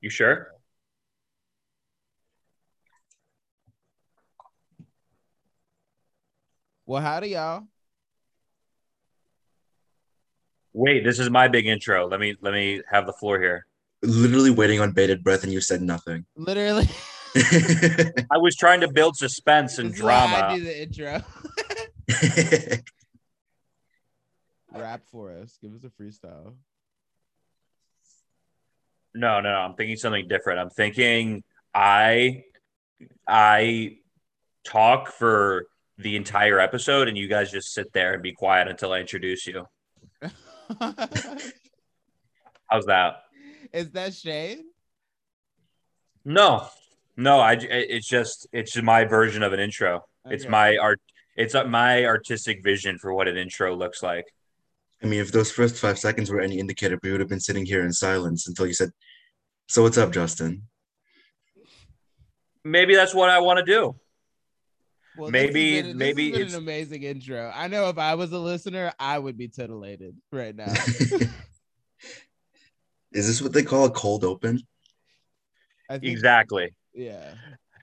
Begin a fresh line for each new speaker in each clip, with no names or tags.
You sure?
Well, howdy, y'all.
Wait, this is my big intro. Let me let me have the floor here.
Literally waiting on bated breath, and you said nothing.
Literally,
I was trying to build suspense and
this is I
drama.
do the intro. Rap for us. Give us a freestyle.
No, no, no. I'm thinking something different. I'm thinking I I talk for the entire episode and you guys just sit there and be quiet until I introduce you. How's that?
is that Shane?
No. No, I it's just it's just my version of an intro. It's my art it's uh, my artistic vision for what an intro looks like.
I mean, if those first five seconds were any indicator, we would have been sitting here in silence until you said, "So what's up, Justin?"
Maybe that's what I want to do.
Well,
Maybe-
this has been, this
maybe
has been
it's-
an amazing intro. I know if I was a listener, I would be titillated right now.
Is this what they call a cold open?
Think,
Exactly.
Yeah.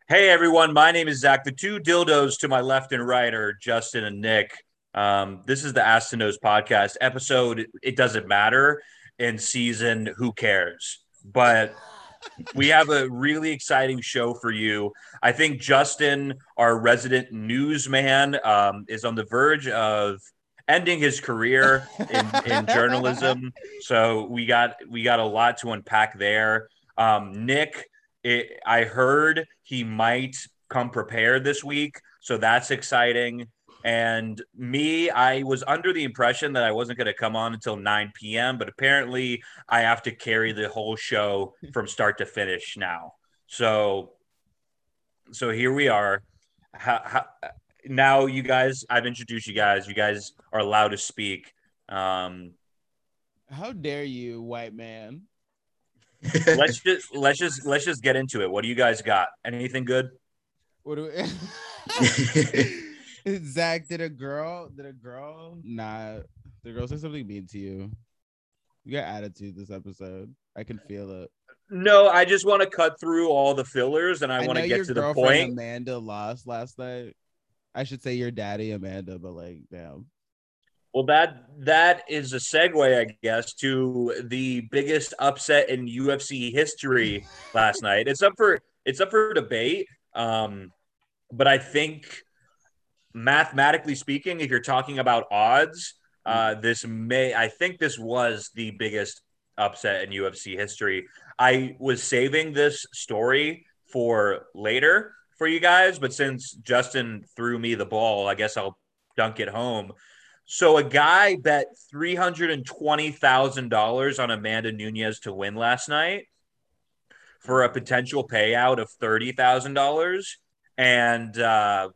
Hey everyone, my name is Zach. The two dildos to my left and right are Justin and Nick. Um, this is the Ask to Knows podcast episode. It doesn't matter in season. Who cares? But we have a really exciting show for you. I think Justin, our resident newsman, um, is on the verge of ending his career in, in journalism. So we got we got a lot to unpack there. Um, Nick, it, I heard he might come prepared this week, so that's exciting. And me, I was under the impression that I wasn't going to come on until 9 p.m., but apparently I have to carry the whole show from start to finish now. So, so here we are. How, how, now, you guys, I've introduced you guys. You guys are allowed to speak. Um,
How dare you, white man?
let's just let's just let's just get into it. What do you guys got? Anything good?
What do we... Zach, did a girl, did a girl not, a girl say something mean to you? You got attitude this episode. I can feel it.
No, I just want to cut through all the fillers and I, want to get to the point.
Amanda lost last night. I should say your daddy Amanda, but like, damn.
Well, that that is a segue, I guess, to the biggest upset in UFC history last night. It's up for it's up for debate, um, but I think mathematically speaking, if you're talking about odds, uh, this may I think this was the biggest upset in UFC history. I was saving this story for later for you guys, but since Justin threw me the ball, I guess I'll dunk it home. So a guy bet three hundred and twenty thousand dollars on Amanda Nunes to win last night for a potential payout of thirty thousand dollars, and uh,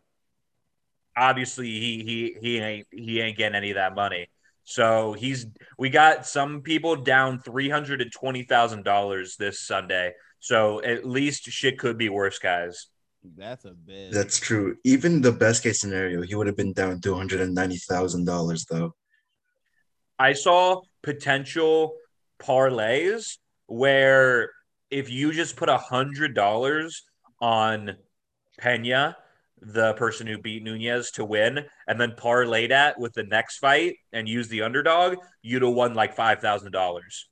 obviously he he he ain't he ain't getting any of that money. So he's we got some people down three hundred and twenty thousand dollars this Sunday. So at least shit could be worse, guys.
That's a bit.
That's true. Even the best case scenario, he would have been down two hundred and ninety thousand dollars, though.
I saw potential parlays where if you just put a hundred dollars on Pena, the person who beat Nunes to win, and then parlay that with the next fight and use the underdog, you'd have won like five thousand dollars.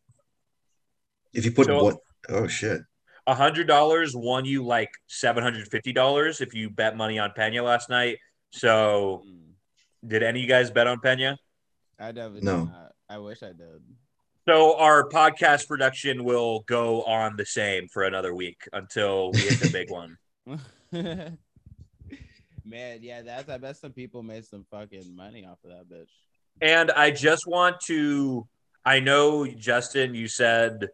If you put
So-
what? Oh shit!
A hundred dollars won you like seven hundred fifty dollars if you bet money on Pena last night. So,
Mm,
did any of you guys bet on Pena?
I definitely
No.
not. I wish I did.
So our podcast production will go on the same for another week until we hit the big one.
Man, yeah, that's I bet some people made some fucking money off of that bitch.
And I just want to I know Justin, you said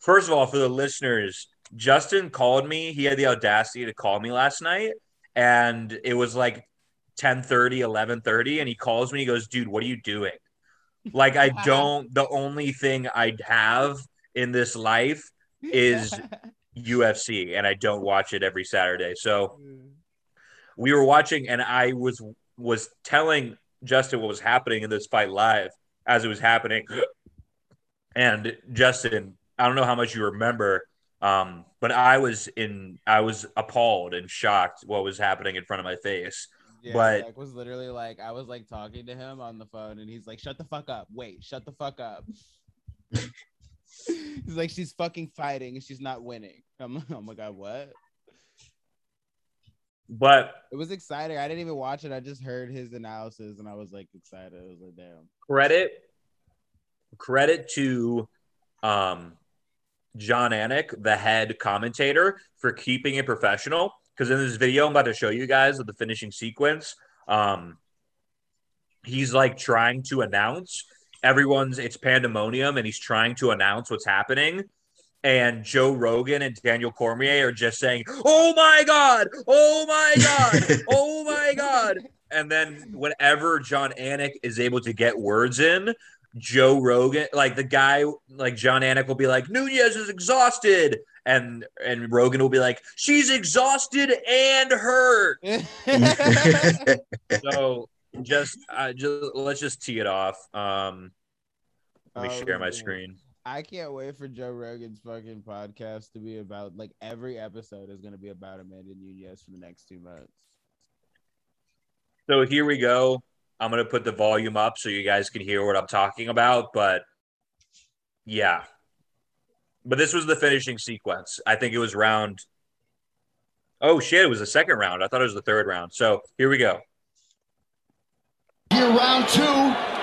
first of all for the listeners, Justin called me. He had the audacity to call me last night and it was like 10 11 and he calls me he goes dude what are you doing like i don't the only thing i have in this life is ufc and i don't watch it every saturday so mm. We were watching and i was was telling justin what was happening in this fight live as it was happening and justin i don't know how much you remember Um, but I was in, I was appalled and shocked what was happening in front of my face.
Yeah,
But-
Zach was literally like, I was like talking to him on the phone, and he's like, "Shut the fuck up! Wait, shut the fuck up." he's like, "She's fucking fighting, and she's not winning." I'm, oh my god, what?
But
It was exciting. I didn't even watch it. I just heard his analysis, and I was like excited. I was like, "Damn."
credit, credit to, um, Jon Anik, the head commentator, for keeping it professional. Because in this video I'm about to show you guys of the finishing sequence, um, he's like trying to announce everyone's it's pandemonium, and he's trying to announce what's happening. And Joe Rogan and Daniel Cormier are just saying, "Oh my god! Oh my god! oh my god!" And then whenever Jon Anik is able to get words in, Joe Rogan, like the guy, like Jon Anik will be like, Nunes is exhausted. And and Rogan will be like, she's exhausted and hurt. So just uh, just let's just tee it off. Um let me
Oh,
share my
man.
screen.
I can't wait for Joe Rogan's fucking podcast to be about like every episode is gonna be about Amanda Nunes for the next two months.
So here we go. I'm gonna put the volume up so you guys can hear what I'm talking about. But yeah. But this was the finishing sequence. I think it was round. Oh shit, it was the second round. I thought it was the third round. So here we go.
Here, round two.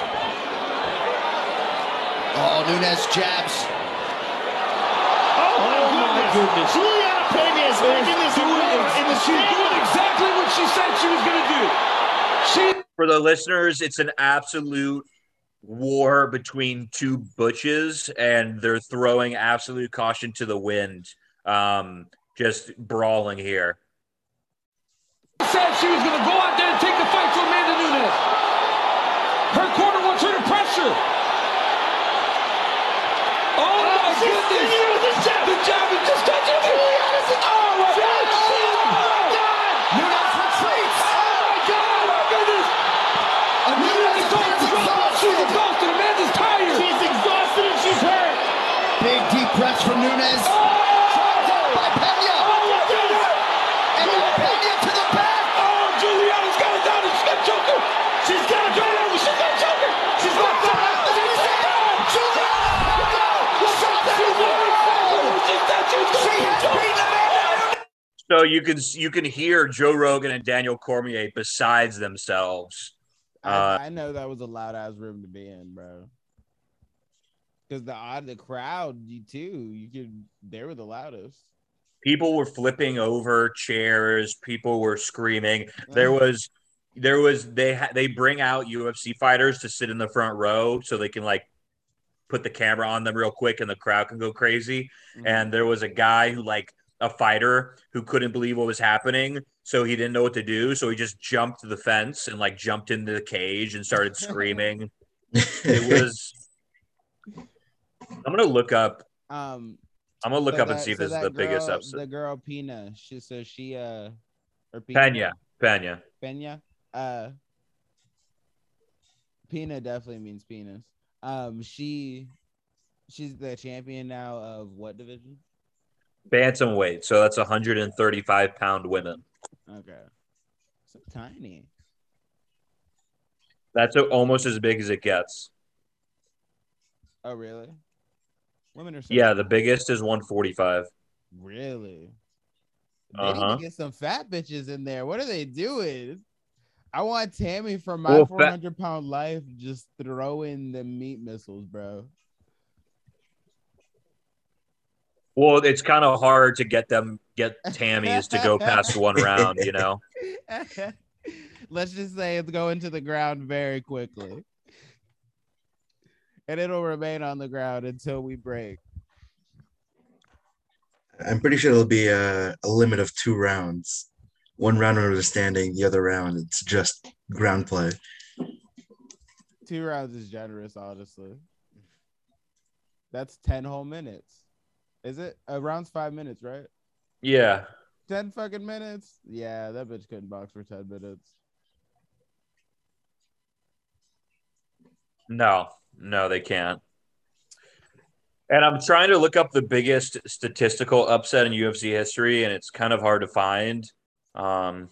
Oh, Nunes jabs.
Oh, my goodness.
Julianna Pena is making this
doing,
move in the
she's
street.
doing exactly what she said she was going to do. She
For the listeners, it's an absolute war between two butches, and they're throwing absolute caution to the wind. Um, just brawling here.
said she was going to go out there and take the fight to Amanda Nunes. Her corner wants her to pressure. Oh, my
she's
goodness.
the jab.
The is just touching me. Oh, my God.
Oh, my God.
Oh. Oh, She's exhausted. Tired.
She's exhausted and she's hurt. Big deep breaths from Nunes. Trapped out by Pena.
Oh, my goodness.
And then Pena to the back.
Oh, Julianna's got it down. and She's going to choke her. She's got to go over. She's going to choke her. She's going to choke her.
So you can you can hear Joe Rogan and Daniel Cormier besides themselves. Uh,
I, I know that was a loud ass room to be in, bro. Because the odd the crowd, you too, you could they were the loudest.
people were flipping over chairs. People were screaming. There was there was they ha- they bring out UFC fighters to sit in the front row so they can like put the camera on them real quick and the crowd can go crazy.
Mhm.
And there was a guy who like a fighter who couldn't believe what was happening, so he didn't know what to do, so he just jumped the fence and like jumped into the cage and started screaming. it was. I'm gonna look up.
um
I'm gonna look
so
up and
that-
see if
so
this is the biggest
girl-
episode.
The girl Pina, she so she uh or Pina,
Pena, Pena.
Pena, uh Pina definitely means penis. Um she she's the champion now of what division?
Bantamweight. So that's 135 pound women.
Okay. So tiny.
That's almost as big as it gets.
Oh really? Women are so
Yeah, the biggest is 145.
Really? They need
Uh-huh.
to get some fat bitches in there. What are they doing? I want Tammy from my
Well, fat-
400 pound life just throwing the meat missiles, bro.
Well, it's kind of hard to get them get Tammys to go past one round, you know.
Let's just say it's going to the ground very quickly. And it'll remain on the ground until we break.
I'm pretty sure there'll be a, a limit of two rounds. One round under the standing, the other round it's just ground play.
Two rounds is generous, honestly. That's 10 whole minutes. Is it? A round's five minutes, right?
Yeah.
10 fucking minutes? Yeah, that bitch couldn't box for 10 minutes.
No, no, they can't. And I'm trying to look up the biggest statistical upset in UFC history, and it's kind of hard to find. Um,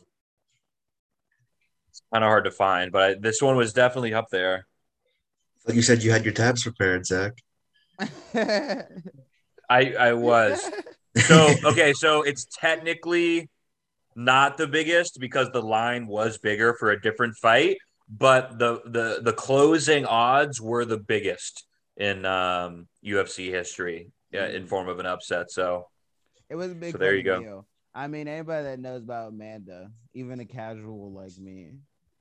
it's kind of hard to find, but I, this one was definitely up there.
Like you said, you had your tabs prepared, Zach.
I I was so okay. So it's technically not the biggest because the line was bigger for a different fight, but the the the closing odds were the biggest in um, UFC history yeah, in form of an upset. So
It was a big.
So there you go.
deal. I mean, anybody that knows about Amanda, even a casual like me,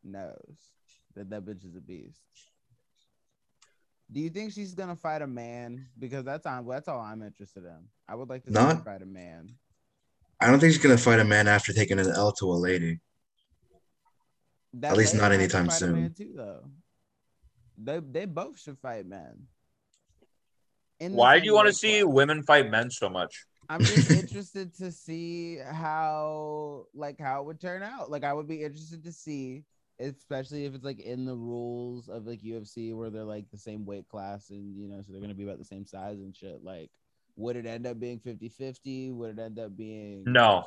knows that that bitch is a beast. Do you think she's gonna fight a man? Because that's on. That's all I'm interested in. I would like to
Not-
fight a man.
I don't think she's gonna fight a man after taking an L to a lady.
That
least not anytime
fight a man
soon.
Too though. They they both should fight men. In
why do you want to see
class.
women fight men so much?
I'm just interested to see how like how it would turn out. Like I would be interested to see, especially if it's like in the rules of like UFC where they're like the same weight class and you know, so they're gonna be about the same size and shit. Like, would it end up being 50-50? Would it end up being
No,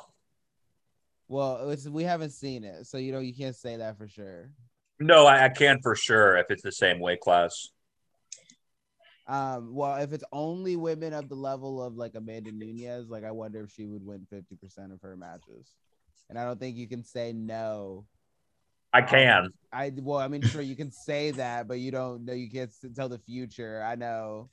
Well, it's, we haven't seen it, so you know you can't say that for sure.
no, I, I can for sure if it's the same weight class.
Um, well, if it's only women of the level of like Amanda Nunes, like I wonder if she would win 50% of her matches. And I don't think you can say no.
I can.
I well, I mean, sure you can say that, but you don't know. You can't tell the future. I know.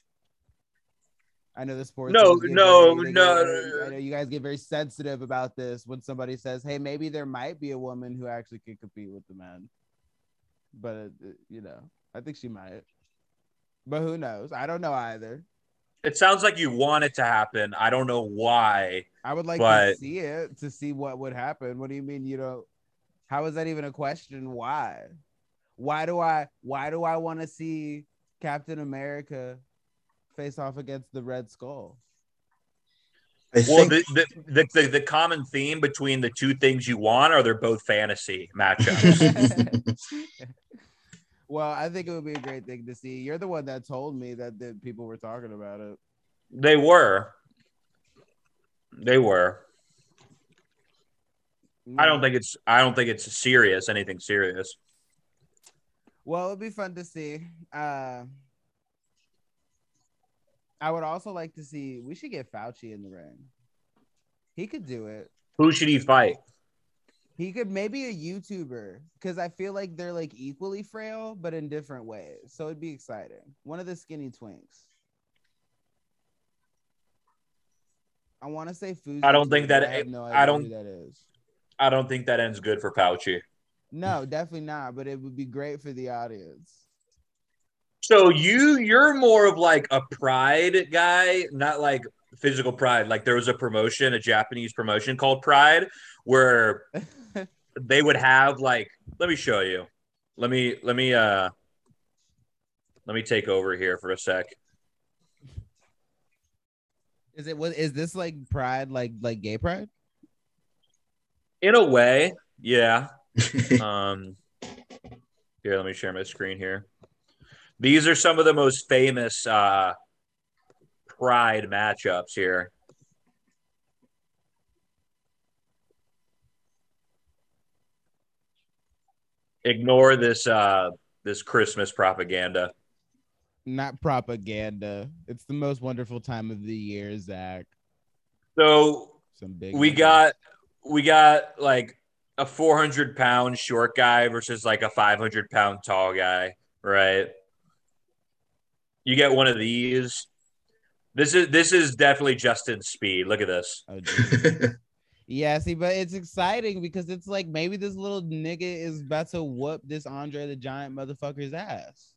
I know the sports.
No, no,
very-
no.
I know you guys get very sensitive about this when somebody says, "Hey, maybe there might be a woman who actually could compete with the men." But uh, you know, I think she might. But who knows? I don't know either.
It sounds like you want it to happen. I don't know why.
I would like
But-
to see it to see what would happen. What do you mean you don't? How is that even a question? Why? Why do I? Why do I want to see Captain America face off against the Red Skull?
I
Well,
think
the, the, the, the, the common theme between the two things you want are they're both fantasy matchups.
well, I think it would be a great thing to see. You're the one that told me that, that people were talking about it.
they were. They were. I don't think it's I don't think it's serious, anything serious.
Well, it'd be fun to see. Uh, I would also like to see. We should get Fauci in the ring. He could do it.
Who should he fight?
He could maybe a YouTuber because I feel like they're like equally frail, but in different ways. So it'd be exciting. One of the skinny twinks. I want to say food.
I don't think that-
I, no
I don't-
that is.
I don't think that ends good for Fauci.
No, definitely not. But it would be great for the audience.
So you you're more of like a pride guy, not like physical pride. Like there was a promotion, a Japanese promotion called Pride, where they would have like let me show you. Let me let me uh let me take over here for a sec.
Is it? What is this like? Pride, like like gay pride?
In a way, yeah. Um here, let me share my screen here. These are some of the most famous uh pride matchups here. Ignore this uh this Christmas propaganda.
Not propaganda. It's the most wonderful time of the year, Zach.
So
Some big.
we
numbers.
got we got like a 400 pound short guy versus like a 500 pound tall guy right? You get one of these. This is this is definitely justin speed. Look at this.
Oh, yeah, see, but it's exciting because it's like maybe this little nigga is about to whoop this Andre the Giant motherfucker's ass.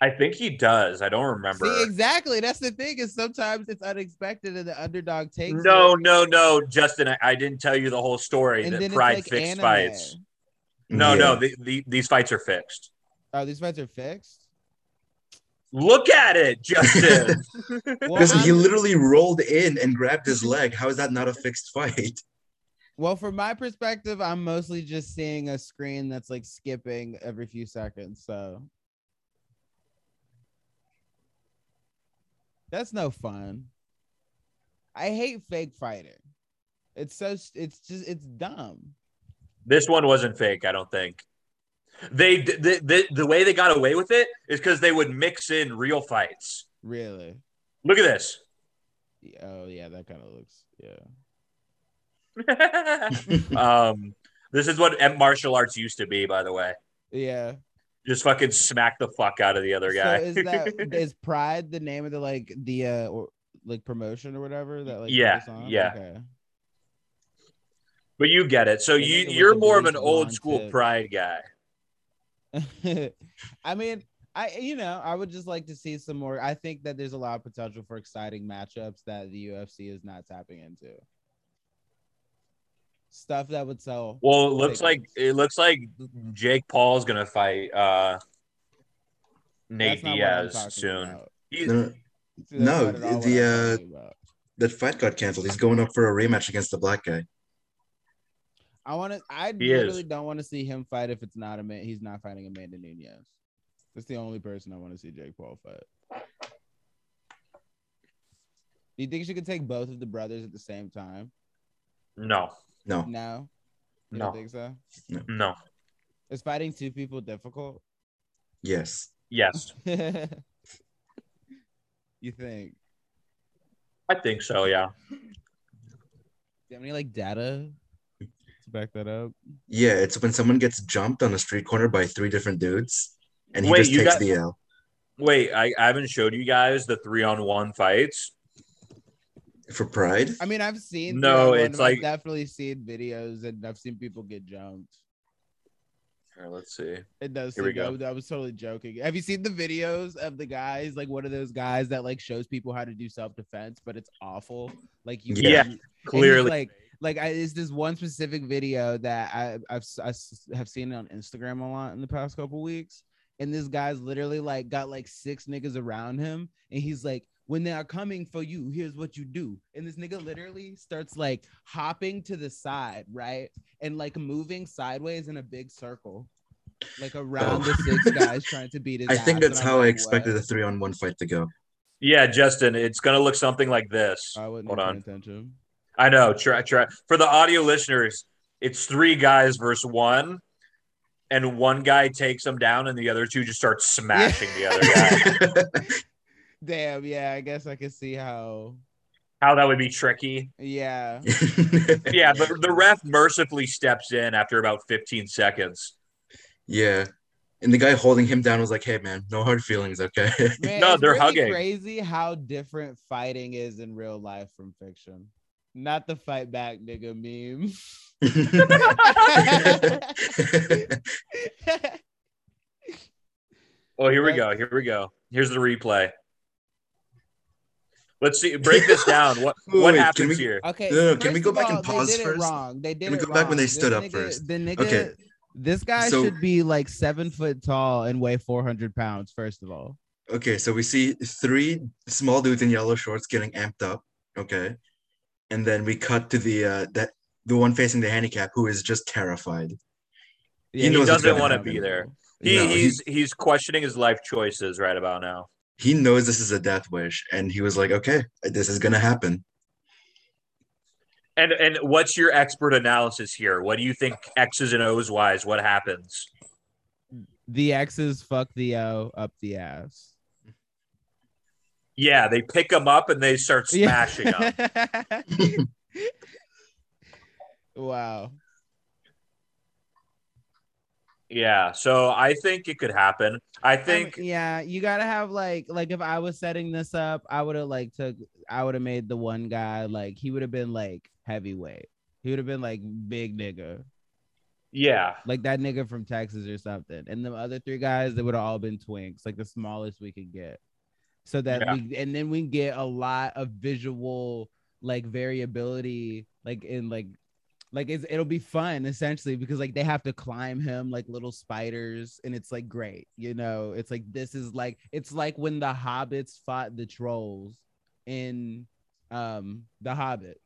I think he does i don't remember
See, exactly. That's the thing. Is sometimes it's unexpected and the underdog takes
no
it,
no no justin I, I didn't tell you the whole story
and
that pride
like
fixed
anime.
fights mm-hmm. no
no
the, the, these fights are fixed
Oh, these fights are fixed.
look at it justin
Well,
Listen, he literally rolled in and grabbed his leg. How is that not a fixed fight?
Well, from my perspective, I'm mostly just seeing a screen that's like skipping every few seconds. So That's no fun. I hate fake fighting. It's so it's just it's dumb.
This one wasn't fake, I don't think. They the, the, the way they got away with it is because they would mix in real fights.
Really.
Look at this.
Oh yeah, that kind of looks yeah.
um, this is what martial arts used to be, by the way.
Yeah.
Just fucking smack the fuck out of the other guy.
So is that is Pride the name of the like the uh or like promotion or whatever that like
Yeah,
on?
yeah.
Okay.
but you get it. So
The
you you're more of an old school
tip.
pride guy.
I mean, I you know, I would just like to see some more. I think that there's a lot of potential for exciting matchups that the UFC is not tapping into. Stuff that would sell.
Well, it looks like it looks like Jake Paul's gonna fight uh Nate
That's not what I'm
Diaz soon.
about.
No,
See,
No,
not at all what
the, uh,
talking
that fight got canceled. He's going up for a rematch against the black guy.
I want to. I
He is.
don't want to see him fight if it's not a man. He's not fighting Amanda Nunes. That's the only person I want to see Jake Paul fight. Do you think she could take both of the brothers at the same time?
no,
No,
No, you
no,
think so?
no.
Is fighting two people difficult?
yes.
Yes,
you think?
I think so. Yeah.
Do you have any like data to back that up?
Yeah, it's when someone gets jumped on a street corner by three different dudes and he
Wait,
just takes
got-
the L.
Wait, I, I haven't showed you guys the three on one fights.
For pride?
I mean, I've seen.
No, it's
but I've
like-
definitely seen videos and I've seen people get jumped.
Here, let's see.
It does.
Here we
seem- I
go.
was- I was totally joking. Have you seen the videos of the guys? Like one of those guys that like shows people how to do self defense, but it's awful. Like you,
Yeah,
you-
Clearly,
like like I, it's this one specific video that I I've I s- have seen it on Instagram a lot in the past couple weeks, and this guy's literally like got like six niggas around him, and he's like. When they are coming for you, here's what you do. And this nigga literally starts like hopping to the side, right? And like moving sideways in a big circle, like around
Oh.
the six guys trying to beat his
I
ass.
think that's
And I'm
how I expected
what?
a three on one fight to go.
yeah, Justin, it's gonna look something like this.
I wouldn't
Hold on.
paid attention.
I know. Try, try. For the audio listeners, it's three guys versus one, and one guy takes him down, and the other two just start smashing the other guy.
Damn, yeah, I guess I can see how.
How that would be tricky.
Yeah,
Yeah, the, the ref mercifully steps in after about 15 seconds.
yeah. And the guy holding him down was like, hey, man, no hard feelings, okay?
man,
No,
it's
they're
really
hugging.
Crazy how different fighting is in real life from fiction. Not the fight back, nigga meme.
Oh, here we go. Here we go. Here's the replay. Let's see. Break this down. What
Wait,
what
wait, can
happens
we-
here?
Okay,
No, no, can we go
of
back and pause
they did
first?
It wrong. They did
we
it
go back when they stood
This
up
nigga-
first?
The nigga,
Okay.
this guy
So-
should be like seven foot tall and weigh four hundred pounds. First of all,
Okay, so we see three small dudes in yellow shorts getting amped up. Okay, and then we cut to the uh that the one facing the handicap who is just terrified.
Yeah,
He
he doesn't want to be there. He,
No, he-
he's he's questioning his life choices right about now.
He knows this is a death wish, and he was like, "Okay, this is gonna happen."
And and what's your expert analysis here? What do you think X's and O's wise? What happens?
The X's fuck the O up the ass.
Yeah, they pick him up and they start smashing him.
wow.
Yeah, so I think it could happen. I think
yeah, you gotta have like like if I was setting this up, I would have like took I would have made the one guy like he would have been like heavyweight. He would have been like big nigga.
yeah.
like that nigga from Texas or something. And the other three guys, they would have all been twinks, like the smallest we could get. So that
Yeah.
we and then we get a lot of visual like variability, like in like like it's, it'll be fun essentially because like they have to climb him like little spiders and it's like great you know it's like this is like it's like when the hobbits fought the trolls in um the hobbit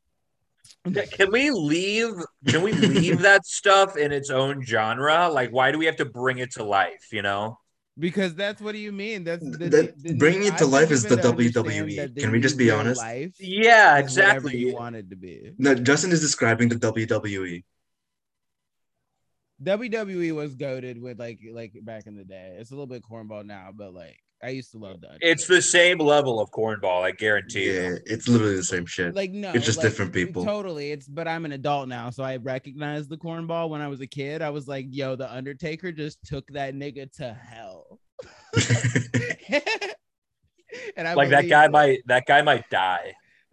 Can we leave can we leave that stuff in its own genre? Like why do we have to bring it to life, you know?
Because that's what do you mean? That's the,
That-
the-
bringing it to
think
life is the WWE. Can we just be honest?
Life
Yeah, exactly.
you wanted to be.
No, Justin is describing the. WWE.
WWE was goaded with like like back in the day. It's a little bit cornball now, but like I used to love that.
It's the same level of cornball, I guarantee you.
Yeah, it's literally the same shit.
like no,
It's just
like,
different people.
Totally. It's but I'm an adult now, so I recognize the cornball. When I was a kid, I was like, "Yo, the Undertaker just took that nigga to hell." and I
Like that guy
it.
might that guy might die.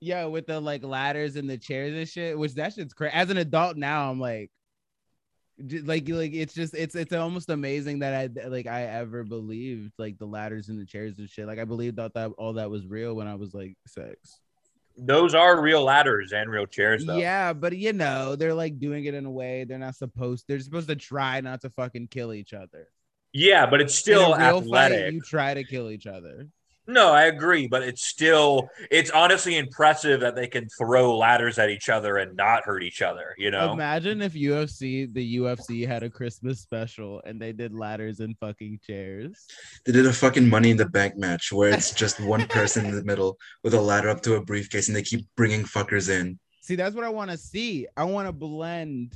yeah, with the like ladders and the chairs and shit, which that shit's crazy. As an adult now, I'm like, like, like it's just it's it's almost amazing that I like I ever believed like the ladders and the chairs and shit. Like I believed that that all that was real when I was like six.
Those are real ladders and real chairs, though.
Yeah, but you know, they're like doing it in a way they're not supposed. They're supposed to try not to fucking kill each other.
Yeah, but it's still athletic.
fight, you try to kill each other.
No, I agree, but it's still it's honestly impressive that they can throw ladders at each other and not hurt each other, you know?
Imagine if UFC, the UFC had a Christmas special and they did ladders and fucking chairs.
they did a fucking money in the bank match where it's just one person in the middle with a ladder up to a briefcase and they keep bringing fuckers in.
See, that's what I want to see. I want to blend.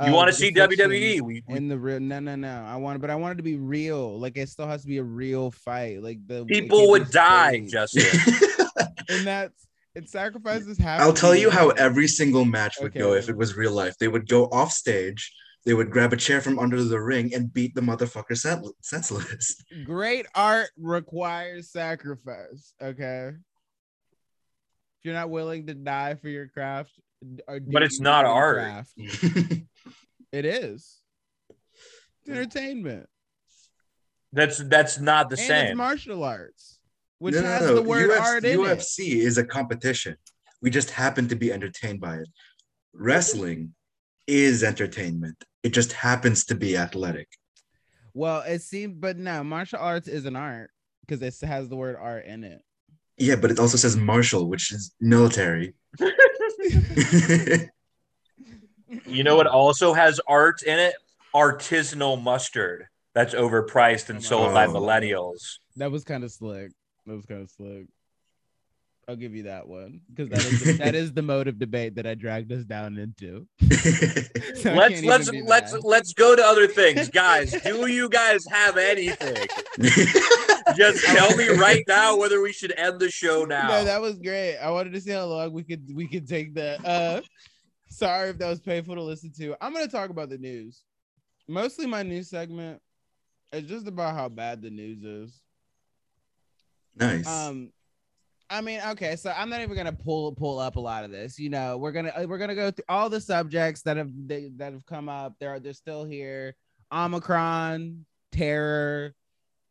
You
uh,
want to
the
see WWE? We, we
and the real? No, no, no. I want, but I want it to be real. Like it still has to be a real fight. Like the
people would die,
staged.
Justin.
and that's it. Sacrifices have.
I'll tell you how every single match would go if it was real life. They would go off stage, they would grab a chair from under the ring and beat the motherfucker senseless.
great art requires sacrifice. Okay. If you're not willing to die for your craft, or
But it's not
know your
art.
craft? It is. It's entertainment.
That's that's not the
and
same.
it's martial arts, which
No, no,
has
no.
the word
UFC,
art in it.
UFC is a competition. We just happen to be entertained by it. Wrestling is entertainment. It just happens to be athletic.
Well, it seems, but no, martial arts is an art because it has the word art in it.
Yeah, but it also says martial, which is military.
You know what also has art in it? Artisanal mustard. That's overpriced and sold by
Oh.
millennials.
That was kind of slick. That was kind of slick. I'll give you that one because that is the, that is the mode of debate that I dragged us down into. So
Let's let's let's
mad.
let's go to other things, guys. do you guys have anything? Just tell me right now whether we should end the show now.
No, that was great. I wanted to see how long we could we could take that. Uh, sorry if that was painful to listen to. I'm gonna talk about the news. Mostly my news segment is just about how bad the news is.
nice.
Um, I mean, okay, so I'm not even gonna pull pull up a lot of this. You know, we're gonna uh, we're gonna go through all the subjects that have they, that have come up. They're they're still here. Omicron, terror.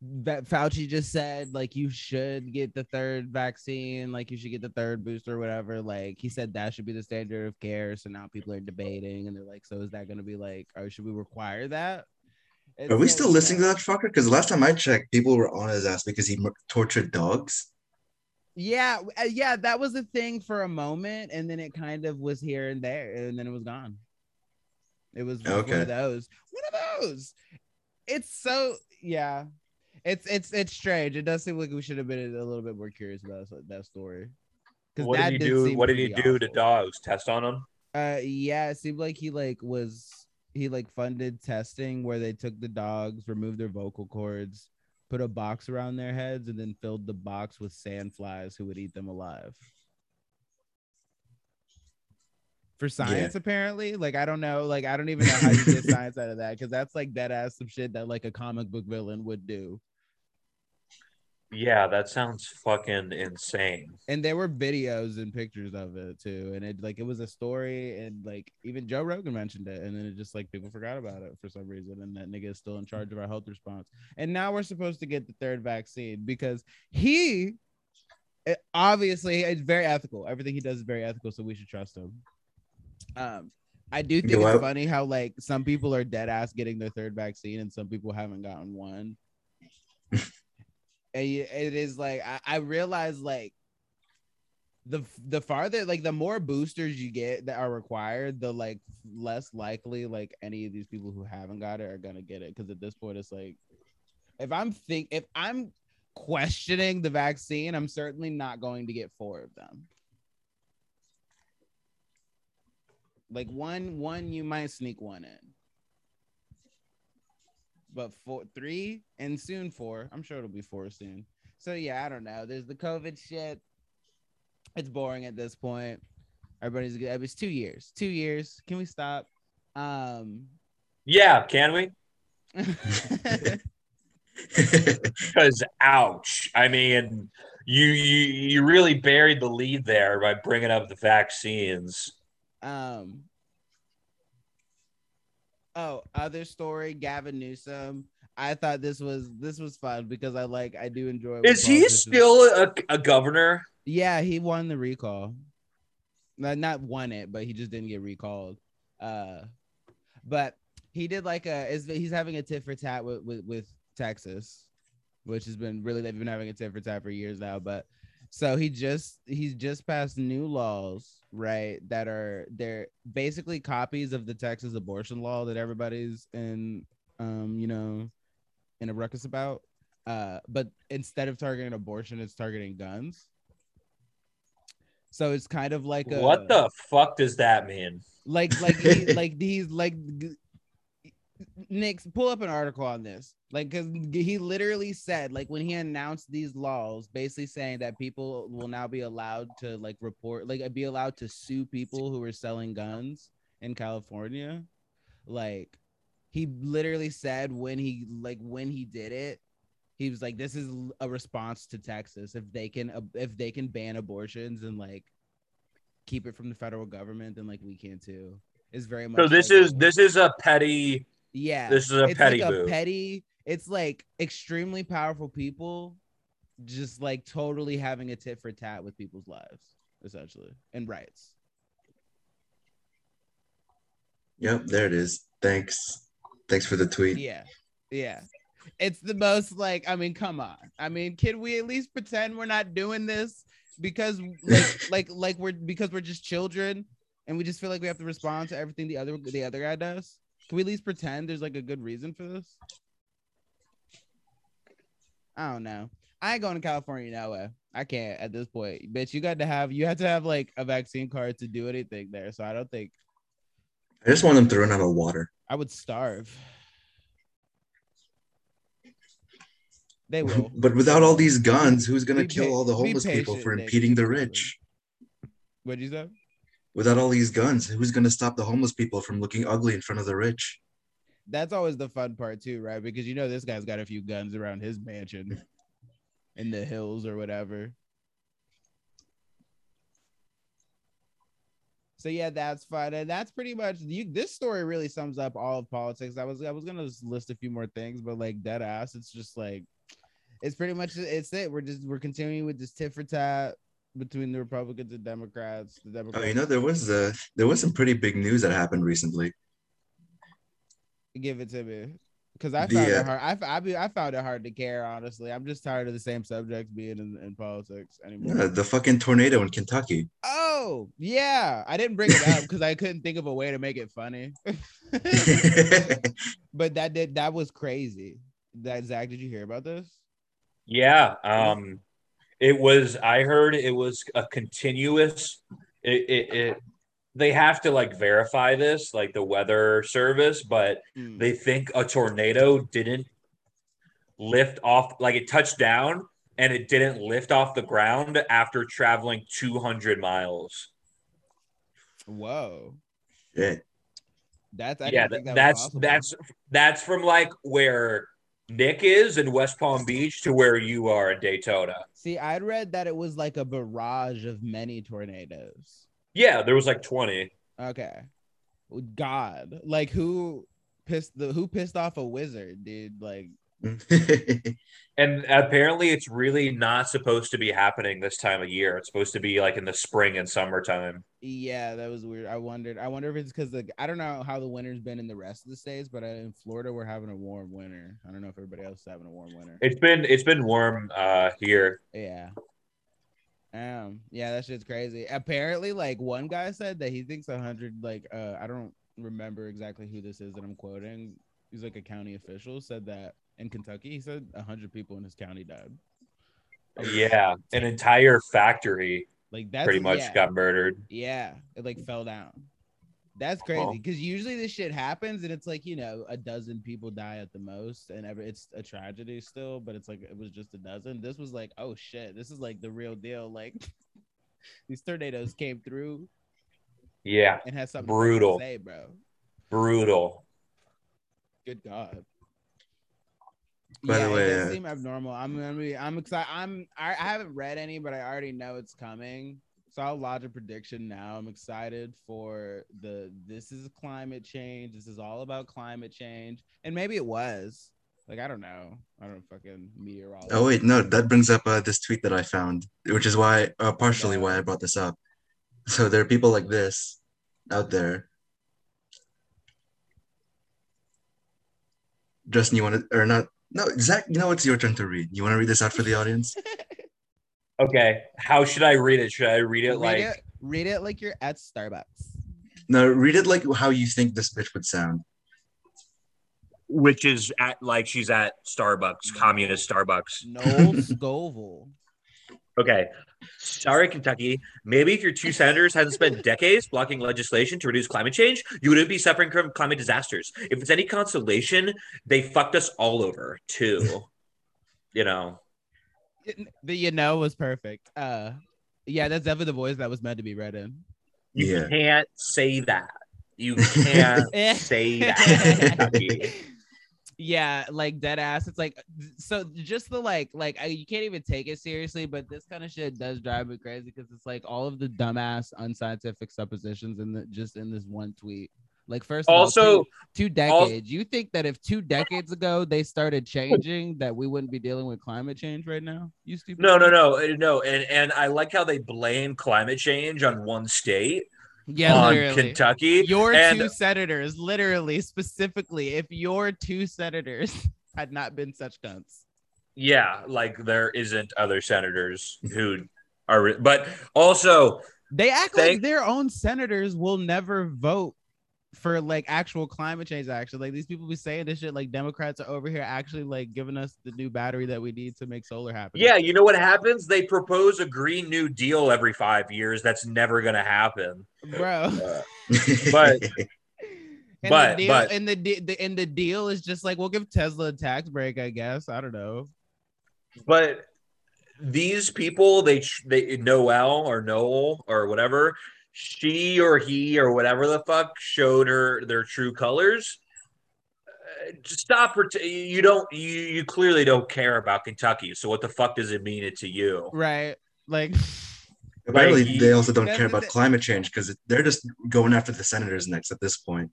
That Fauci just said, like you should get the third vaccine, like you should get the third booster, or whatever. Like he said that should be the standard of care. So now people are debating, and they're like, so is that gonna be like, or should we require that?
Are we still listening to that fucker? Because last time I checked, people were on his ass because he mur- tortured dogs.
Yeah, uh, yeah, that was a thing for a moment, and then it kind of was here and there, and then it was gone. It was just one
Okay.
of those. One of those. It's so yeah. It's it's it's strange. It does seem like we should have been a little bit more curious about that, story.
what
that
did he do? What did he do to dogs? Test on them?
Uh, yeah, it seemed like he like was he like funded testing where they took the dogs, removed their vocal cords, put a box around their heads, and then filled the box with sand flies who would eat them alive. For science, apparently, like I don't know, like I don't even know how you get science out of that because that's like dead ass some shit that like a comic book villain would do.
Yeah, that sounds fucking insane.
and there were videos and pictures of it too and it like it was a story and like even joe rogan mentioned it and then it just like people forgot about it for some reason and that nigga is still in charge of our health response. And now we're supposed to get the third vaccine because he it- obviously it's very ethical. Everything he does is very ethical so we should trust him. Um i do think
Yo,
it's
I-
funny how like some people are dead ass getting their third vaccine and some people haven't gotten one and it is like I, I realize like the the farther like the more boosters you get that are required, the like less likely like any of these people who haven't got it are gonna get it. Because at this point, it's like if I'm think if I'm questioning the vaccine, I'm certainly not going to get four of them. Like one, one you might sneak one in, but four, three, and soon four. I'm sure it'll be four soon. So yeah, I don't know. There's the COVID shit. It's boring at this point. Everybody's good. It's two years. Two years. Can we stop? Um.
Yeah, can we? Because ouch. I mean, you you you really buried the lead there by bringing up the vaccines.
Um. Oh, other story. Gavin Newsom. I thought this was this was fun because I like I do enjoy.
Is he still a, a governor?
Yeah, he won the recall. Not not won it, but he just didn't get recalled. Uh, but he did like a. Is he's having a tit for tat with, with with Texas, which has been really they've been having a tit for tat for years now. But so he just he's just passed new laws, right? That are they're basically copies of the Texas abortion law that everybody's in, um, you know, in a ruckus about. Uh, but instead of targeting abortion, it's targeting guns. So it's kind of like a
What the fuck does that mean?
like like he, like these like g- Nick pull up an article on this. Like because he literally said like when he announced these laws basically saying that people will now be allowed to like report like be allowed to sue people who are selling guns in California. Like he literally said when he like when he did it he was like this is a response to Texas. If they can if they can ban abortions and like keep it from the federal government then like we can too. Is very much
So this
like
is this is a petty.
Yeah.
This is a
it's
petty
like a petty it's like extremely powerful people just like totally having a tit for tat with people's lives essentially and rights.
Yep, there it is. Thanks. Thanks for the tweet.
yeah. Yeah. It's the most like i mean come on. I mean can we at least pretend we're not doing this because like like like we're because we're just children and we just feel like we have to respond to everything the other the other guy does can we at least pretend there's like a good reason for this i don't know i ain't going to california no way i can't at this point bitch you got to have you had to have like a vaccine card to do anything there so i don't think
I just want them to run out of water.
i would starve they will
But without all these guns, who's gonna
Be
kill
pa-
all the homeless people
patient,
for
Nick.
impeding the rich?
what'd you say
Without all these guns, who's gonna stop the homeless people from looking ugly in front of the rich?
that's always the fun part too, right? Because you know this guy's got a few guns around his mansion in the hills or whatever. So yeah, that's fun, and that's pretty much you. This story really sums up all of politics. I was I was gonna list a few more things, but like dead ass, it's just like it's pretty much it's it. We're just we're continuing with this tit for tat between the Republicans and Democrats. The Democrats.
Oh,
Democrats
you know, there was uh, there was some pretty big news that happened recently.
give it to me because I
The,
found
uh,
it hard. I, be, I found it hard to care. Honestly, I'm just tired of the same subjects being in, in politics anymore.
Uh, the fucking tornado in Kentucky.
Oh yeah, I didn't bring it up because I couldn't think of a way to make it funny. but that did that was crazy. That Zach, did you hear about this?
Yeah. Um, it was. I heard it was a continuous. It, it, it they have to like verify this, like the weather service, but
Mm.
they think a tornado didn't lift off, like it touched down and it didn't lift off the ground after traveling 200 miles.
Whoa,
Shit.
that's I
yeah,
think
that-
that
that's
possible.
that's that's from like where Nick is in West Palm Beach to where you are in Daytona.
See, I'd read that it was like a barrage of many tornadoes.
Yeah, there was like 20.
Okay, God, like who pissed the who pissed off a wizard, dude? Like
And apparently, it's really not supposed to be happening this time of year. It's supposed to be like in the spring and summertime.
Yeah, that was weird. I wondered. I wonder if it's because the I don't know how the winter's been in the rest of the states, but uh, in Florida we're having a warm winter. I don't know if everybody else is having a warm winter.
It's been it's been warm uh here.
Yeah. Um, yeah, that shit's crazy. Apparently, like one guy said that he thinks a hundred, like uh, I don't remember exactly who this is that I'm quoting. He's like a county official said that in Kentucky, he said a hundred people in his county died.
Yeah, an entire factory
Like that
pretty much
yeah,
got murdered.
Yeah, it like fell down. That's crazy
Well-
because usually this shit happens and it's like you know a dozen people die at the most and ever it's a tragedy still, but it's like it was just a dozen. This was like oh shit, this is like the real deal. Like these tornadoes came through
Yeah,
and had something
Brutal.
to say, bro.
brutal.
Good God.
By the
yeah,
way,
it does
uh,
seem abnormal. I'm gonna be, I'm excited. I'm I, I haven't read any, but I already know it's coming. So I'll lodge a prediction now. I'm excited for the this is climate change. This is all about climate change. And maybe it was. Like I don't know. I don't fucking meteorologist.
Oh wait, no, that brings up uh, this tweet that I found, which is why, uh, partially why I brought this up. So there are people like this out there. Justin, you want to, or not? No, Zach, you know it's your turn to read. You want to read this out for the audience?
Okay, how should I read it? Should I read it
read
like
it, read it like you're at Starbucks.
No, read it like how you think this bitch would sound.
which is at like she's at Starbucks, mm-hmm. communist Starbucks.
Noel Scoville.
Okay. Sorry, Kentucky. Maybe if your two senators hadn't spent decades blocking legislation to reduce climate change, you wouldn't be suffering from climate disasters. If it's any consolation, they fucked us all over too. You know.
The you know was perfect. Uh yeah, that's definitely the voice that was meant to be read in.
You
Yeah.
can't say that. You can't say that, Kentucky.
yeah, like dead ass. It's like so just the like like I, you can't even take it seriously, but this kind of shit does drive me crazy because it's like all of the dumbass unscientific suppositions in the just in this one tweet. Like first of all,
Also,
two, two decades. you think that if two decades ago they started changing, that we wouldn't be dealing with climate change right now? You stupid.
no, no, no, no, and and I like how they blame climate change on one state,
Yeah,
on
literally.
Kentucky.
Your
and
two senators, literally, specifically, if your two senators had not been such cunts.
yeah, like there isn't other senators who are, but also
They act like their own senators will never vote for like actual climate change action. Like these people be saying this shit like Democrats are over here actually like giving us the new battery that we need to make solar happen.
Yeah, you know what happens? They propose a Green New Deal every five years. That's never going to happen.
bro.
Uh, but-
And
But-
the deal,
but-
and the, de- the and the deal is just like we'll give Tesla a tax break, I guess. I don't know.
But these people, they they Noel or Noel or whatever, she or he or whatever the fuck showed her their true colors. Uh, just stop. pret- You don't. You you clearly don't care about Kentucky. So what the fuck does it mean it to you?
Right. Like
Apparently,
Like,
they also don't care about
thi-
climate change because they're just going after the senators next at this point.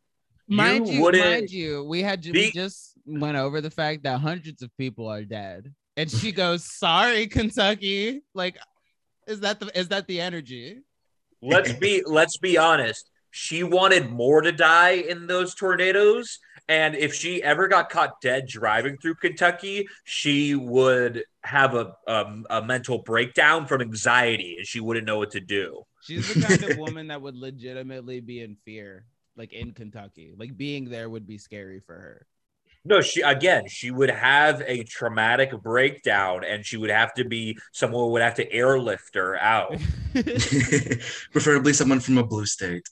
mind
You
you, mind you, we had we
be-
just went over the fact that hundreds of people are dead, and she goes, "Sorry, Kentucky." Like, is that the is that the energy?
Let's be let's be honest she wanted more to die in those tornadoes and if she ever got caught dead driving through kentucky she would have a, a, a mental breakdown from anxiety and she wouldn't know what to do
She's the kind of woman that would legitimately be in fear, like in Kentucky. Like being there would be scary for her.
No she again she would have a traumatic breakdown and she would have to be someone would have to airlift her out
Preferably someone from a blue state.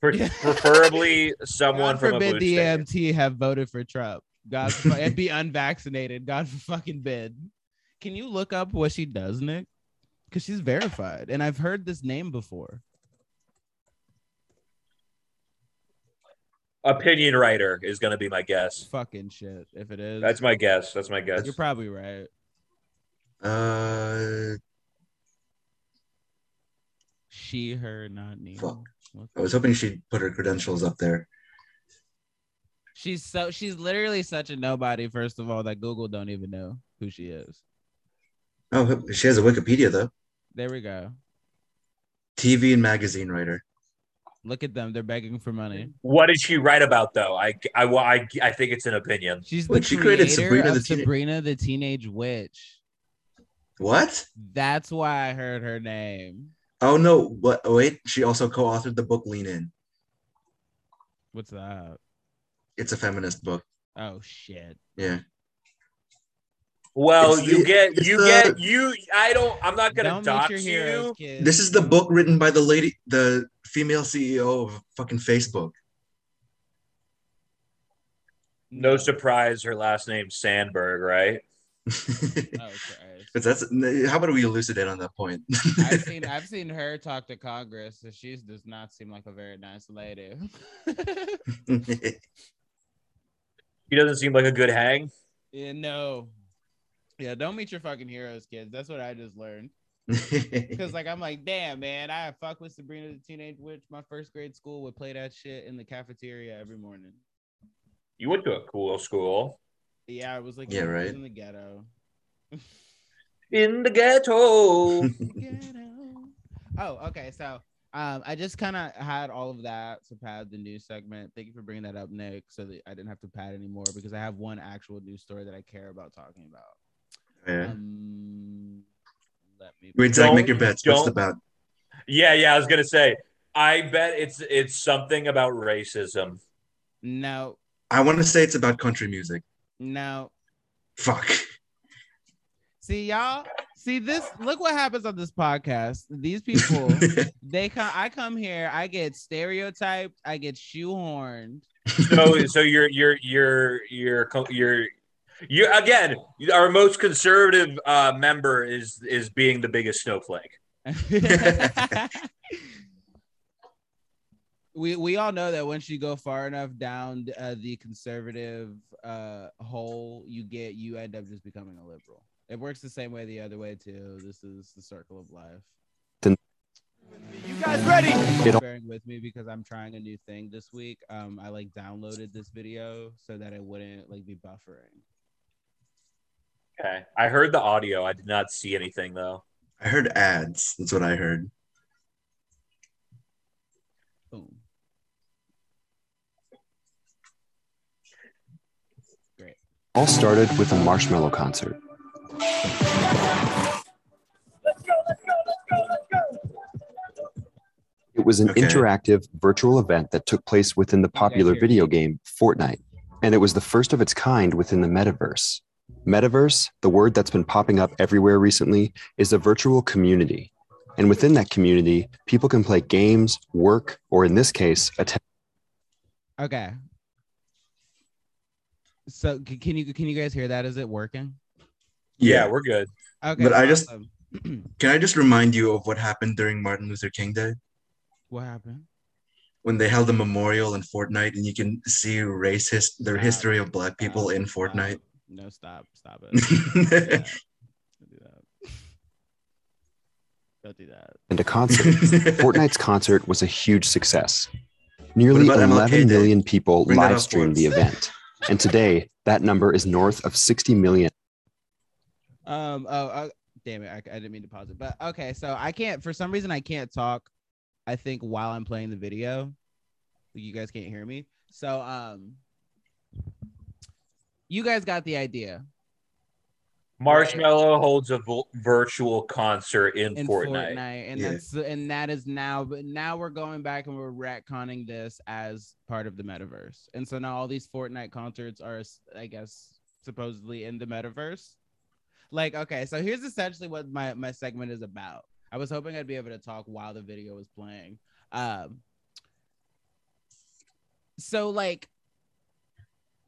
Pre-
Yeah.
preferably someone
God
from a
forbid
blue
the
state.
EMT have voted for Trump. God fu- and be unvaccinated. God fucking bid. Can you look up what she does, Nick? Because she's verified, and I've heard this name before.
Opinion writer is going to be my guess
Fucking shit. If it is,
that's my guess that's my guess
You're probably right.
Uh,
She, her, not me.
Fuck. I was hoping she'd put her credentials up there.
She's so she's literally such a nobody. First of all, that Google don't even know who she is.
Oh, she has a Wikipedia though.
There we go.
TV and magazine writer.
Look at them. They're begging for money.
What did she write about though? I I I, I think it's an opinion.
She's the
she created Sabrina the Teen-
Sabrina the Teenage Witch.
What?
That's why I heard her name.
Oh no! But oh, wait, she also co-authored the book Lean In.
What's that?
It's a feminist book.
Oh shit.
Yeah.
Well,
It's
you
the-
get you
the-
get you. I don't. I'm not gonna
Don't
dox
your heroes,
you.
This is the book written by the lady, the female CEO of fucking Facebook.
No surprise, her last name's Sandberg, right?
Oh
but that's how about we elucidate on that point?
I've seen I've seen her talk to Congress, and she does not seem like a very nice lady.
He doesn't seem like a good hang.
yeah, no. Yeah, don't meet your fucking heroes, kids. That's what I just learned. Because like I'm like, damn man, I fuck with Sabrina the Teenage Witch. My first grade school would play that shit in the cafeteria every morning.
You went to a cool school
Yeah, I was like,
Yeah, right.
in the ghetto.
in the ghetto.
Ghetto. Oh, okay. So um, I just kind of had all of that to pad the news segment. Thank you for bringing that up, Nick, so that I didn't have to pad anymore because I have one actual news story that I care about talking about.
Yeah.
Um, let me.
Wait, Zach, make your bets. What's the bet?
yeah, yeah. I was gonna say. I bet it's it's something about racism.
No,
I want to say it's about country music.
no.
Fuck.
See y'all. See this. Look what happens on this podcast. These people. they come. I come here. I get stereotyped. I get shoehorned.
So so you're you're you're you're co- you're you again. Our most conservative uh, member is is being the biggest snowflake.
we we all know that once you go far enough down uh, the conservative uh, hole, you get you end up just becoming a liberal. It works the same way the other way too. This is the circle of life.
You guys ready?
Bearing with me because I'm trying a new thing this week. Um, I like downloaded this video so that it wouldn't like be buffering.
Okay, I heard the audio. I did not see anything though.
I heard ads. That's what I heard.
Boom. Great.
All started with a Marshmello concert. It was an
Okay.
interactive virtual event that took place within the popular
hear
video game Fortnite, and it was the first of its kind within the metaverse. Metaverse, the word that's been popping up everywhere recently, is a virtual community. And within that community, people can play games, work, or in this case, attend.
Okay. So can you can you guys hear that? Is it working?
Yeah, we're good.
Okay.
But I just- Can I just remind you of what happened during Martin Luther King Day
what happened?
when they held a memorial in Fortnite, and you can see racist their
Stop. Ah.
history of Black people
Stop,
in. Fortnite.
No, stop, stop it. Don't do that. Don't do that. Don't do that.
a concert. Fortnite's concert was a huge success. Nearly
What about MLK
11
Day?
million people
Bring that up
live streamed the event. And today, that number is north of 60 million.
Um. Oh. Uh, damn it! I, I didn't mean to pause it. But okay. So I can't. For some reason, I can't talk. I think while I'm playing the video, you guys can't hear me. So um, you guys got the idea.
Marshmello holds a vo- virtual concert in,
in
Fortnite.
Fortnite, and
Yeah.
that's and that is now. But now we're going back and we're retconning this as part of the metaverse, and so now all these Fortnite concerts are, I guess, supposedly in the metaverse. Like, okay, so here's essentially what my my segment is about. I was hoping I'd be able to talk while the video was playing. Um, so like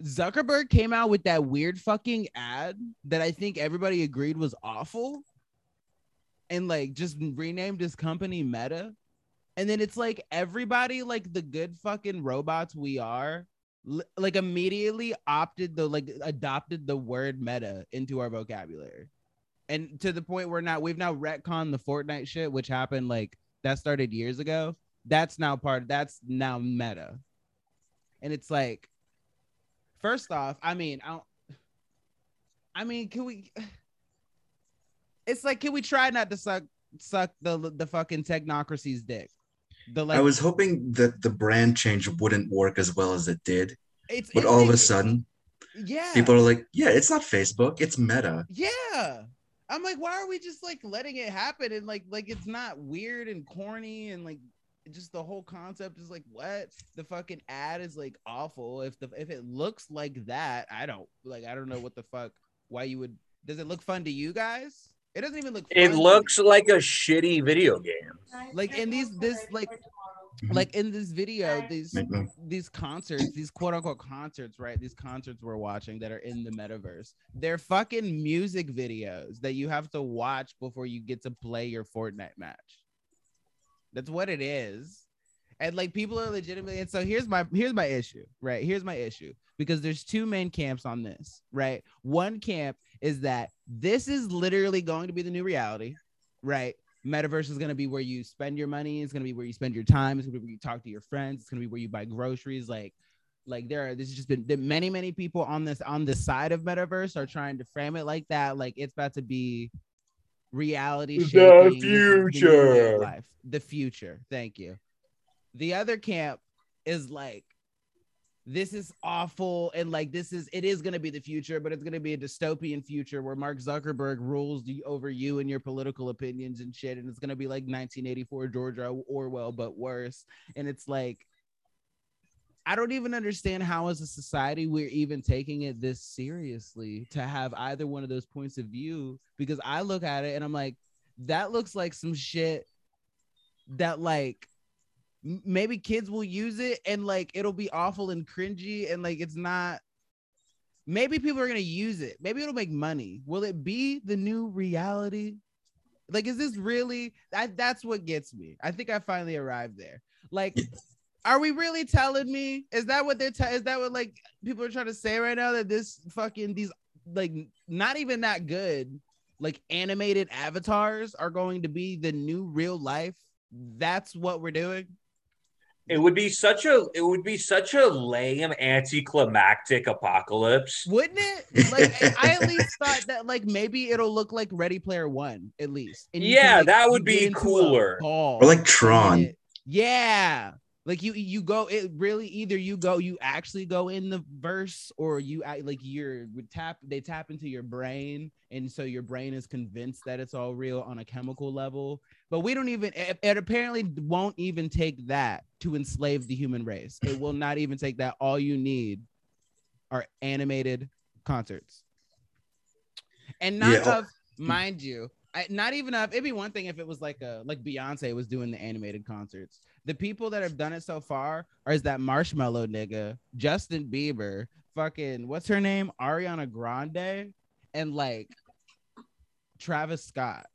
Zuckerberg came out with that weird fucking ad that I think everybody agreed was awful and like just renamed his company Meta. And then it's like everybody, like the good fucking robots we are, l- like immediately opted the like adopted the word meta into our vocabulary. And to the point where now we've now retconned the Fortnite shit, which happened like that started years ago. That's now part, that's now meta. And it's like, first off, I mean, I don't I mean, can we it's like can we try not to suck suck the the fucking technocracy's dick? The like
I was hoping that the brand change wouldn't work as well as it did,
it's
but
it's
all of a sudden,
yeah
people are like, "Yeah, it's not Facebook, it's Meta."
yeah I'm like, why are we just like letting it happen and like like it's not weird and corny and like just the whole concept is like what the fucking ad is like awful. If the if it looks like that, I don't like I don't know what the fuck why you would does it look fun to you guys? It doesn't even look fun
It
to
looks like a shitty video game.
like in these this like mhm. like in this video these these concerts these quote unquote concerts right these concerts we're watching that are in the metaverse they're fucking music videos that you have to watch before you get to play your fortnite match that's what it is. And like people are legitimately and so here's my here's my issue right? Here's my issue because there's two main camps on this right? One camp is that this is literally going to be the new reality right? Metaverse is going to be where you spend your money it's going to be where you spend your time it's going to be where you talk to your friends it's going to be where you buy groceries like like there are this has just been many many people on this on the side of metaverse are trying to frame it like that like it's about to be reality
The
shaping, is the new way of
future.
life. The future. Thank you. The other camp is like this is awful and like this is it is going to be the future but it's going to be a dystopian future where mark zuckerberg rules the, over you and your political opinions and shit. And it's going to be like 1984 george orwell but worse. And it's like i don't even understand how as a society we're even taking it this seriously to have either one of those points of view because i look at it and i'm like that looks like some shit that like maybe kids will use it and like it'll be awful and cringy and like it's not maybe people are going to use it. Maybe it'll make money. Will it be the new reality? Like is this really that that's what gets me. I think i finally arrived there. Like are we really telling me is that what they're te- is that what like people are trying to say right now that this fucking these like not even that good like animated avatars are going to be the new real life that's what we're doing
It would be such a it would be such a lame anticlimactic apocalypse.
wouldn't it like I at least thought that like maybe it'll look like ready player one at least And you
Yeah,
like,
that would be
into
cooler.
Or like Tron.
yeah like you you go it really either you go you actually go in the verse or you act like you're tap they tap into your brain. And so your brain is convinced that it's all real on a chemical level. But we don't even it, it apparently won't even take that to enslave the human race. It will not even take that. All you need are animated concerts. And not
Yeah.
Oh, of mm. mind you I, not even of it'd be one thing if it was like a like beyonce was doing the animated concerts the people that have done it so far are is that Marshmello nigga justin bieber fucking what's her name ariana grande and like travis scott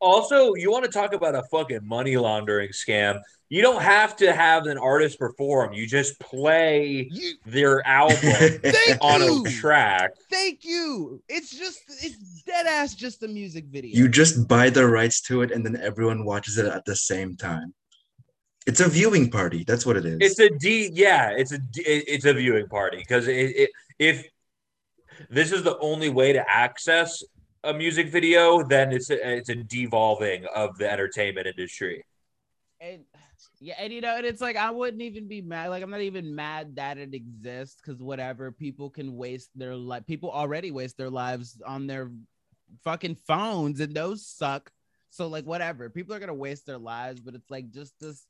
Also, you want to talk about a fucking money laundering scam? You don't have to have an artist perform. You just play
you
their album on
you
a track.
thank you it's just it's dead ass just a music video
you just buy the rights to it and then everyone watches it at the same time. It's a viewing party. That's what it is.
It's a D. Yeah, it's a D- it- it's a viewing party because it, it if this is the only way to access a music video, then it's a, it's a devolving of the entertainment industry.
and yeah, and you know, and it's like I wouldn't even be mad. Like I'm not even mad that it exists because whatever people can waste their life. People already waste their lives on their fucking phones, and those suck. So like whatever, people are gonna waste their lives, but it's like just this,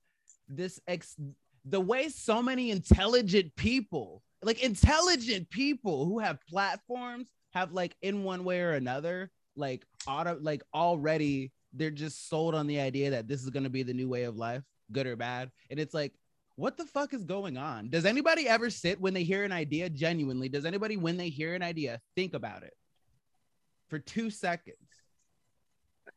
this ex, the way so many intelligent people, like intelligent people who have platforms, have like in one way or another, like auto, like already they're just sold on the idea that this is going to be the new way of life, good or bad. And it's like, what the fuck is going on? Does anybody ever sit when they hear an idea genuinely? Does anybody, when they hear an idea, think about it for two seconds?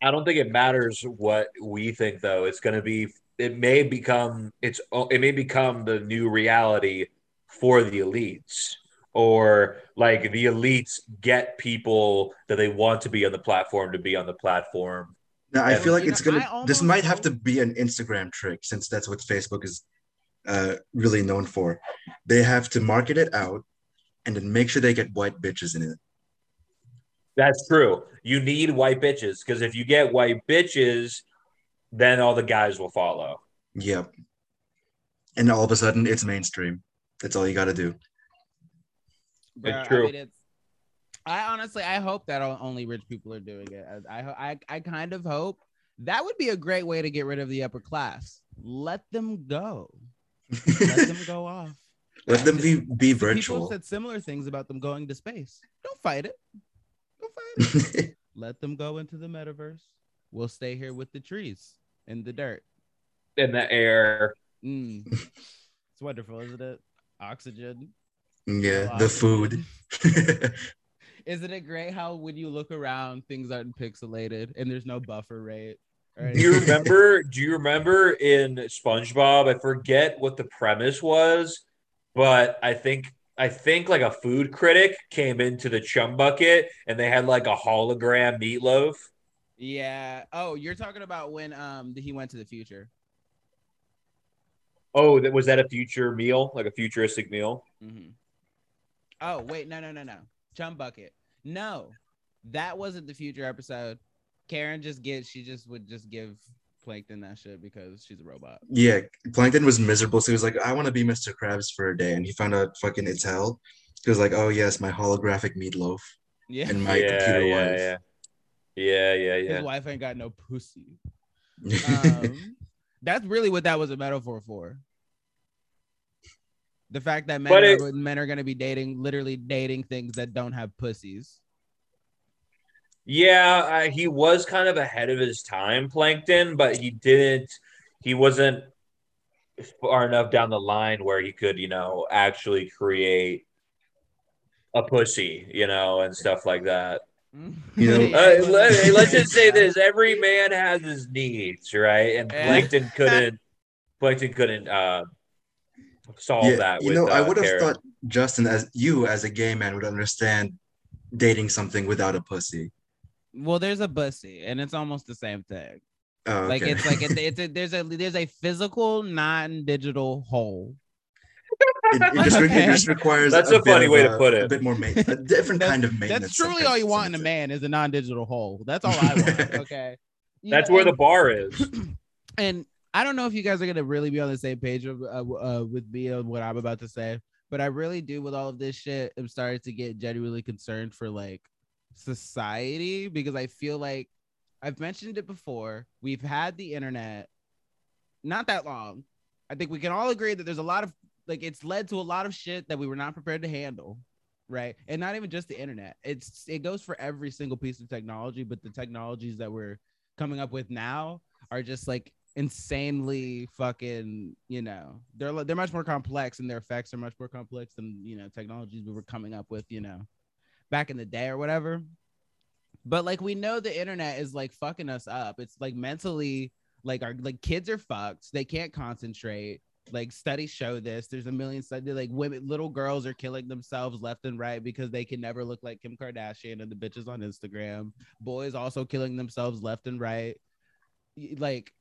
I don't think it matters what we think though. It's going to be it may become it's it may become the new reality for the elites or like the elites get people that they want to be on the platform to be on the platform.
Now, I
Yeah.
feel like it's
know,
gonna.
I
This might have to be an Instagram trick since that's what Facebook is uh, really known for. They have to market it out and then make sure they get white bitches in it.
That's true. You need white bitches because if you get white bitches, then all the guys will follow.
Yep. And all of a sudden, it's mainstream. That's all you got to do.
Bruh,
true.
I mean, I honestly, I hope that only rich people are doing it. I, I, I, I kind of hope that would be a great way to get rid of the upper class. Let them go. Let them go off.
Let them be be virtual.
have said similar things about them going to space. Don't fight it. Don't fight it. Let them go into the metaverse. We'll stay here with the trees and the dirt.
In the air.
Mm. it's wonderful, isn't it? Oxygen.
yeah, the food.
Isn't it great how when you look around, things aren't pixelated and there's no buffer rate? or
Do you remember? do you remember in SpongeBob? I forget what the premise was, but I think I think like a food critic came into the chum bucket and they had like a hologram meatloaf.
Yeah. Oh, you're talking about when um he went to the future.
Oh, that was that a future meal, like a futuristic meal?
hmm Oh wait, no, no, no, no. Chum bucket. No, that wasn't the future episode. Karen just gets. She just would just give Plankton that shit because she's a robot.
yeah, Plankton was miserable, so he was like, "I want to be Mr. Krabs for a day," and he found out fucking it's hell. He was like, "Oh yes, my holographic meatloaf
Yeah.
and my
yeah,
computer
yeah,
wife."
yeah, yeah, yeah, yeah.
His wife ain't got no pussy. Um, that's really what that was a metaphor for. The fact that men,
But
are,
it-
men are going to be dating, literally dating things that don't have pussies.
Yeah, I, he was kind of ahead of his time, Plankton, but he didn't. He wasn't far enough down the line where he could, you know, actually create a pussy, you know, and stuff like that.
You know-
Uh, let, let's just say this: every man has his needs, right? And
Yeah.
Plankton couldn't. Plankton couldn't uh, solve
yeah,
that.
you
with,
know, I
uh,
would have
Karen.
thought Justin, as you as a gay man, would understand dating something without a pussy.
Well, there's a pussy, and it's almost the same thing.
Oh,
Like it's like it's, it's a, there's a there's a physical non-digital hole.
It, it just,
Okay.
it just requires.
That's a
bit
funny
of
way to
a-
put it.
A bit more ma- a different kind of maintenance.
That's truly all you want in a man is a non-digital hole. That's all I want. Okay. You
That's
know,
where the bar is.
and I don't know if you guys are gonna really be on the same page of, uh, uh, with me on what I'm about to say, but I really do with all of this shit. I'm starting to get genuinely concerned for like society because I feel like I've mentioned it before. We've had the internet not that long. I think we can all agree that there's a lot of like it's led to a lot of shit that we were not prepared to handle. Right. And not even just the internet. It's it goes for every single piece of technology, but the technologies that we're coming up with now are just like insanely fucking, you know, they're they're much more complex and their effects are much more complex than, you know, technologies we were coming up with, you know, back in the day or whatever. But like we know the internet is like fucking us up. It's like mentally like our like kids are fucked. They can't concentrate. Like studies show this. There's a million studies like women, little girls are killing themselves left and right because they can never look like Kim Kardashian and the bitches on Instagram. Boys also killing themselves left and right. Like,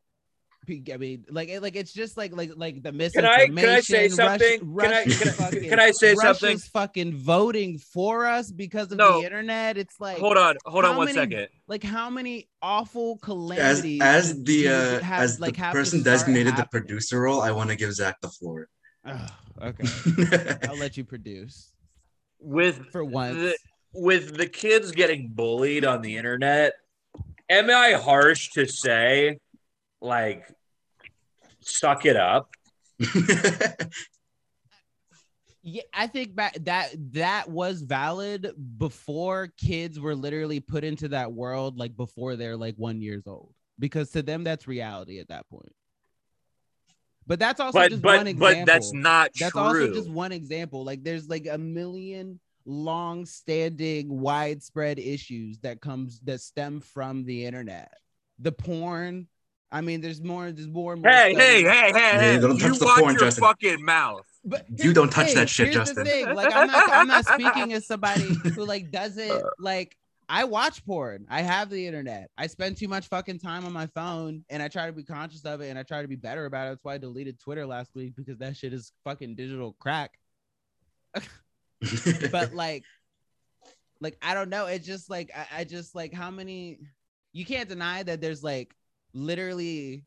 I mean, like, like it's just like, like, like the
Can
misinformation.
I can I say
Rush-
something? Can I can I,
fucking-
can I say
Russia's
something?
fucking voting for us because of
No.
the internet. It's like,
Hold on, hold on
how
one
many-
second.
like how many awful
as
calamities
as
do
the uh,
have-
as
like,
the person
start
designated the producer role, I want to give Zach the floor.
Ugh, okay, I'll let you produce
With
for once.
the, with the kids getting bullied on the internet, am I harsh to say, like, suck it up?
Yeah, I think back that that was valid before kids were literally put into that world, like before they're like one years old, because to them that's reality at that point. But that's also
But
just one example.
but that's not
that's
true.
also just one example. Like there's like a million long-standing, widespread issues that comes that stem from the internet. The porn. I mean, there's more. There's more. And more
hey, hey, hey, hey,
Hey,
hey!
don't
You
touch the
watch
porn,
your
Justin.
fucking mouth.
But
You don't touch
thing,
that shit,
here's the
Justin.
thing, Like I'm not I'm not speaking as somebody who like doesn't like I watch porn. I have the internet. I spend too much fucking time on my phone and I try to be conscious of it and I try to be better about it. That's why I deleted Twitter last week because that shit is fucking digital crack. But like like I don't know. It's just like I, I just like how many you can't deny that there's like literally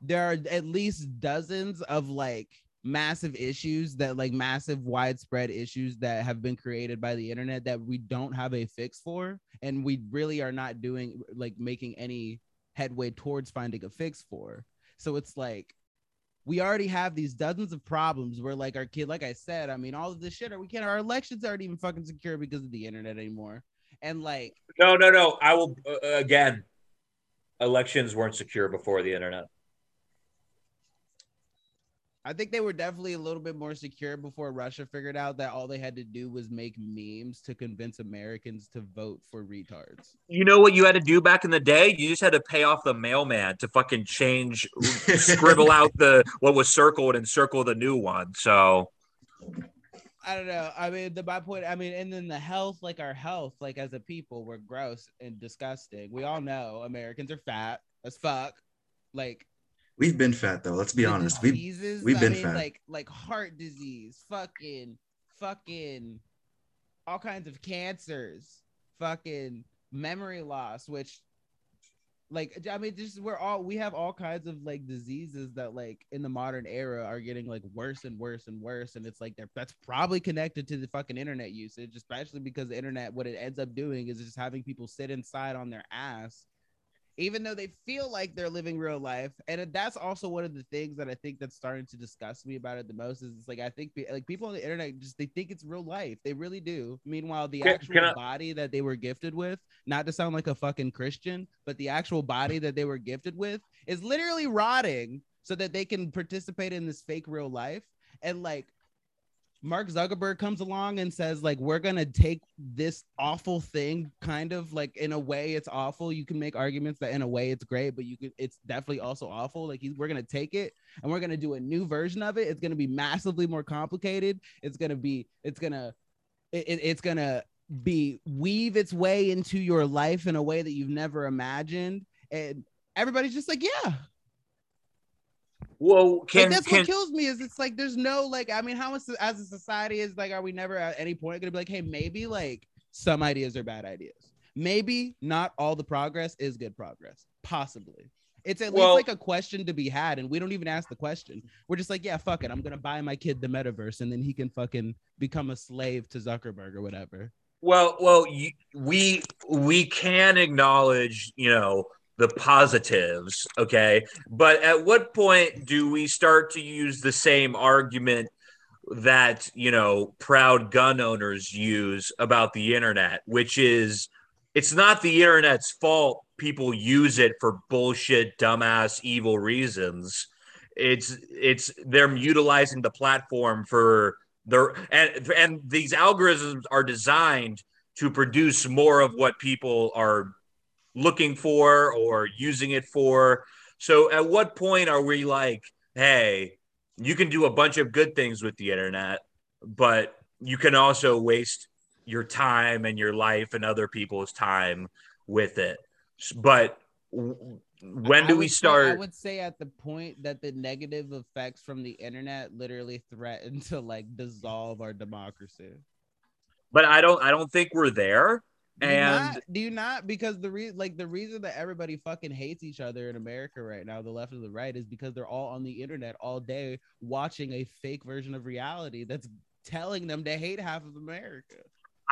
there are at least dozens of like massive issues that like massive widespread issues that have been created by the internet that we don't have a fix for and we really are not doing like making any headway towards finding a fix for so it's like we already have these dozens of problems where like our kid like i said i mean all of this shit are we can't our elections aren't even fucking secure because of the internet anymore and like
No, no, no. I will uh, again. Elections weren't secure before the internet.
I think they were definitely a little bit more secure before Russia figured out that all they had to do was make memes to convince Americans to vote for retards.
You know what you had to do back in the day? You just had to pay off the mailman to fucking change, scribble out the what was circled and circle the new one. So
I don't know. I mean, the my point. I mean, and then the health, like our health, like as a people, we're gross and disgusting. We all know Americans are fat as fuck. Like
We've been fat though. Let's be honest. We
diseases,
we've
I
been
mean,
fat.
like like heart disease, fucking, fucking, all kinds of cancers, fucking memory loss, which, like, I mean, just we're all we have all kinds of like diseases that like in the modern era are getting like worse and worse and worse, and it's like they're that's probably connected to the fucking internet usage, especially because the internet, what it ends up doing is just having people sit inside on their ass even though they feel like they're living real life. And that's also one of the things that i think that's starting to disgust me about it the most is it's like i think like people on the internet just they think it's real life. They really do. Meanwhile the
Can-
actual
can I-
body that they were gifted with not to sound like a fucking christian but the actual body that they were gifted with is literally rotting so that they can participate in this fake real life. And like Mark Zuckerberg comes along and says, like, we're gonna take this awful thing, kind of like in a way it's awful. You can make arguments that in a way it's great, but you could it's definitely also awful. Like we're gonna take it and we're gonna do a new version of it. It's gonna be massively more complicated. It's gonna be, it's gonna, it, it- it's gonna be weave its way into your life in a way that you've never imagined. And everybody's just like, yeah,
Whoa,
like,
can
that's
can
what kills me is it's like there's no like I mean how is as a society is like are we never at any point gonna be like hey maybe like some ideas are bad ideas. Maybe not all the progress is good progress possibly. It's at
Well-
least like a question to be had and we don't even ask the question. We're just like yeah fuck it I'm gonna buy my kid the metaverse and then he can fucking become a slave to Zuckerberg or whatever.
Well, well, you, we we can acknowledge, you know, the positives, okay? But at what point do we start to use the same argument that, you know, proud gun owners use about the internet, which is it's not the internet's fault people use it for bullshit, dumbass, evil reasons. It's it's they're utilizing the platform for their and and these algorithms are designed to produce more of what people are looking for or using it for. So at what point are we like, hey, you can do a bunch of good things with the internet, but you can also waste your time and your life and other people's time with it. But when do we
start? say- I would say at the point that the negative effects from the internet literally threaten to like dissolve our democracy.
But I don't. I don't think we're there.
Do
And
not, do you not? Because the re- like the reason that everybody fucking hates each other in America right now, the left and the right, is because they're all on the internet all day watching a fake version of reality that's telling them to hate half of America.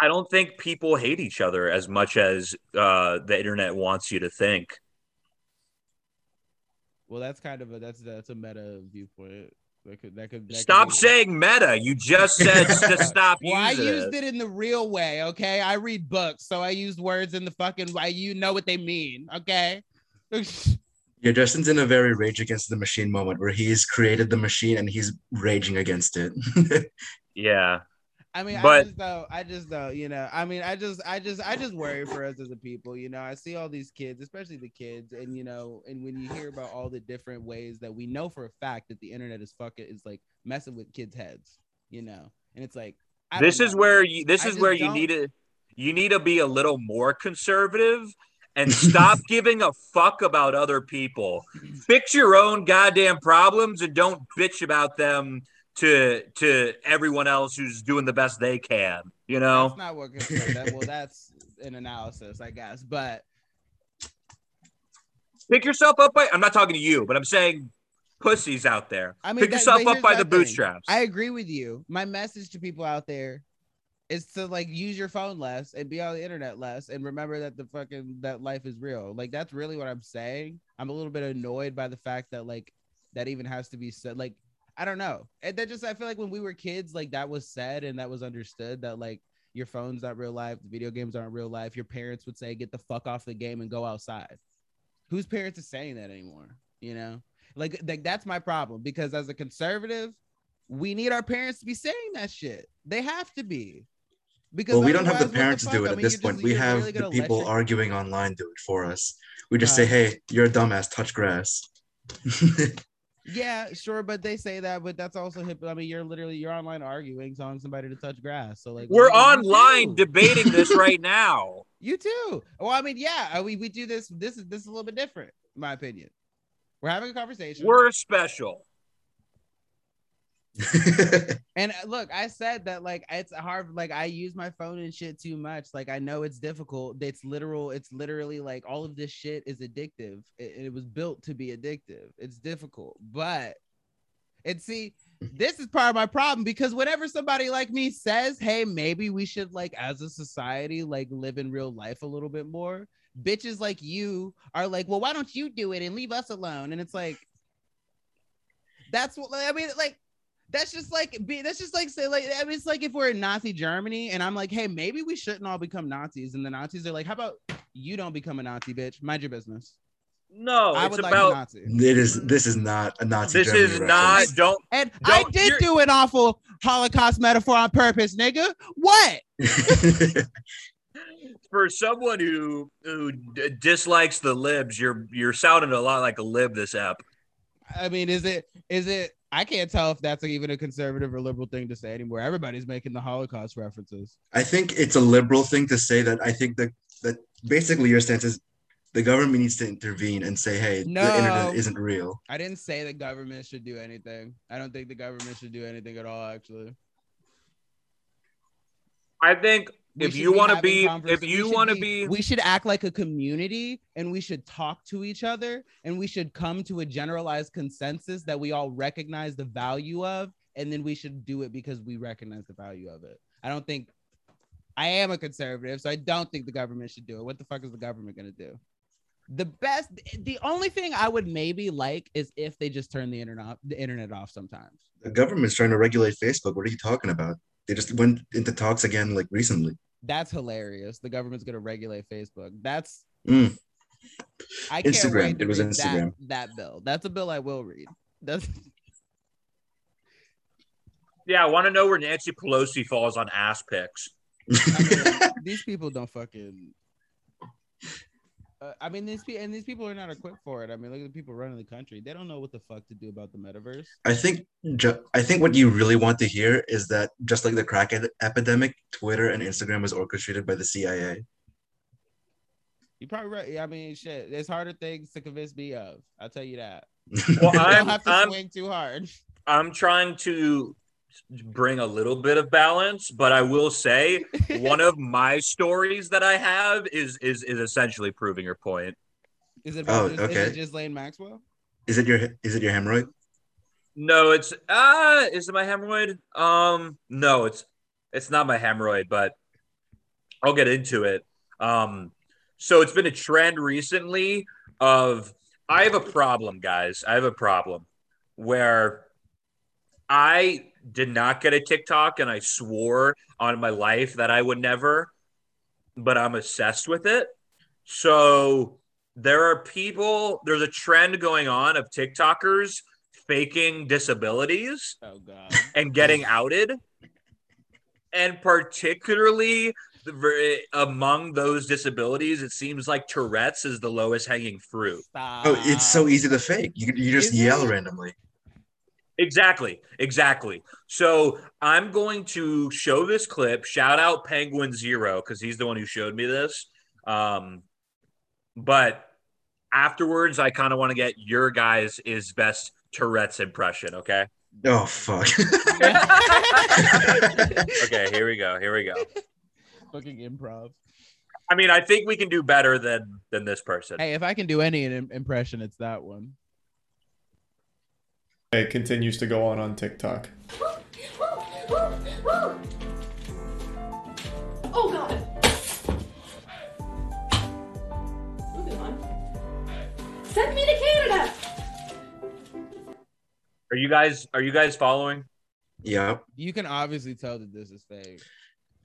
I don't think people hate each other as much as uh, the internet wants you to think.
Well, that's kind of a that's that's a meta viewpoint. That could that could that
Stop
be-
saying meta. You just said to stop
Well, I used
it.
it in the real way, okay? I read books, so I used words in the fucking way you know what they mean, okay?
Yeah, Justin's in a very rage against the machine moment where he's created the machine and he's raging against it.
Yeah.
I mean, I just don't. I just don't. You know. I mean, I just, I just, I just worry for us as a people. You know, I see all these kids, especially the kids, and you know, and when you hear about all the different ways that we know for a fact that the internet is fucking is like messing with kids' heads. You know, and it's like
This is
know.
where you this
I
is where you
don't-
need to you need to be a little more conservative and stop giving a fuck about other people. Fix your own goddamn problems and don't bitch about them to to everyone else who's doing the best they can. You know?
That's not what. That, well, that's an analysis, I guess. But
Pick yourself up by I'm not talking to you, but I'm saying pussies out there.
I mean,
Pick
that-
yourself up by the
thing.
bootstraps.
I agree with you. My message to people out there is to like use your phone less and be on the internet less and remember that the fucking that life is real. Like that's really what I'm saying. I'm a little bit annoyed by the fact that like that even has to be said. Like I don't know. And that just I feel like when we were kids, like that was said and that was understood that like your phone's not real life, the video games aren't real life. Your parents would say, "Get the fuck off the game and go outside." Whose parents are saying that anymore? You know, like like that's my problem because as a conservative, we need our parents to be saying that shit. They have to be. Because
well, we don't have the parents
fuck?
do it
I
at
mean,
this point.
just-
we have
really
the people arguing online do it for us. We just
Uh,
say, "Hey, you're a dumbass. Touch grass."
Yeah, sure, but they say that, but that's also hip. I mean, you're literally you're online arguing, telling somebody to touch grass. So like,
We're
what do you
online debating this right now.
You too. Well, I mean, yeah, uh, we, we do this. This is this is a little bit different, in my opinion. We're having a conversation.
We're special.
And uh, look, I said that like it's hard. Like I use my phone and shit too much. Like I know it's difficult. It's literal. It's literally like all of this shit is addictive. It, it was built to be addictive. It's difficult, but and see, this is part of my problem because whenever somebody like me says, "Hey, maybe we should like as a society like live in real life a little bit more," bitches like you are like, "Well, why don't you do it and leave us alone?" And it's like, that's what I mean. Like that's just like be that's just like say like I mean, it's like if we're in Nazi Germany and I'm like, hey, maybe we shouldn't all become Nazis, and the Nazis are like, how about you don't become a Nazi, bitch? Mind your business.
No,
I
it's
would like a Nazi.
it is. This is not a Nazi.
this
Germany
is
reference.
not don't
And I
Don't-
did do an awful Holocaust metaphor on purpose, nigga. What?
for someone who who d- dislikes the libs. You're you're sounding a lot like a lib this app.
I mean, is it is it? I can't tell if that's even a conservative or liberal thing to say anymore. Everybody's making the Holocaust references.
I think it's a liberal thing to say that. I think that that basically your stance is the government needs to intervene and say, "Hey,
No.
the internet isn't real."
I didn't say the government should do anything. I don't think the government should do anything at all. Actually,
I think
We
if you want to be if you want to be
we should act like a community and we should talk to each other and we should come to a generalized consensus that we all recognize the value of and then we should do it because we recognize the value of it i don't think i am a conservative so i don't think the government should do it what the fuck is the government going to do the best the only thing i would maybe like is if they just turn the internet the internet off sometimes
The government's trying to regulate Facebook. What are you talking about? They just went into talks again, like recently.
that's hilarious the government's going to regulate facebook that's
Mm.
I can't
Instagram.
wait
It was Instagram.
That, that bill. That's a bill I will read. That's
yeah. I want to know where Nancy Pelosi falls on ass pics.
I mean, these people don't fucking. Uh, I mean, these people and these people are not equipped for it. I mean, look at the people running the country. They don't know what the fuck to do about the metaverse.
I think ju- I think what you really want to hear is that just like the crack ed- epidemic, Twitter and Instagram was orchestrated by the CIA.
You probably right. I mean, shit. There's harder things to convince me of. I'll tell you that.
Well, I'm
don't have to
I'm
swing too hard.
I'm trying to bring a little bit of balance, but I will say one of my stories that I have is is is essentially proving your point.
Is it?
Oh,
Is, is
okay.
it just Ghislaine Maxwell?
is it your is it your hemorrhoid?
No, it's ah, is it my hemorrhoid? Um, no, it's it's not my hemorrhoid, but I'll get into it. Um, so it's been a trend recently of I have a problem, guys. I have a problem where I did not get a TikTok and I swore on my life that I would never, but I'm obsessed with it. So there are people, there's a trend going on of TikTokers faking disabilities
Oh god.
and getting outed. And particularly the ver- among those disabilities, it seems like Tourette's is the lowest hanging fruit.
Stop.
Oh, it's so easy to fake. You you just
Is
yell
it?
randomly.
Exactly, exactly. So I'm going to show this clip. Shout out Penguin Zero because he's the one who showed me this. Um, but afterwards, I kind of want to get your guys' is best Tourette's impression. Okay.
Oh fuck.
Okay. Here we go. Here we go.
Fucking improv.
I mean, I think we can do better than than this person.
Hey, if I can do any impression, it's that one.
It continues to go on on TikTok.
Oh god. Moving on. Send me to Canada.
Are you guys are you guys following?
Yep.
You can obviously tell that this is fake.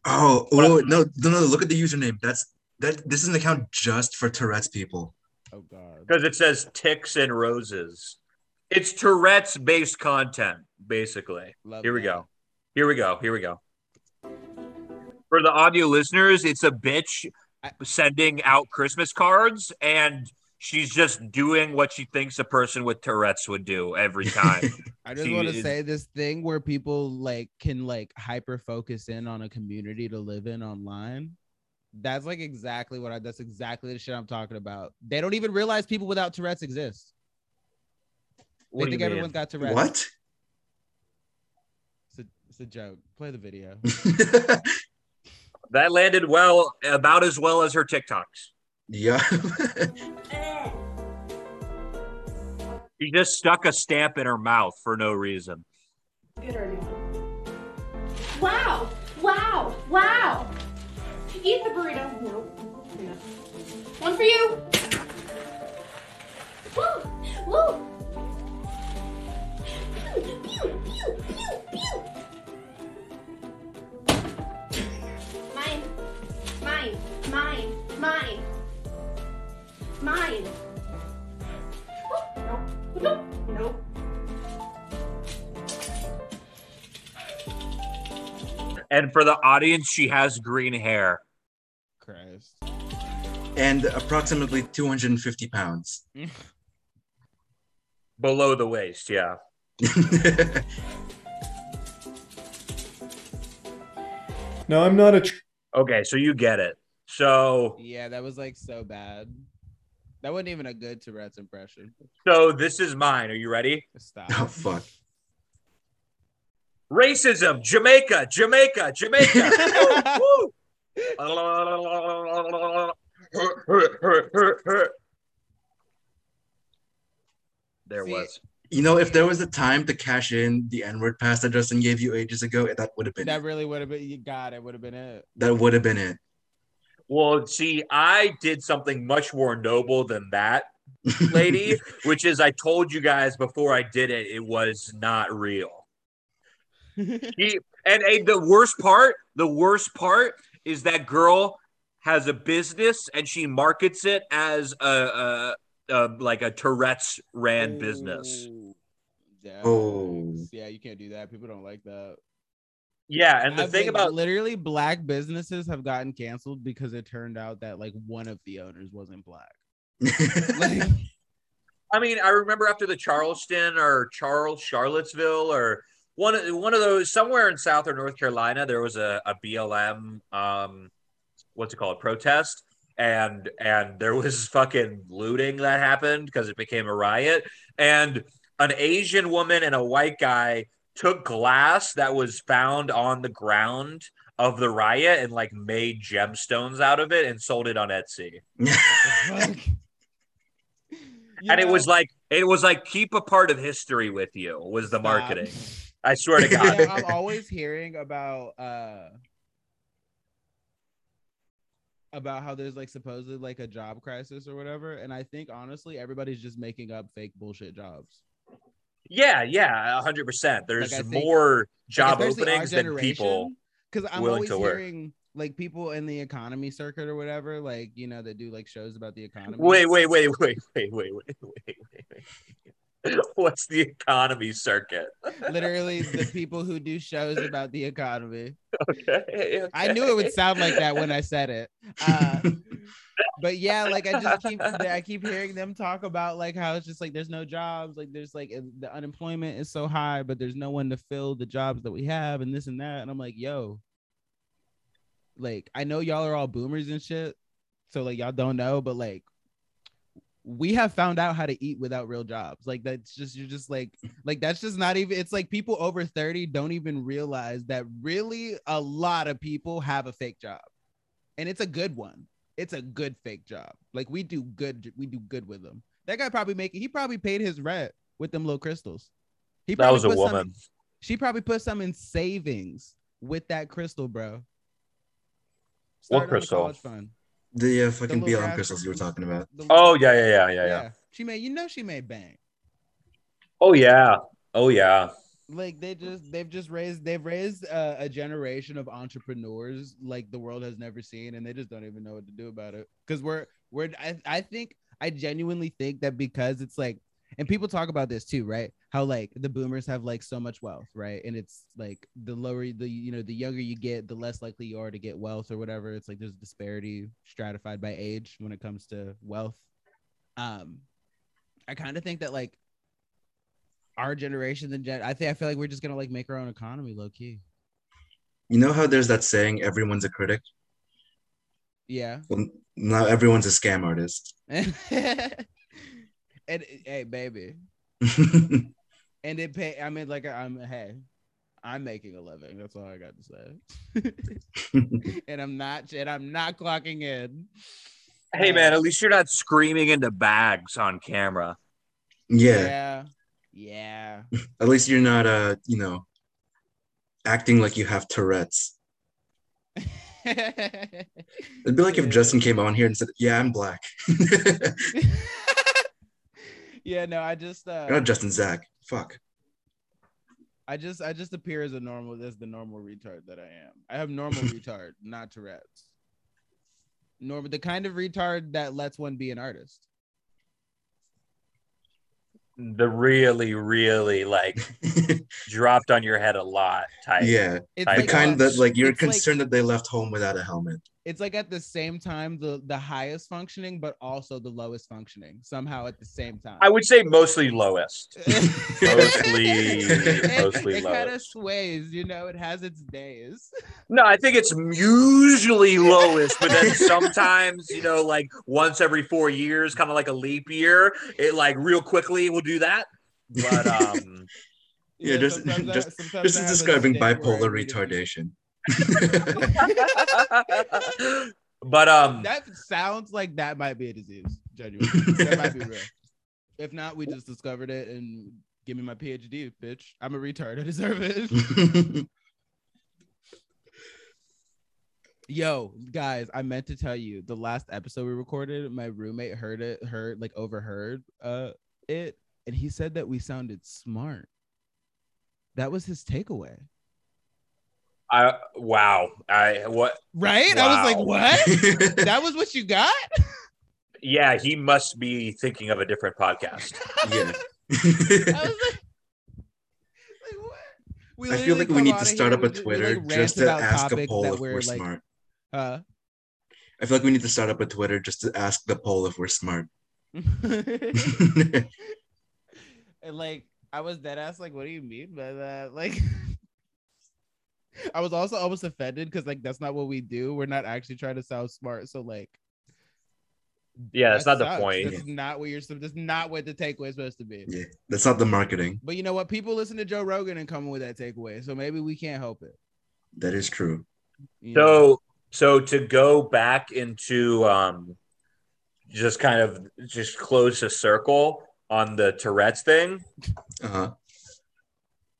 Oh, oh no, no, no! Look at the username. That's that. This is an account just for Tourette's people.
Oh god.
Because it says ticks and roses. It's Tourette's based content, basically.
Love
Here we go. Here we go. Here we go. For the audio listeners, it's a bitch sending out Christmas cards and she's just doing what she thinks a person with Tourette's would do every time.
I just want to say this thing where people like can like hyper focus in on a community to live in online. That's like exactly what I that's exactly the shit I'm talking about. They don't even realize people without Tourette's exist.
What
they
do you
think
mean?
everyone's got Tourette's.
What?
It's a, it's a joke. Play the video.
That landed well, about as well as her TikToks.
yeah.
She just stuck a stamp in her mouth for no reason.
Good or new Wow! Wow! Wow! Eat the burrito. No. no. One for you. Woo! Woo! Mine. Mine. Mine. Mine. Mine. Oh, no. No. No.
And for the audience, she has green hair.
Christ.
and approximately 250 pounds.
Below the waist, yeah.
No, I'm not a. Tr-
Okay, so you get it. So
Yeah, that was like so bad. That wasn't even a good Tourette's impression.
so this is mine. Are you ready?
Stop.
oh fuck.
Racism, Jamaica, Jamaica, Jamaica. Woo, woo. there
See,
was.
You know, if there was a time to cash in the N-word pass that Justin gave you ages ago, that would have been
that
it.
really would have been you got it would have been it.
that would have been it.
Well, see, I did something much more noble than that, lady, which is I told you guys before I did it, it was not real. He, and, and the worst part, the worst part is that girl has a business and she markets it as a, a, a like a Tourette's ran business.
Yeah.
Oh.
Yeah, you can't do that. People don't like that.
Yeah, and the
I've
thing about
literally black businesses have gotten canceled because it turned out that like one of the owners wasn't black. Like,
I mean, I remember after the Charleston or Charles Charlottesville or one of one of those somewhere in South or North Carolina, there was a, a BLM um what's it called protest and and there was fucking looting that happened because it became a riot and an Asian woman and a white guy took glass that was found on the ground of the riot and like made gemstones out of it and sold it on Etsy.
fuck?
and it was like it was like keep a part of history with you was the
Stop.
marketing. I swear to God.
yeah, I'm always hearing about uh about how there's like supposedly like a job crisis or whatever. And I think honestly, everybody's just making up fake bullshit jobs.
yeah, yeah, hundred percent. There's
I think-
more job
Like,
openings than people.
Because I'm
willing
always
to work.
hearing like people in the economy circuit or whatever, like you know, that do like shows about the economy.
Wait, wait, wait, wait, wait, wait, wait, wait, wait, wait. What's the economy circuit?
Literally the people who do shows about the economy.
Okay,
I knew it would sound like that when I said it. Uh, but yeah, like I just keep I keep hearing them talk about like how it's just like there's no jobs, like there's like the unemployment is so high, but there's no one to fill the jobs that we have and this and that. And I'm like, yo, like I know y'all are all boomers and shit, so like y'all don't know, but like we have found out how to eat without real jobs. Like that's just you're just like like that's just not even it's like people over 30 don't even realize that really a lot of people have a fake job. And it's a good one. It's a good fake job. Like we do good we do good with them. That guy probably making he probably paid his rent with them little crystals. He
That
probably
was a woman.
she probably put some in savings with that crystal, bro.
What
on the
crystal?
college fund.
The uh, fucking
little
BLM crystals you were talking about.
The-
Oh yeah, yeah, yeah, yeah, yeah.
She made, you know, she made bank.
Oh yeah. Oh yeah.
Like they just, they've just raised, they've raised uh, a generation of entrepreneurs like the world has never seen, and they just don't even know what to do about it. Because we're, we're, I, I think, I genuinely think that because it's like, and people talk about this too, right? How like the boomers have like so much wealth, right? And it's like the lower the you know the younger you get, the less likely you are to get wealth or whatever. It's like there's a disparity stratified by age when it comes to wealth. Um, I kind of think that like our generation, the gen, I think I feel like we're just gonna like make our own economy, low key.
You know how there's that saying, everyone's a critic?
Yeah.
Well, now everyone's a scam artist.
and hey, baby, and it pay. I mean, like I'm hey, I'm making a living. That's all I got to say. and I'm not. And I'm not clocking in.
Hey man, at least you're not screaming into bags on camera.
yeah.
Yeah.
At least you're not, uh, you know, acting like you have Tourette's. It'd be like if Justin came on here and said, "Yeah, I'm black."
Yeah. No, I just. uh
Not Justin, Zach. Fuck.
I just I just appear as a normal as the normal retard that I am. I have normal retard, not Tourette's. Normal the kind of retard that lets one be an artist.
The really, really like dropped on your head a lot type.
yeah,
It's
I
the
like
kind that like you're
it's like-
concerned that they left home without a helmet.
It's like at the same time the the highest functioning, but also the lowest functioning somehow at the same time.
I would say mostly lowest. Mostly,
it,
mostly
it kind of sways, you know. It has its days.
No, I think it's usually lowest, but then sometimes, you know, like once every four years, kind of like a leap year, it like real quickly will do that. But um,
Yeah, just
sometimes I-
just
sometimes
just
I have
describing
state where I
bipolar
need to
retardation.
but um,
That sounds like that might be a disease. Genuinely, that might be real. If not, we just discovered it and give me my PhD, bitch. I'm a retard. I deserve it. Yo, guys, I meant to tell you the last episode we recorded, my roommate heard it, heard like overheard uh it, and he said that we sounded smart. That was his takeaway.
I wow, I what?
Right? I was like, what? that was what you got?
Yeah, he must be thinking of a different podcast.
yeah.
I was like, like what? We
I feel like we need to start up a
we ju-
Twitter
like,
just to ask a
topics
poll
that
if we're
like,
smart.
Uh,
I feel like we need to start up a Twitter just to ask the poll if we're smart.
and like I was dead ass like, what do you mean by that? Like I was also almost offended because like that's not what we do. We're not actually trying to sound smart. So like
Yeah, that's
that
not the point.
That's not what you're sup- that's not what the takeaway is supposed to be.
yeah, that's not the marketing.
But you know what? People listen to Joe Rogan and come with that takeaway. So maybe we can't help it.
That is true.
you know?
So so to go back into um just kind of just close a circle on the Tourette's thing.
Uh-huh.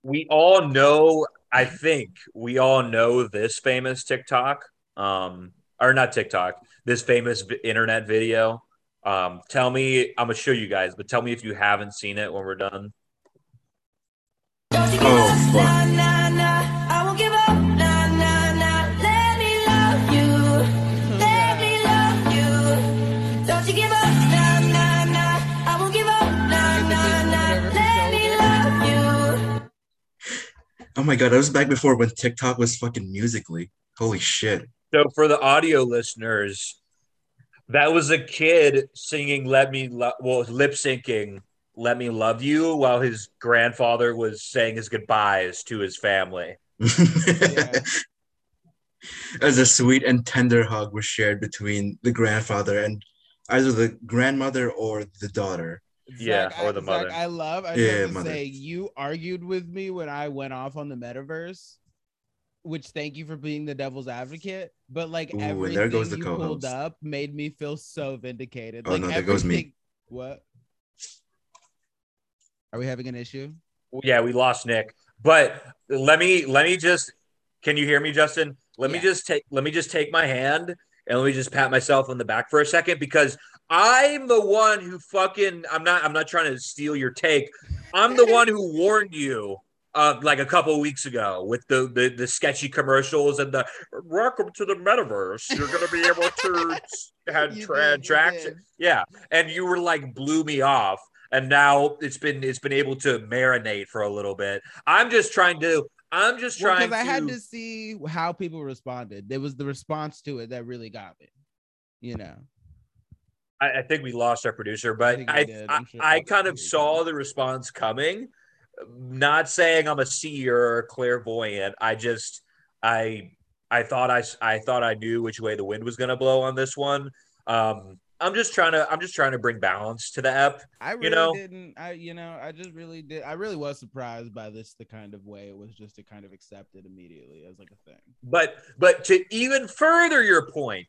We all know, I think we all know this famous TikTok. Um or not TikTok, this famous internet video. Um tell me I'm gonna show you guys, but tell me if you haven't seen it when we're done.
Oh fuck. Oh my god, I was back before when TikTok was fucking Musical.ly. Holy shit.
So for the audio listeners, that was a kid singing "Let Me," Lo- well, lip syncing "Let Me Love You" while his grandfather was saying his goodbyes to his family.
As a sweet and tender hug was shared between the grandfather and either the grandmother or the daughter.
Yeah,
Zach,
or
I-
the
Zach,
mother.
I love. I
Yeah,
love to say you argued with me when I went off on the metaverse, which thank you for being the devil's advocate. But like
Ooh,
everything
there goes the
you pulled
co-host.
up made me feel so vindicated.
Oh,
like
no, there goes me.
What? Are we having an issue?
yeah, we lost Nick. But let me let me just can you hear me, Justin? Let me just take let me just take my hand and let me just pat myself on the back for a second because I'm the one who fucking I'm not I'm not trying to steal your take. I'm the one who warned you uh, like a couple weeks ago with the, the the sketchy commercials and the welcome to the metaverse. You're gonna be able to have
You
tra-
did, you
traction.
did.
Yeah, and you were like blew me off, and now it's been it's been able to marinate for a little bit. I'm just trying to. I'm just trying
because I had
to.
to see how people responded. It was the response to it that really got me. You know.
I, I think we lost our producer, but I. I,
sure-
I kind of saw the response coming. Not saying I'm a seer or clairvoyant. I just I I thought I I thought I knew which way the wind was going to blow on this one. Um, I'm just trying to I'm just trying to bring balance to the app.
I really
You know?
didn't. I you know I just really did. I really was surprised by this. The kind of way it was just to kind of accept it immediately as like a thing.
But but to even further your point,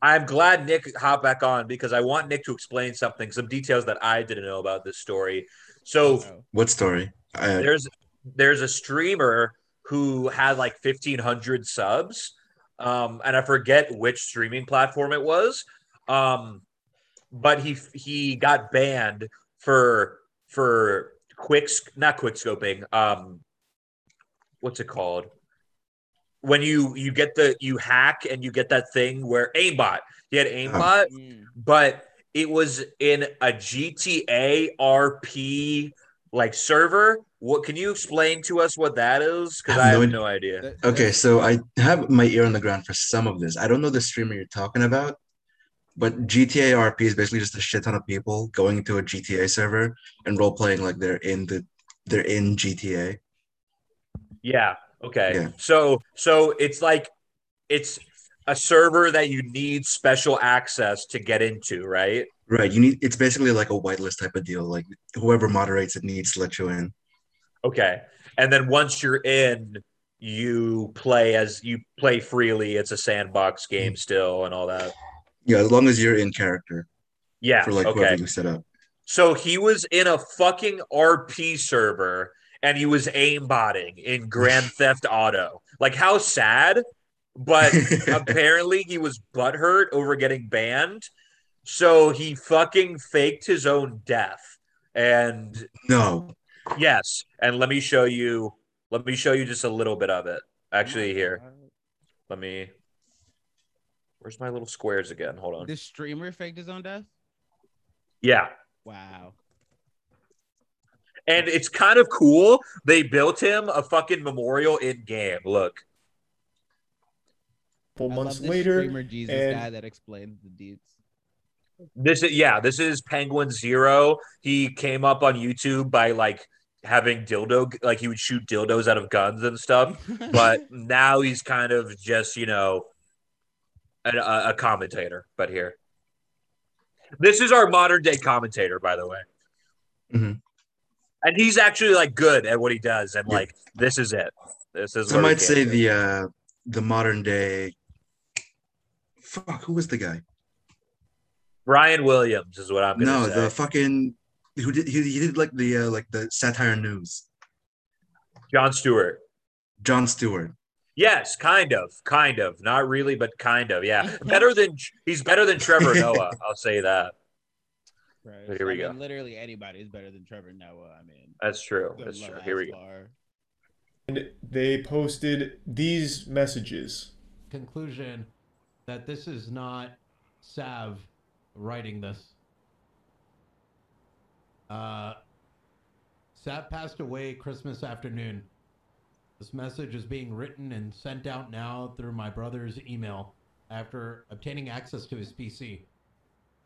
I'm glad Nick hopped back on because I want Nick to explain something, some details that I didn't know about this story. So
What story? I,
there's there's a streamer who had like 1500 subs um and i forget which streaming platform it was um but he he got banned for for quick not quick scoping um what's it called when you you get the you hack and you get that thing where aimbot he had aimbot
Mm.
but it was in a GTA RP like server. What can you explain to us what that is? Because
I
I
have
have
no
no idea.
Okay, so I have my ear on the ground for some of this. I don't know the streamer you're talking about, but GTA RP is basically just a shit ton of people going into a GTA server and role playing like they're in the they're in GTA.
Yeah. Okay.
Yeah.
So so it's like it's a server that you need special access to get into, right?
Right. You need it's basically like a whitelist type of deal. Like whoever moderates it needs to let you in.
Okay. And then once you're in, you play as you play freely. It's a sandbox game mm. still and all that.
Yeah, as long as you're in character
Yeah.
for like
okay.
whoever you set up.
So he was in a fucking RP server and he was aimbotting in Grand Theft Auto. Like how sad, but apparently he was butthurt over getting banned. So he fucking faked his own death. And
No.
yes, and let me show you let me show you just a little bit of it. Actually here. Let me Where's my little squares again? Hold on.
This streamer faked his own death.
Yeah.
Wow.
And it's kind of cool. They built him a fucking memorial in game. Look.
couple
I
months later,
streamer Jesus
and-
guy that explains the deeds.
This is yeah, this is Penguin Zero. He came up on YouTube by like having dildo like he would shoot dildos out of guns and stuff. But now he's kind of just, you know, a, a, commentator, but here. This is our modern day commentator, by the way.
Mhm.
And he's actually like good at what he does, and
Yeah.
like this is it. This is we
might say the uh the modern day fuck, who was the guy?
Brian Williams is what I'm gonna
No,
say.
the fucking who did he, he did like the uh, like the satire news.
Jon Stewart.
Jon Stewart.
Yes, kind of, kind of, not really, but kind of. Yeah, better than he's better than Trevor Noah. I'll say that.
Right.
But here we
I
go.
literally anybody is better than Trevor Noah. I mean,
That's true. That's true. Here we
ass
go.
bar.
and they posted these messages.
conclusion that this is not Sav writing this. Uh, Sav passed away Christmas afternoon. This message is being written and sent out now through my brother's email after obtaining access to his PC.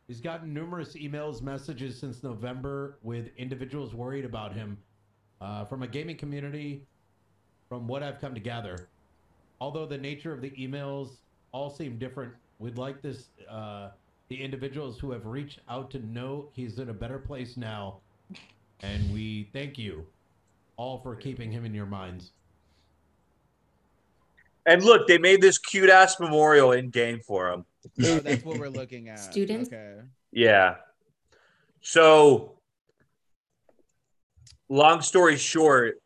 He's gotten numerous emails, messages since November with individuals worried about him uh, from a gaming community, from what I've come to gather although the nature of the emails all seem different, we'd like this uh, the individuals who have reached out to know he's in a better place now, and we thank you all for keeping him in your minds.
And look, they made this cute ass memorial in game for him.
Oh, that's what we're looking at.
Students?
Okay.
Yeah. So long story short,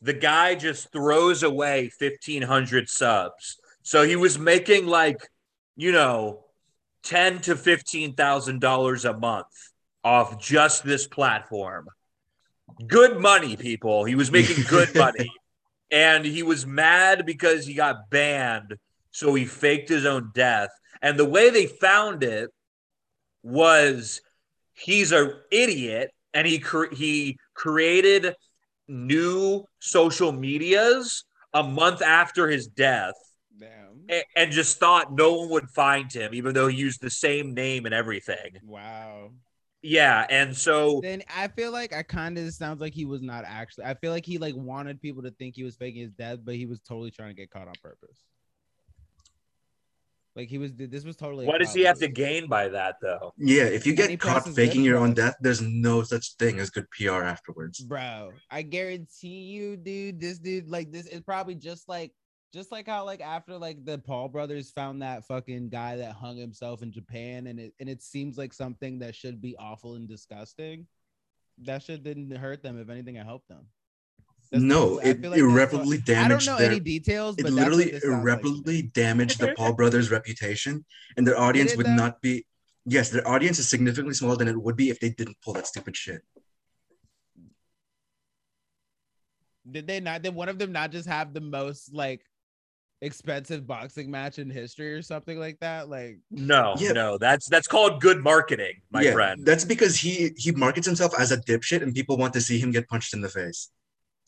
the guy just throws away 1500 subs. So he was making like, you know, 10 to 15,000 dollars a month off just this platform. Good money, people. He was making good money. And he was mad because he got banned, so he faked his own death. And the way they found it was he's an idiot and he cre- he created new social medias a month after his death
Damn.
and just thought no one would find him even though he used the same name and everything
Wow.
Yeah and so
Then I feel like I kind of sounds like he was not actually. I feel like he like wanted people to think he was faking his death, but he was totally trying to get caught on purpose. Like he was. This was totally. a
what does he have to gain by that though
Yeah, if you get caught faking your own death, there's no such thing as good PR afterwards.
bro i guarantee you dude this dude like this is probably just like just like how like after like the paul brothers found that fucking guy that hung himself in japan and it and it seems like something that should be awful and disgusting that shit didn't hurt them if anything it helped them That's
no, it
like
irreparably
what- i don't
damaged
know
their.
any details
It
but
literally
sounds like
irreparably damaged the Paul brothers' reputation, and their audience would
though?
not be. Yes, their audience is significantly smaller than it would be if they didn't pull that stupid shit.
did they not did one of them not just have the most like expensive boxing match in history or something like that like
no
Yeah.
no that's that's called good marketing my
yeah,
friend
that's because he he markets himself as a dipshit, and people want to see him get punched in the face.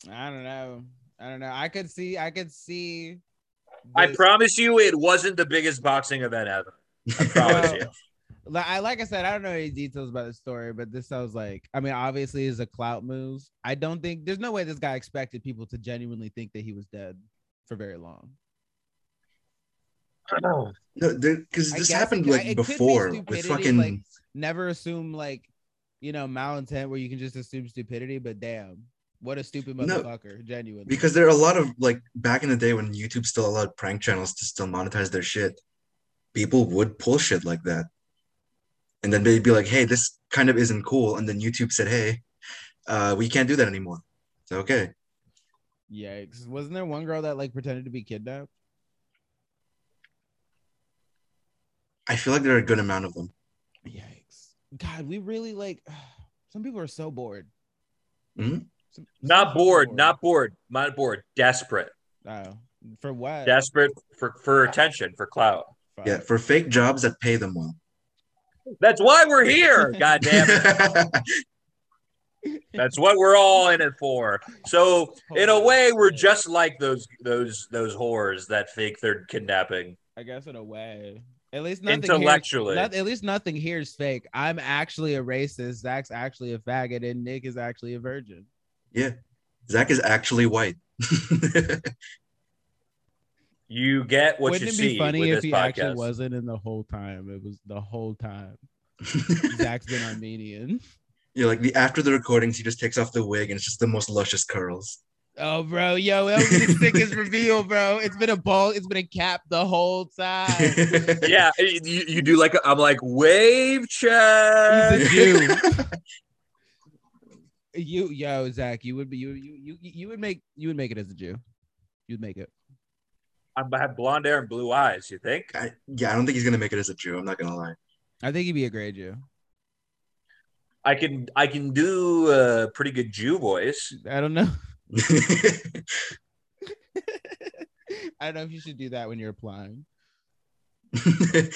I don't know. I don't know. I could see. I could see.
i promise you it wasn't the biggest boxing event ever i promise you
Like I like I said, I don't know any details about the story, but this sounds like. I mean, obviously, is a clout move. I don't think there's no way this guy expected people to genuinely think that he was dead for very long.
No, because
I
this
guess it
happened like
it could be
before with fucking.
like, Never assume like, you know, malintent where you can just assume stupidity. But damn, what a stupid
No,
motherfucker! Genuinely.
because there are a lot of like back in the day when YouTube still allowed prank channels to still monetize their shit, people would pull shit like that. And then they'd be like, hey, this kind of isn't cool. And then YouTube said, hey, uh, we can't do that anymore. So, okay.
Yikes! Wasn't there one girl that like pretended to be kidnapped?
I feel like there are a good amount of them.
Yikes! God, we really like. Some people are so bored.
Mhm.
Some- some
not
people are
bored not bored not bored desperate
Oh, for what?
desperate for for attention for clout
Fuck.
Yeah, for fake jobs that pay them well.
that's why we're here god damn it That's what we're all in it for. So in a way, we're just like those those those whores that fake their kidnapping.
I guess in a way. At least nothing
Intellectually.
Here, not, at least nothing here is fake. I'm actually a racist. Zach's actually a faggot, and Nick is actually a virgin.
yeah. Zach is actually white.
You get what
Wouldn't
you
it be funny if he
podcast.
actually wasn't in the whole time? It was the whole time. Zach's been Armenian.
yeah, like the after the recordings, he just takes off the wig and it's just the most luscious curls.
Oh, bro, yo, that was the sickest reveal, bro. It's been a ball. It's been a cap the whole time.
yeah, you, you do like I'm like wave check.
He's a Jew. you, yo, Zach, you would be you you you you would make you would make it as a Jew. You'd make it.
I have blonde hair and blue eyes. You think?
I, yeah, I don't think he's gonna make it as a Jew. I'm not gonna lie.
I think he'd be a great Jew.
I can I can do a pretty good Jew voice.
I don't know. I don't know if you should do that when you're applying. I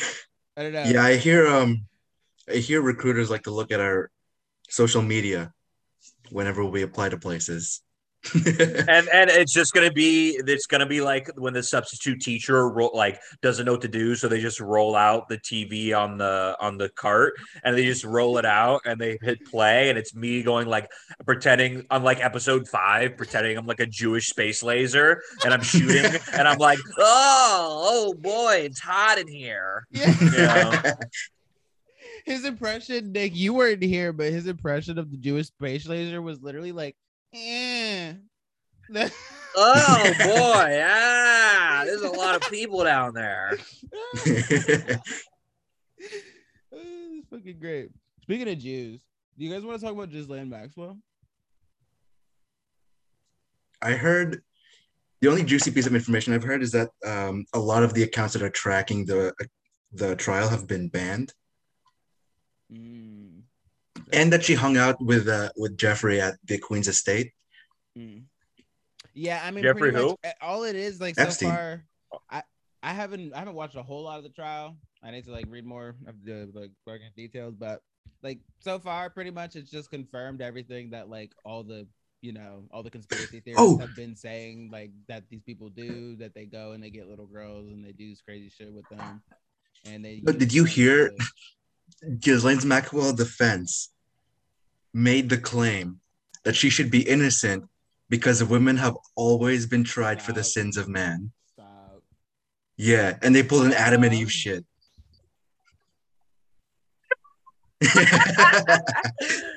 don't know.
yeah, I hear um, I hear recruiters like to look at our social media whenever we apply to places.
And and it's just gonna be it's gonna be like when the substitute teacher ro- like doesn't know what to do so they just roll out the tv on the on the cart and they just roll it out and they hit play and it's me going like pretending i'm like episode five pretending i'm like a jewish space laser and i'm shooting and i'm like oh oh boy it's hot in here
Yeah.
Yeah.
His impression, Nick, you weren't here, but his impression of the Jewish space laser was literally like, eh.
oh boy ah there's a lot of people down there
it's fucking great. Speaking of Jews, do you guys want to talk about Ghislaine Maxwell?
I heard the only juicy piece of information I've heard is that um, a lot of the accounts that are tracking the the trial have been banned,
Mm,
and that she hung out with uh, with Jeffrey at the Queen's estate.
mm. Yeah, I mean,
Jeffrey who?
much all it is like
Epstein.
so far. I I haven't I haven't watched a whole lot of the trial. I need to like read more of the like fucking details, but like so far, pretty much it's just confirmed everything that like all the you know all the conspiracy theorists
Oh.
have been saying like that these people do that they go and they get little girls and they do this crazy shit with them, and they.
But did you hear-
to-
Ghislaine's Maxwell defense made the claim that she should be innocent because women have always been tried for the sins of man.
Stop.
Yeah, and they pulled an Adam and Eve shit.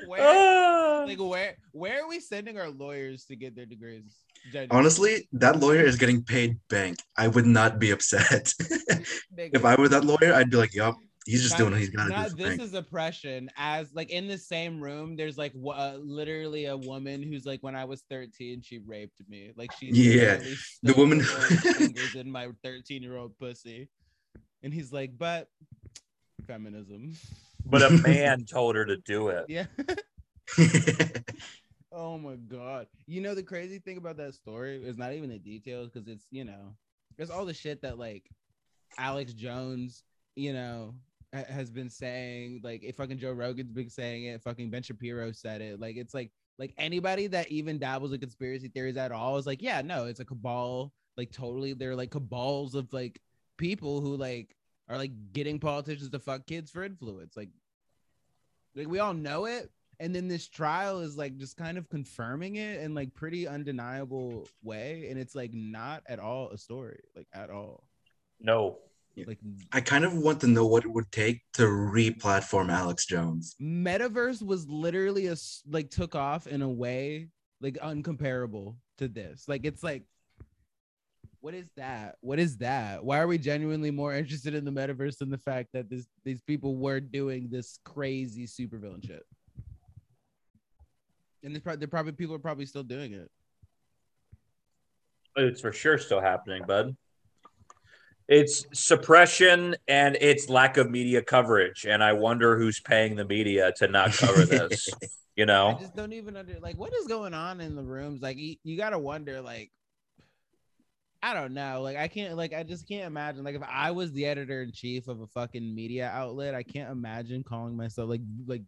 Where,
Ah.
like where where are we sending our lawyers to get their degrees? Genuinely.
Honestly, that lawyer is getting paid bank. I would not be upset. If I were that lawyer, I'd be like, yup, he's just
Not-
doing what he's got to do
this
bank.
is oppression as like in the same room there's like wha- uh, literally a woman who's like when i was 13 she raped me. Like she
Yeah, the woman-
her little fingers in my 13 year old pussy. And he's like but feminism.
But a man told her to do it.
yeah. Oh my god. You know the crazy thing about that story is not even the details because it's you know there's all the shit that like alex jones you know ha- has been saying like if fucking joe rogan's been saying it fucking ben shapiro said it like it's like like anybody that even dabbles in conspiracy theories at all is like yeah no it's a cabal like totally they're like cabals of like people who like are like getting politicians to fuck kids for influence like like we all know it and then this trial is like just kind of confirming it in like pretty undeniable way and it's like not at all a story like at all
No.
Like
I kind of want to know what it would take to re-platform Alex Jones.
metaverse was literally a s- like took off in a way like uncomparable to this. Like it's like what is that? What is that? Why are we genuinely more interested in the metaverse than the fact that this these people were doing this crazy supervillain shit? And there's probably, probably people are probably still doing it.
It's for sure still happening, bud. It's suppression and it's lack of media coverage. And I wonder who's paying the media to not cover this. you know?
I just don't even under like what is going on in the rooms. Like you, you gotta wonder, like I don't know. Like I can't like I just can't imagine. Like if I was the editor in chief of a fucking media outlet, I can't imagine calling myself like like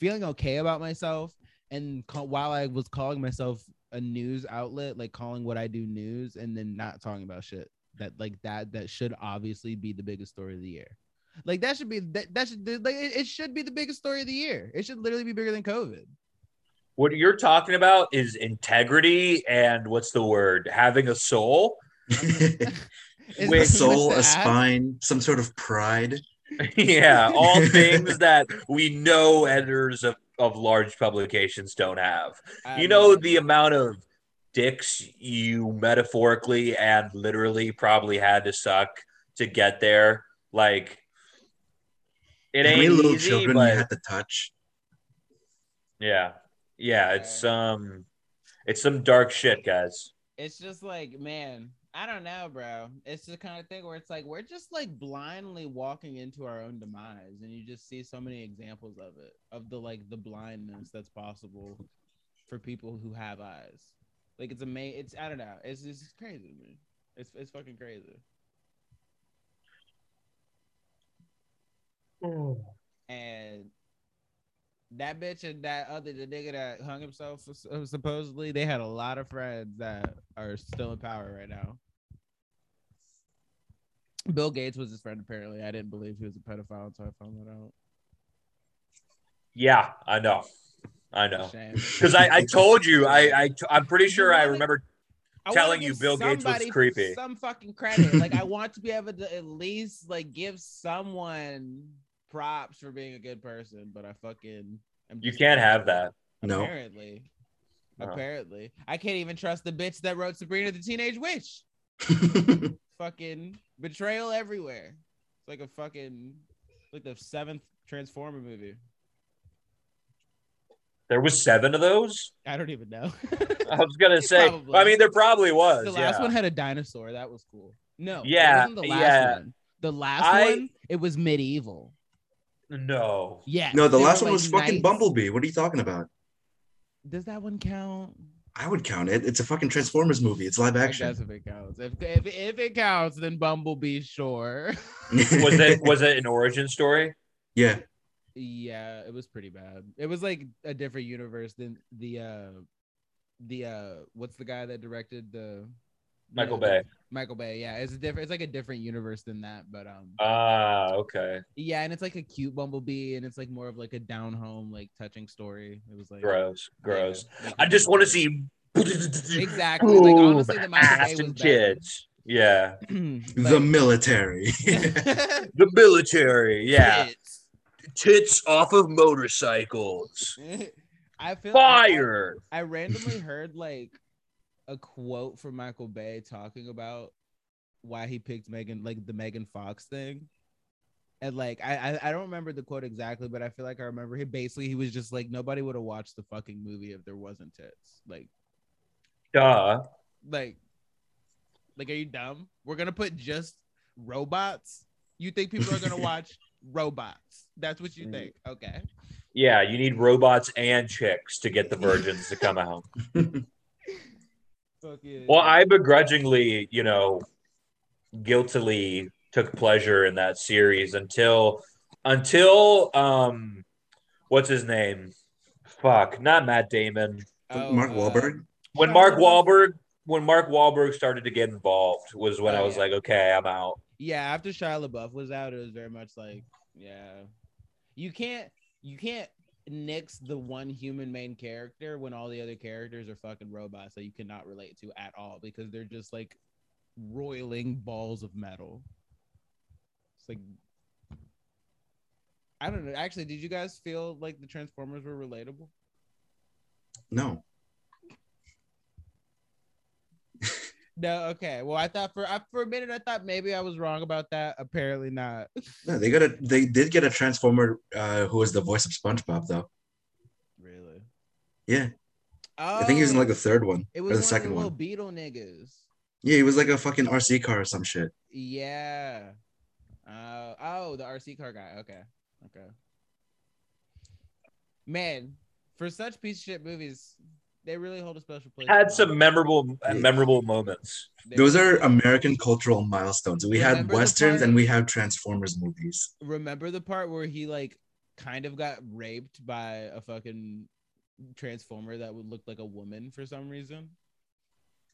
feeling okay about myself and call, while I was calling myself a news outlet, like calling what I do news and then not talking about shit that like that that should obviously be the biggest story of the year. Like that should be that, that should like it, it should be the biggest story of the year. It should literally be bigger than COVID.
What you're talking about is integrity and what's the word? Having a soul.
Is
a
Wait,
that too much
soul, a spine, some sort of pride.
yeah, all things that we know editors of, of large publications don't have.
I
you know
mean,
the amount of dicks you metaphorically and literally probably had to suck to get there. Like it
How
ain't
many little
easy,
children
but
you had to touch?
yeah, yeah, it's um, it's some dark shit, guys.
it's just like, man, I don't know, bro. It's the kind of thing where it's like we're just like blindly walking into our own demise, and you just see so many examples of it, of the like the blindness that's possible for people who have eyes. Like it's amazing. It's I don't know. It's it's crazy to me. It's it's fucking crazy. and that bitch and that other the nigga that hung himself uh, supposedly they had a lot of friends that are still in power right now. Bill Gates was his friend apparently. I didn't believe he was a pedophile until I found that out.
Yeah, I know, I know, because I, I told you, I, I I'm pretty sure I
wanna-
remember
I
telling you Bill Gates was creepy.
Some fucking credit. like I want to be able to at least like give someone props for being a good person, but I fucking I'm
You can't
not.
have that.
No.
Apparently.
No.
Apparently. I can't even trust the bitch that wrote Sabrina the Teenage Witch. fucking betrayal everywhere. It's like a fucking like the seventh Transformer movie.
There was seven of those.
I don't even know.
I was gonna say.
Probably.
I mean, there probably was.
the last
yeah.
one had a dinosaur. That was cool. No, it
Yeah,
wasn't the last
yeah.
one. The last
I-
one, it was medieval.
No.
Yeah.
No, the last one was
like,
fucking
knights.
Bumblebee. What are you talking about?
Does that one count?
I would count it. It's a fucking Transformers movie. It's live action.
guess if it counts. If, if, if it counts, then Bumblebee, sure.
Was it was it an origin story?
yeah.
Yeah, it was pretty bad. It was like a different universe than the uh the uh what's the guy that directed the
Michael
the-
Bay.
Michael Bay, yeah. It's a different it's like a different universe than that, but um
Ah, okay.
yeah, and it's like a cute Bumblebee and it's like more of like a down home, like touching story. It was like
Gross, gross.
like-
I just want to see
Exactly. Like honestly the Michael
ass
Bay
and
was
kids. Yeah,
The military.
the military. Yeah,
Kids.
Tits off of motorcycles.
I feel
Fire.
I, I randomly heard like a quote from Michael Bay talking about why he picked Megan, like the Megan Fox thing. And like I, I I don't remember the quote exactly, but I feel like I remember he basically he was just like nobody would have watched the fucking movie if there wasn't tits. Like
Duh.
like like are you dumb? We're gonna put just robots. You think people are gonna watch robots? That's what
Mm.
you think. Okay.
Yeah, you need robots and chicks to get the virgins to come out. Well, I begrudgingly, you know, guiltily took pleasure in that series until until um what's his name? Fuck, not Matt Damon.
Oh,
Mark
uh,
Wahlberg.
When Mark
LaBeouf.
Wahlberg when Mark Wahlberg started to get involved was when
Oh,
I was
yeah.
like, okay, I'm out.
Yeah after shia labeouf was out it was very much like yeah. You can't you can't nix the one human main character when all the other characters are fucking robots that you cannot relate to at all because they're just like roiling balls of metal. It's like i don't know. Actually did you guys feel like the transformers were relatable?
No.
No okay well i thought for I, for a minute i thought maybe i was wrong about that apparently not
No, they got a they did get a transformer uh who was the voice of SpongeBob though.
really
Yeah.
oh
I think he was in like the third one
It
or
was
the
one
second
of the
one.
beetle niggas.
Yeah, he was like a fucking RC car or some shit.
Yeah. Uh, oh, the RC car guy. Okay. Okay. Man, for such piece of shit movies, they really hold a special place.
Had some
heart.
memorable uh, memorable moments.
They
Those are American cultural milestones. We had
Remember the
westerns
part-
and we have Transformers movies.
Remember the part where he like kind of got raped by a fucking transformer that would look like a woman for some reason?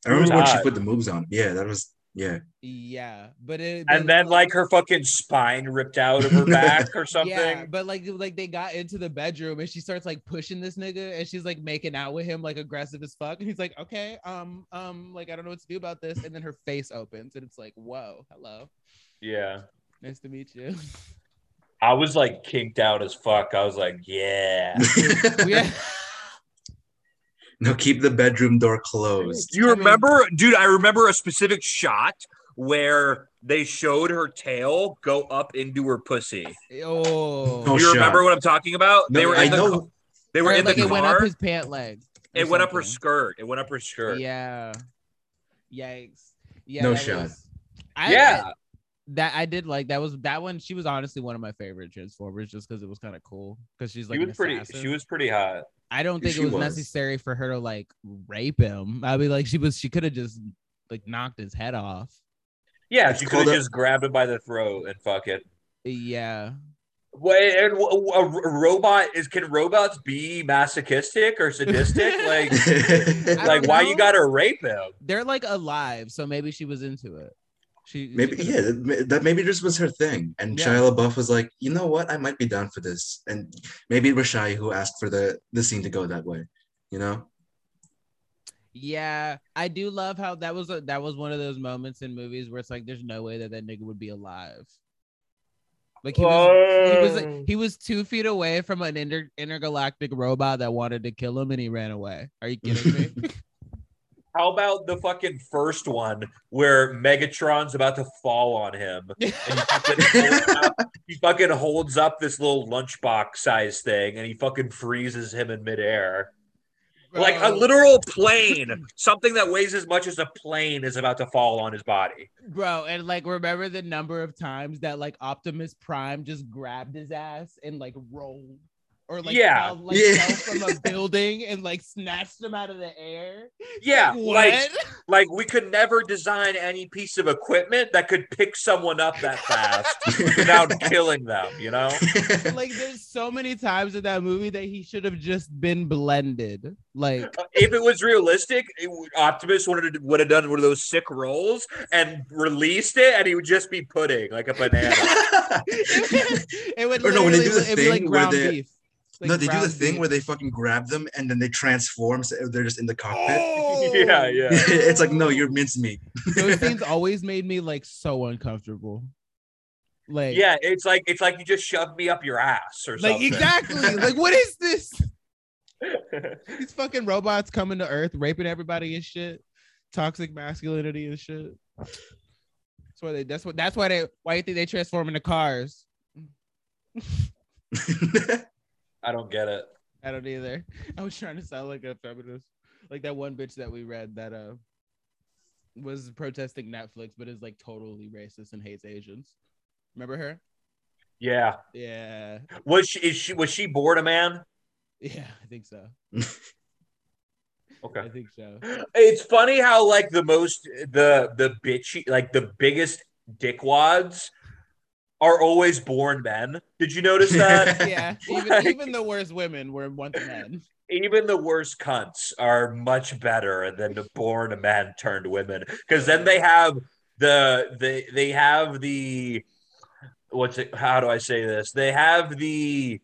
I remember when she put the moves on. Yeah, that was yeah.
Yeah, but it
And
but,
then like her fucking spine ripped out of her back or something.
Yeah, but like like they got into the bedroom and she starts like pushing this nigga and she's like making out with him like aggressive as fuck and he's like okay um um like I don't know what to do about this and then her face opens and it's like whoa hello
yeah.
nice to meet you
I was like kinked out as fuck. I was like, yeah.
yeah
no, keep the bedroom door closed.
Do you
I mean-
remember, dude? I remember a specific shot where they showed her tail go up into her pussy.
oh
Oh,
you
shot.
remember what I'm talking about?
No,
they were
I
in the,
know.
They were
Or,
in
like
the
it went up his pant leg or
It went up her skirt. It went up her skirt.
yeah yikes yeah
No
that
shot.
was- I,
Yeah.
I- that I did like that was that one she was honestly one of my favorite transformers just because it was kind of cool because she's like
she was pretty. She was pretty hot.
I don't think
She
it was,
was.
necessary for her to like rape him. I mean, like she was, she could have just like knocked his head off.
Yeah,
It's
she could have just grabbed him by the throat and fuck it.
Yeah,
Wait, and w- w- a r- robot is can robots be masochistic or sadistic? like, like
don't
why
know.
you gotta rape him?
they're like alive, so maybe she was into it. She she
maybe
could've-
yeah, that, that maybe just was her thing. And
Yeah.
Shia LaBeouf was like, you know what, I might be down for this. And maybe it was Shia who asked for the the scene to go that way. You know?
Yeah, I do love how that was a, that was one of those moments in movies where it's like, there's no way that that nigga would be alive. Like he was, he was
Oh.
he was two feet away from an inter, intergalactic robot that wanted to kill him, and he ran away. Are you kidding me?
How about the fucking first one where Megatron's about to fall on him? And he fucking, holds up, he fucking holds up this little lunchbox size thing and he fucking freezes him in midair. Like a
uh,
literal plane, something that weighs as much as a plane is about to fall on his body.
Bro, and like remember the number of times that like Optimus Prime just grabbed his ass and like rolled or like
Yeah.
fell, like,
Yeah.
fell from a building and like snatched him out of the air.
Yeah, like
What?
like we could never design any piece of equipment that could pick someone up that fast without killing them, you know?
like there's so many times in that movie that he should have just been blended. Like uh,
if it was realistic, it Optimus would have would have done one of those sick rolls and released it, and he would just be pudding like a banana.
it would
Or no, when they do the
it'd like
thing where
ground
they-
beef. Like
no, they do the thing where they fucking grab them and then they transform. So they're just in the cockpit.
Oh!
yeah, yeah.
it's like no, you're mincemeat.
Those scenes always made me like so uncomfortable. Like
Yeah, it's like it's like you just shoved me up your ass or
like
something.
exactly. like what is this? These fucking robots coming to Earth, raping everybody and shit. Toxic masculinity and shit. That's why they. That's what. That's why they. Why you think they transform into cars?
I don't get it.
I don't either. I was trying to sound like a feminist, like that one bitch that we read that uh was protesting Netflix, but is like totally racist and hates Asians. Remember her?
Yeah.
Yeah,
Was she is she was she bored a man?
yeah, I think so.
Okay.
I think so.
It's funny how like the most the the bitchy like the biggest dickwads are always born men. Did you notice that?
Yeah, even
Like-
even the worst women were once men.
Even the worst cunts are much better than the born men turned women because then they have the they they have the what's it how do I say this? They have the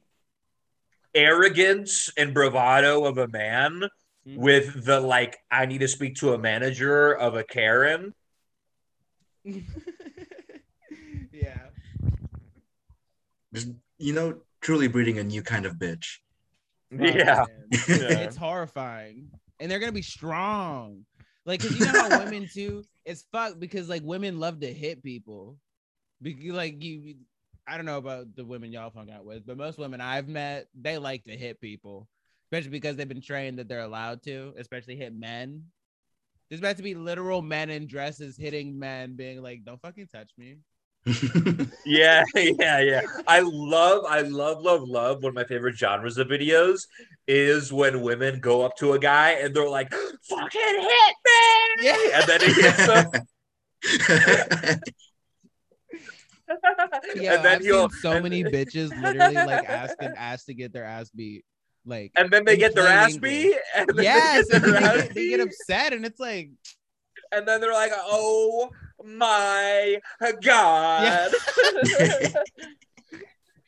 arrogance and bravado of a man
Mhm.
with the like I need to speak to a manager of a Karen.
yeah.
Just, you know, truly breeding a new kind of bitch.
Oh,
Yeah. Yeah.
Uh, it's horrifying. And they're gonna be strong. Like, cause you know how women too, it's fucked because like women love to hit people. Because like you I don't know about the women y'all hung out with, but most women I've met, they like to hit people, especially because they've been trained that they're allowed to, especially hit men. There's about to be literal men in dresses hitting men, being like, "Don't fucking touch me."
Yeah, yeah, yeah. I love, I love, love, love. One of my favorite genres of videos is when women go up to a guy and they're like, "Fucking hit me!"
Yeah.
and then he hits them,
Yeah,
and then
I've
he'll,
seen so
and-
many bitches literally like ask and ask to get their ass beat. Like
and then they get their ass beat, and then
yes,
they get
and
their
then
ass
they, get, they get upset, and it's like,
and then they're like, "Oh my god!"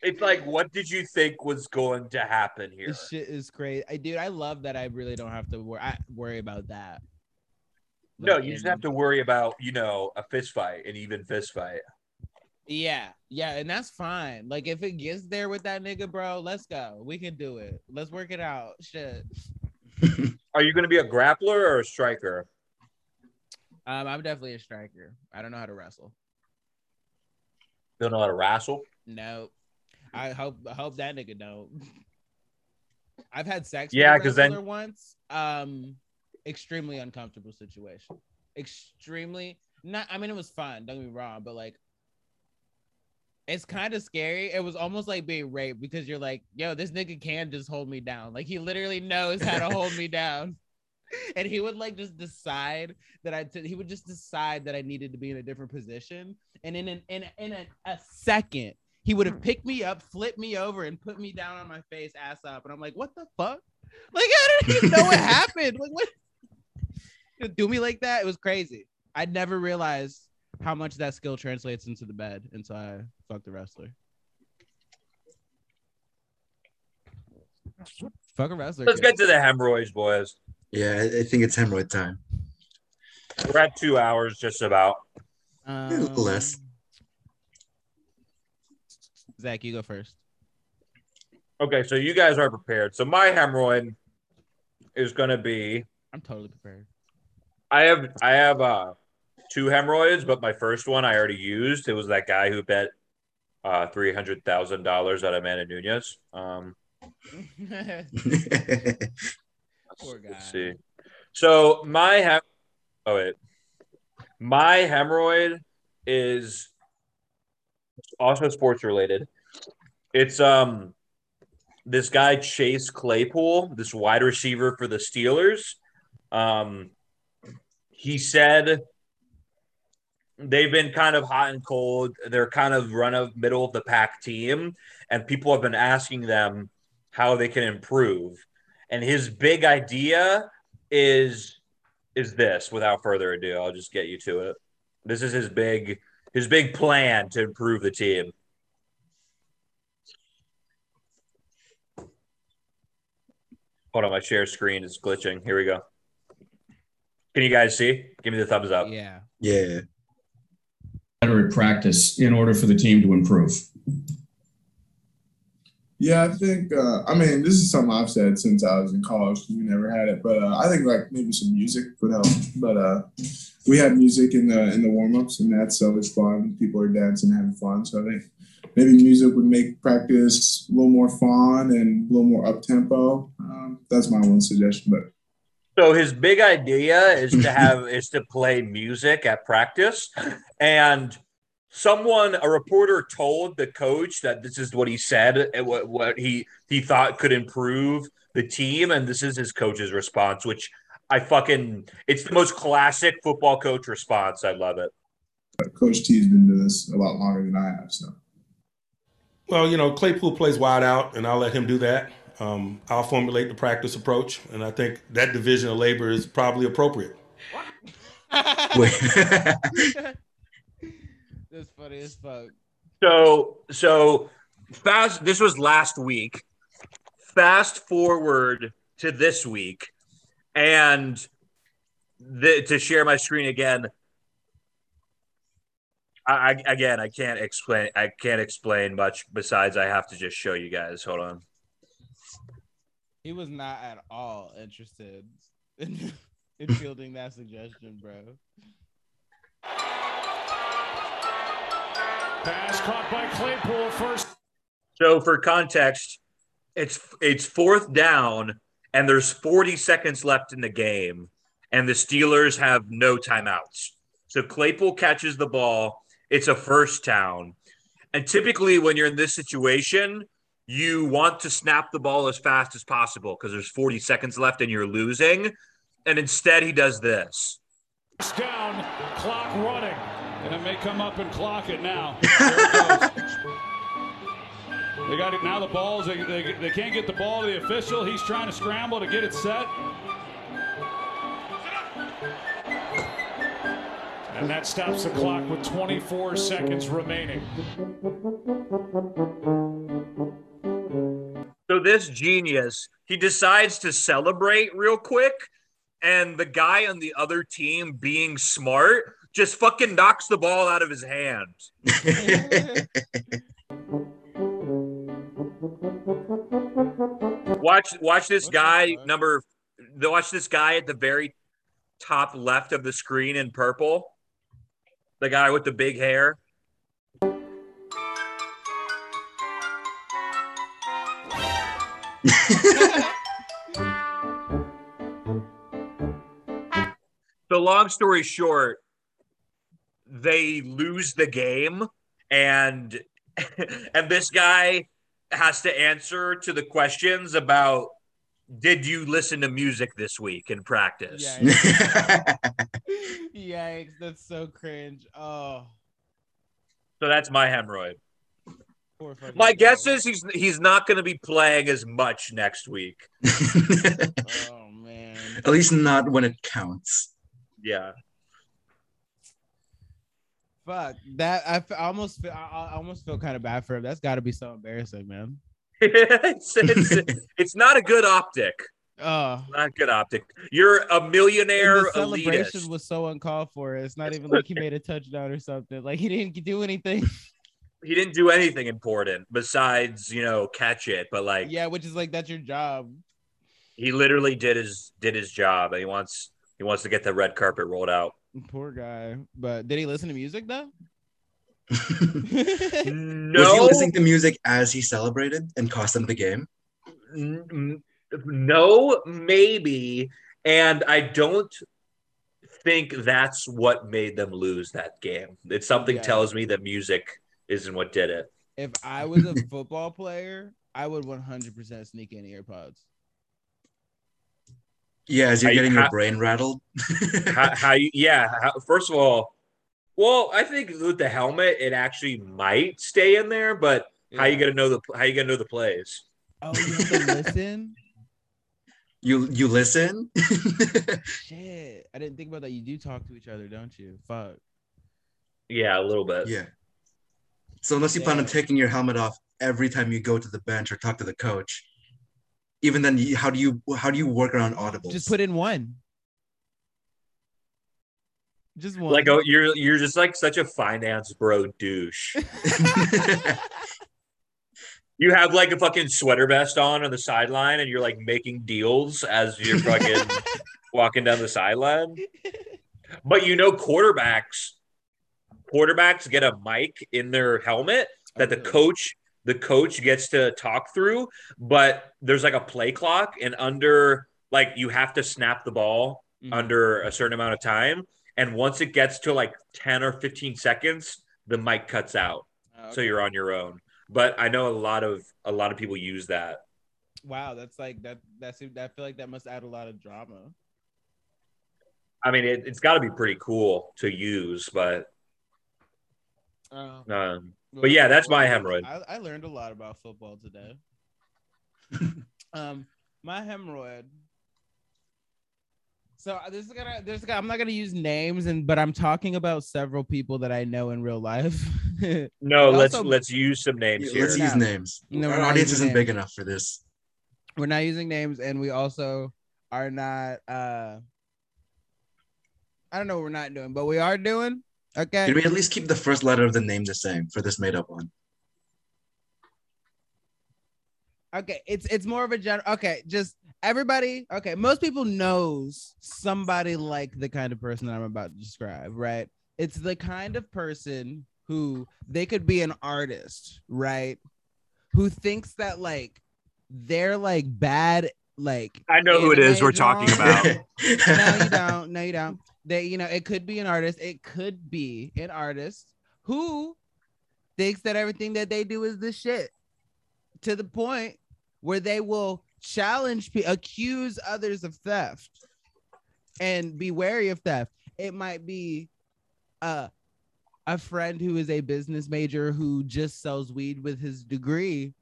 it's like, what did you think was going to happen here?
this shit is crazy. I dude, I love that I really don't have to worry I, worry about that.
No, you just have to worry about, you know, a fist fight, an even fist fight.
Yeah, yeah, and that's fine. Like if it gets there with that nigga, bro, let's go. We can do it. Let's work it out. Shit.
Are you going to be a grappler or a striker?
Um, I'm definitely a striker. I don't know how to wrestle.
Don't know how to wrestle.
No. I hope I hope that nigga don't. I've had sex
Yeah,
with a
'cause then-
once. Um extremely uncomfortable situation. Extremely not I mean it was fun, don't get me wrong, but like it's kind of scary. It was almost like being raped because you're like, yo, this nigga can just hold me down. Like he literally knows how to hold me down. And he would like just decide that I t- he would just decide that I needed to be in a different position. And in an in in a, a second, he would have hmm. picked me up, flipped me over, and put me down on my face, ass up. And I'm like, what the fuck? Like I don't even know what happened. Like what? Do me like that? It was crazy. I never realized how much that skill translates into the bed until I fucked the wrestler. Fuck a wrestler.
Let's
kid.
get to the hemorrhoids, boys.
Yeah, I, I think it's hemorrhoid time.
We're at two hours, just about.
Um,
Less.
Zach, you go first.
Okay, so you guys are prepared. So my hemorrhoid is going to be
I'm totally prepared.
I have I have uh two hemorrhoids, but my first one I already used. It was that guy who bet uh three hundred thousand dollars on Amanda Nunes. Um
Poor guy.
let's see. So my hem- oh wait. My hemorrhoid is also sports related. It's um this guy Chase Claypool, this wide receiver for the Steelers. Um he said they've been kind of hot and cold. They're kind of run of middle of the pack team, and people have been asking them how they can improve. And his big idea is is this. Without further ado, I'll just get you to it. This is his big his big plan to improve the team. Hold on, my share screen is glitching. Here we go. Can you guys see? Give me the thumbs up.
Yeah.
yeah.
better at practice in order for the team to improve?
Yeah, I think. Uh, I mean, this is something I've said since I was in college because we never had it. But uh, I think like maybe some music would help. But uh, we have music in the in the warm ups, and that's always fun. People are dancing, having fun. So I think maybe music would make practice a little more fun and a little more up tempo. Um, that's my one suggestion. But
So his big idea is to have is to play music at practice, and someone, a reporter, told the coach that this is what he said, and what what he he thought could improve the team, and this is his coach's response, which I fucking it's the most classic football coach response. I love it.
Coach T's been doing this a lot longer than I have. So
Well, you know, Claypool plays wide out, and I'll let him do that. Um, I'll formulate the practice approach, and I think that division of labor is probably appropriate.
That's funny as fuck.
So so fast. This was last week. Fast forward to this week, and the, to share my screen again. I, I again I can't explain I can't explain much besides I have to just show you guys. Hold on.
He was not at all interested in, in fielding that suggestion, bro.
Pass caught by Claypool first.
So for context, it's it's fourth down and there's 40 seconds left in the game, and the Steelers have no timeouts. So Claypool catches the ball. It's a first down. And typically when you're in this situation, you want to snap the ball as fast as possible because there's 40 seconds left and you're losing. And instead he does this.
Down, clock running. And it may come up and clock it now. It they got it now. The balls, they, they, they can't get the ball to the official. He's trying to scramble to get it set. And that stops the clock with 24 seconds remaining.
So this genius, he decides to celebrate real quick, and the guy on the other team, being smart, just fucking knocks the ball out of his hand. watch, watch this guy number. Watch this guy at the very top left of the screen in purple. The guy with the big hair. So long story short, they lose the game and and this guy has to answer to the questions about did you listen to music this week in practice?
Yikes. Yikes, that's so cringe. Oh,
So that's my hemorrhoid. My guess is he's he's not going to be playing as much next week.
Oh man.
At least not when it counts.
Yeah.
Fuck that. I, f- I almost feel. I, I almost feel kind of bad for him. That's got to be so embarrassing, man.
it's, it's, it's not a good optic.
Oh,
Not good optic. You're a millionaire
and the celebration
elitist.
was so uncalled for. It's not even like he made a touchdown or something. Like he didn't do anything.
He didn't do anything important besides, you know, catch it. But like,
yeah, which is like that's your job.
he literally did his did his job. And he wants He wants to get the red carpet rolled out.
Poor guy. But did he listen to music though?
No,
Was he listening to music as he celebrated and cost them the game?
No, maybe, and I don't think that's what made them lose that game. It's something
Yeah.
tells me that music isn't what did it.
If I was a football player, I would 100% sneak in earpods.
Yeah, as you're
How you-
getting your
how-
brain rattled.
how, how you yeah how, first of all well i think with the helmet it actually might stay in there but how you gonna know the how you gonna know the plays
Oh, you listen?
You you listen?
Shit. I didn't think about that. You do talk to each other, don't you? Fuck.
yeah a little bit
yeah. So unless you plan on taking your helmet off every time you go to the bench or talk to the coach, even then, you- how do you how do you work around audibles?
Just put in one. Just one.
like oh you're you're just like such a finance bro douche you have like a fucking sweater vest on on the sideline and you're like making deals as you're fucking walking down the sideline but you know quarterbacks quarterbacks get a mic in their helmet that the
oh,
coach the coach gets to talk through but there's like a play clock and under like you have to snap the ball
Mhm.
under a certain amount of time and once it gets to like 10 or 15 seconds the mic cuts out
Oh,
so you're on your own but i know a lot of a lot of people use that
Wow, that's like that. That's. I feel like that must add a lot of drama.
i mean it, it's got to be pretty cool to use but
Uh,
um but yeah that's my hemorrhoid
I, I learned a lot about football today. um, my hemorrhoid. So uh, this is gonna. There's. gonna- I'm not gonna use names, and but I'm talking about several people that I know in real life.
no
But
let's let's use some names here
Let's use names.
No,
Our audience isn't
names.
big enough for this.
We're not using names, and we also are not. uh I don't know what we're not doing, but we are doing. Okay.
Can we at least keep the first letter of the name the same for this made up one?
Okay, it's it's more of a general. Okay, just everybody. Okay, most people knows somebody like the kind of person that I'm about to describe, right? It's the kind of person who they could be an artist, right? Who thinks that like they're like bad, like
i know who it is we're talking
drawings.
about
no, you don't. No, you don't. They, you know, it could be an artist. It could be an artist who thinks that everything that they do is the shit to the point where they will challenge, pe- accuse others of theft, and be wary of theft. It might be a a friend who is a business major who just sells weed with his degree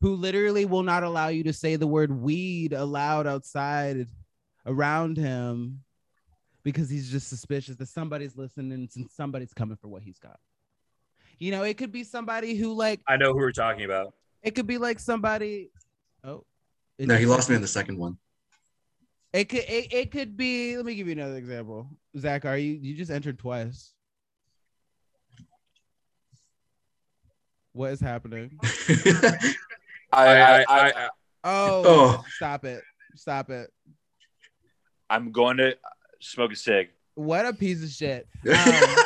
who literally will not allow you to say the word weed aloud outside around him because he's just suspicious that somebody's listening and somebody's coming for what he's got. You know, it could be somebody who like
i know who we're talking about
it could be like somebody oh
No, he lost me in the second one.
It could it, it could be let me give you another example. Zach, are you you just entered twice? What is happening?
I, I, I,
I,
Oh,
Oh.
stop it. Stop it.
I'm going to smoke a cig.
What a piece of shit. Um,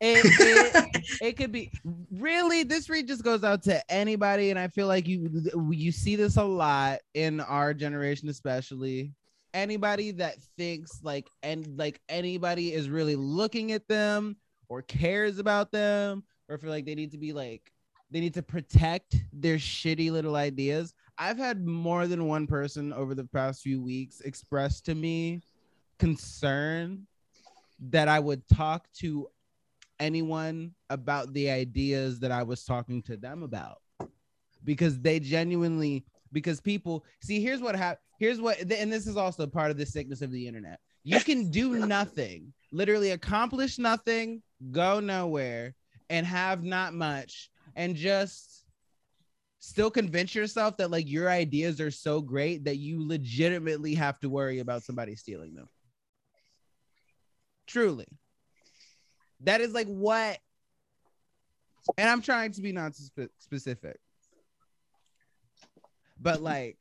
it, it, it could be really this read just goes out to anybody and i feel like you you see this a lot in our generation especially anybody that thinks like and like anybody is really looking at them or cares about them or feel like they need to be like they need to protect their shitty little ideas. I've had more than one person over the past few weeks express to me concern that i would talk to anyone about the ideas that I was talking to them about because they genuinely because people see here's what happened here's what and this is also part of the sickness of the internet. You can do nothing literally accomplish nothing go nowhere and have not much and just still convince yourself that like your ideas are so great that you legitimately have to worry about somebody stealing them. Truly. That is like what and i'm trying to be non specific but like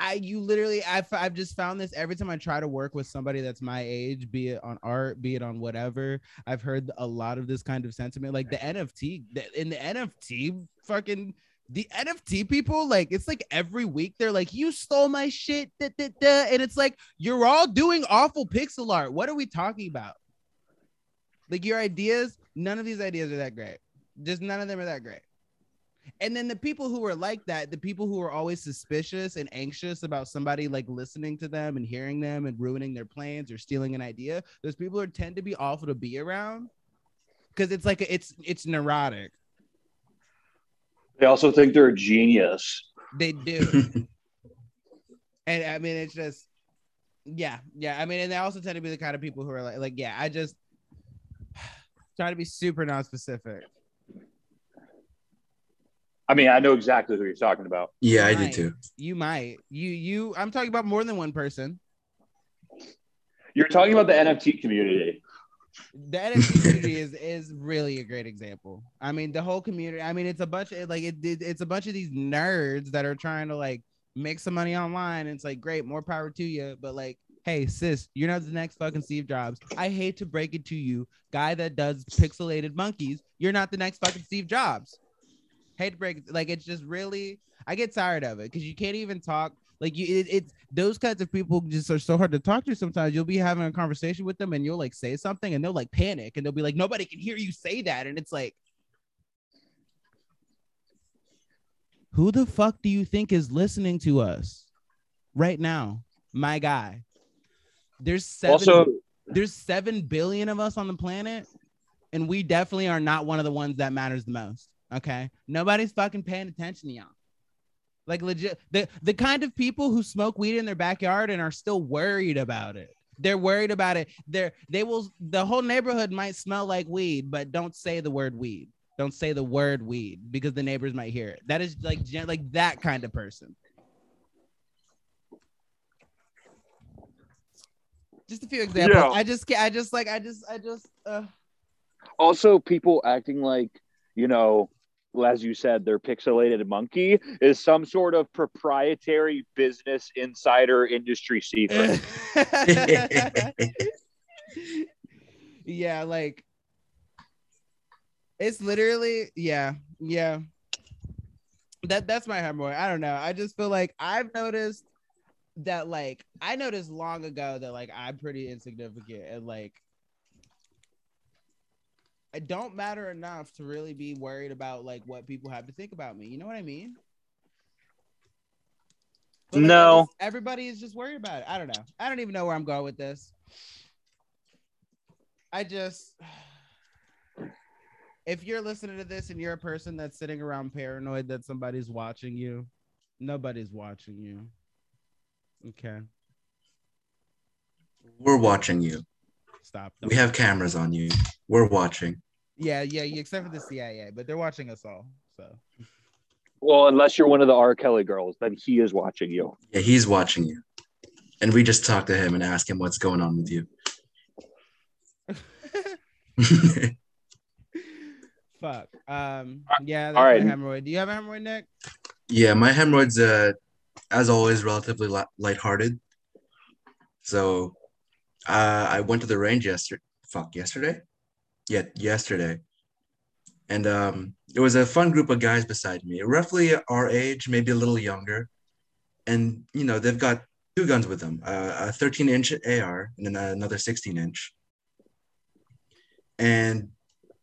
I you literally I've I've just found this every time I try to work with somebody that's my age, be it on art, be it on whatever. I've heard a lot of this kind of sentiment, like the NFT in the NFT fucking the NFT people, like it's like every week they're like, "You stole my shit," da, da, da. and it's like you're all doing awful pixel art. What are we talking about? Like your ideas, none of these ideas are that great. Just none of them are that great. And then the people who are like that, the people who are always suspicious and anxious about somebody like listening to them and hearing them and ruining their plans or stealing an idea, those people are tend to be awful to be around because it's like it's it's neurotic.
They also think they're a genius.
They do. and I mean, it's just, yeah, yeah. I mean, and they also tend to be the kind of people who are like, like, yeah, I just try to be super non-specific.
I mean, I know exactly who you're talking about.
Yeah, I
You
do
might.
too.
You might. You you. I'm talking about more than one person.
You're talking about the NFT community.
The NFT community is is really a great example. I mean, the whole community. I mean, it's a bunch of like it, it- it's a bunch of these nerds that are trying to like make some money online. And it's like great, more power to you. But like, hey, sis, you're not the next fucking Steve Jobs. I hate to break it to you, guy that does pixelated monkeys. You're not the next fucking Steve Jobs. Hate to break. Like, it's just really. I get tired of it because you can't even talk. Like you, it, it's those kinds of people just are so hard to talk to. Sometimes you'll be having a conversation with them and you'll like say something and they'll like panic and they'll be like, nobody can hear you say that, and it's like, who the fuck do you think is listening to us right now, my guy? There's seven.
Also-
there's seven billion of us on the planet, and we definitely are not one of the ones that matters the most. Okay, nobody's fucking paying attention to y'all. Like legit, the the kind of people who smoke weed in their backyard and are still worried about it. They're worried about it. They're they will. The whole neighborhood might smell like weed, but don't say the word weed. Don't say the word weed because the neighbors might hear it. That is like gen- like that kind of person. Just a few examples.
Yeah.
I just ca- I just like I just I just uh
Also, people acting like, you know, as you said, their pixelated monkey is some sort of proprietary business insider industry secret.
yeah, like it's literally yeah, yeah. That that's my hemorrhoid. I don't know. I just feel like I've noticed that like I noticed long ago that like I'm pretty insignificant and like I don't matter enough to really be worried about like what people have to think about me. You know what I mean? But, like,
No.
just- everybody is just worried about it. I don't know. I don't even know where I'm going with this. I just if you're listening to this and you're a person that's sitting around paranoid that somebody's watching you, nobody's watching you. Okay.
We're watching you.
Stop.
We have cameras on you. We're watching.
Yeah, yeah, yeah, except for the CIA, but they're watching us all. So
Well, unless you're one of the R. Kelly girls, then he is watching you.
Yeah, he's watching you. And we just talk to him and ask him what's going on with you.
fuck. Um yeah, that's
all right.
my hemorrhoid. Do you have a hemorrhoid, Nick?
yeah, my hemorrhoids, uh, as always, relatively li- lighthearted. So uh, I went to the range yesterday. Fuck, yesterday? Yeah, yesterday. And um, it was a fun group of guys beside me, roughly our age, maybe a little younger. And, you know, they've got two guns with them uh, a 13 inch AR and then another 16 inch. And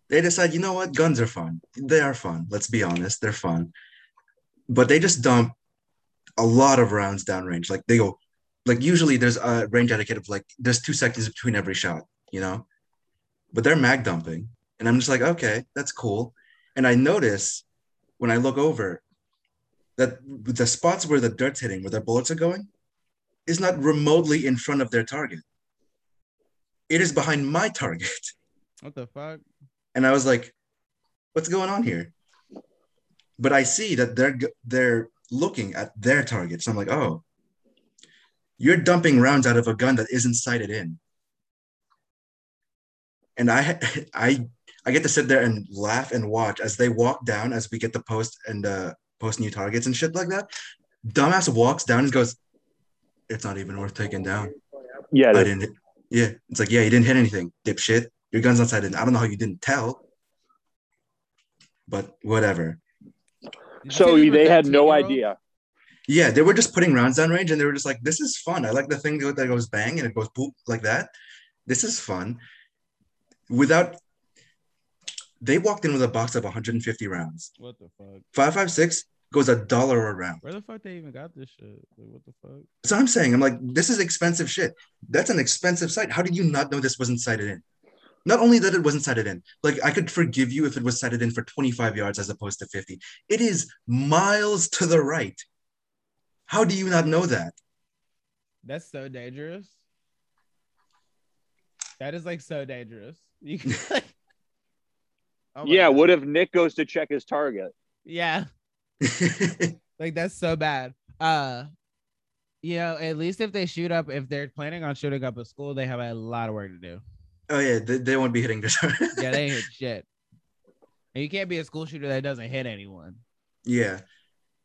they decide, you know what, guns are fun. They are fun. Let's be honest, they're fun. But they just dump a lot of rounds downrange. Like they go, like usually there's a range etiquette of like there's two seconds between every shot, you know. But they're mag dumping, and I'm just like, okay, that's cool. And I notice when I look over that the spots where the dirt's hitting, where their bullets are going, is not remotely in front of their target. It is behind my target.
What the fuck?
And I was like, what's going on here? But I see that they're they're looking at their targets. I'm like, oh, you're dumping rounds out of a gun that isn't sighted in. And I I I get to sit there and laugh and watch as they walk down as we get the post and uh, post new targets and shit like that. Dumbass walks down and goes, it's not even worth taking down.
Yeah,
I didn't. hit- Yeah, it's like yeah, you didn't hit anything, dipshit. Your gun's not sighted. in. I don't know how you didn't tell, but whatever.
so they had no idea.
Yeah, they were just putting rounds down range, and they were just like, "This is fun. I like the thing that goes bang and it goes boop like that. This is fun." Without, they walked in with a box of 150 rounds.
What the fuck?
Five five six goes a dollar a round.
Where the fuck they even got this shit? Like, what the fuck?
So I'm saying, I'm like, this is expensive shit. That's an expensive site. How did you not know this wasn't sighted in? Not only that it wasn't sighted in, like I could forgive you if it was sighted in for 25 yards as opposed to 50. It is miles to the right. How do you not know that?
That's so dangerous. That is like so dangerous. You can, like, Oh
yeah,
God.
what if Nick goes to check his target?
Yeah. like that's so bad. Uh you know, at least if they shoot up, if they're planning on shooting up a school, they have a lot of work to do.
Oh yeah, they, they won't be hitting this.
Yeah, they hit shit. And you can't be a school shooter that doesn't hit anyone.
yeah.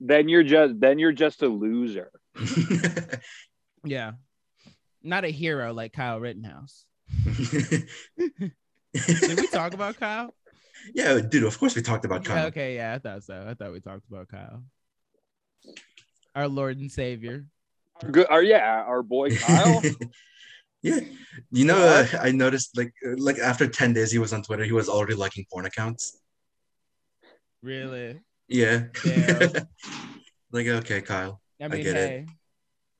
Then you're just then you're just a loser.
Yeah. Not a hero like Kyle Rittenhouse. Did we talk about Kyle?
yeah, dude. Of course we talked about Kyle.
okay, yeah, I thought so. I thought we talked about Kyle. Our Lord and Savior.
Good. Or yeah, our boy Kyle.
Yeah, you know, uh, I noticed like like after 10 days he was on Twitter, he was already liking porn accounts.
Really?
Yeah.
Damn.
like okay, Kyle.
I mean,
get
hey,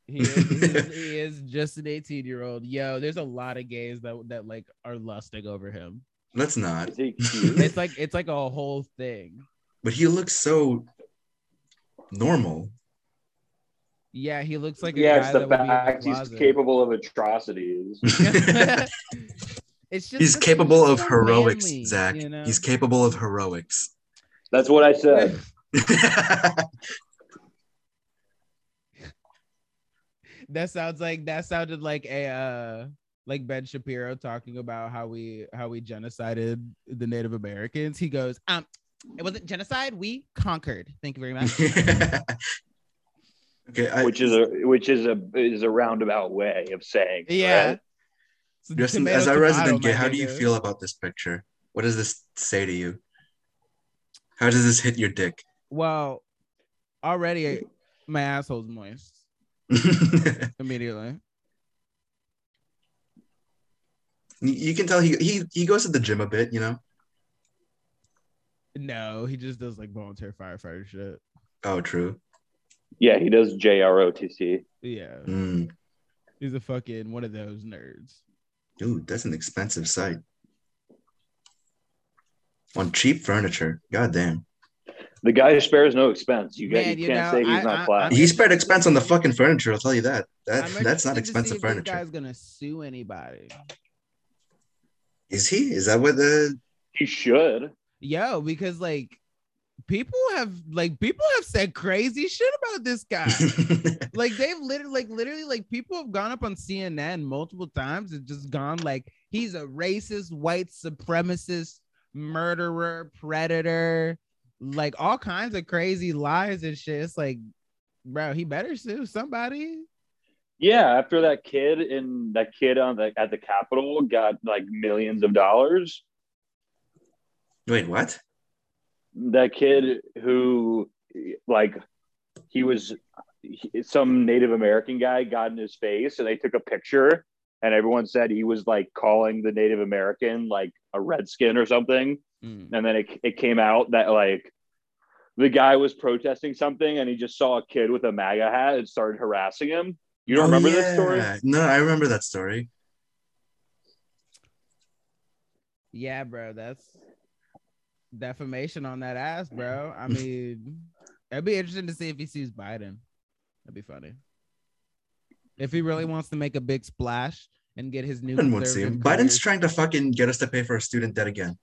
it.
he is, he is he is just an 18 year old. Yo, there's a lot of gays that that like are lusting over him.
Let's not.
It's like it's like a whole thing.
But he looks so normal.
Yeah, he looks like a
yeah,
guy
it's the
that would be in the
fact he's capable of atrocities.
It's just
He's capable of heroics,
manly,
Zach.
you know?
He's capable of heroics.
That's what I said.
that sounds like that sounded like a uh like Ben Shapiro talking about how we how we genocided the Native Americans. He goes, um, it wasn't genocide. We conquered. Thank you very much.
okay,
which is a which is a is a roundabout way of saying.
Yeah.
right?
Justin, as a resident gay, how do you feel about this picture? What does this say to you? How does this hit your dick?
Well, already my asshole's moist immediately.
You- You can tell he, he he goes to the gym a bit, you know.
No, he just does like volunteer firefighter shit.
Oh, true.
Yeah, he does JROTC.
Yeah,
Mm.
he's a fucking one of those nerds.
Dude, that's an expensive site. On cheap furniture. God damn.
The guy who spares no expense. You,
Man,
get, you
you
can't
know,
say he's
I-
not
I-
classy.
He spared expense on the fucking furniture, I'll tell you that. That
I'm
that's not
interested to see
expensive
if This
furniture.
guy's gonna sue anybody.
Is he? Is that what the
He should.
Yo, because like people have like people have said crazy shit about this guy. like they've literally like literally like people have gone up on CNN multiple times and just gone like he's a racist, white supremacist, murderer, predator, like all kinds of crazy lies and shit. It's like, bro, he better sue somebody.
Yeah, after that kid in that kid on the at the Capitol got like millions of dollars.
Wait, what?
That kid who like he was he- some Native American guy got in his face and they took a picture and everyone said he was like calling the Native American like a redskin or something.
Mm.
And then it, it came out that like the guy was protesting something and he just saw a kid with a MAGA hat and started harassing him. You don't
Oh,
remember this story?
No, I remember that story.
Yeah, bro, that's defamation on that ass, bro. I mean, it'd be interesting to see if he sees Biden. That'd be funny. If he really wants to make a big splash and get his new
Biden won't see him. Biden's trying to fucking get us to pay for a student debt again.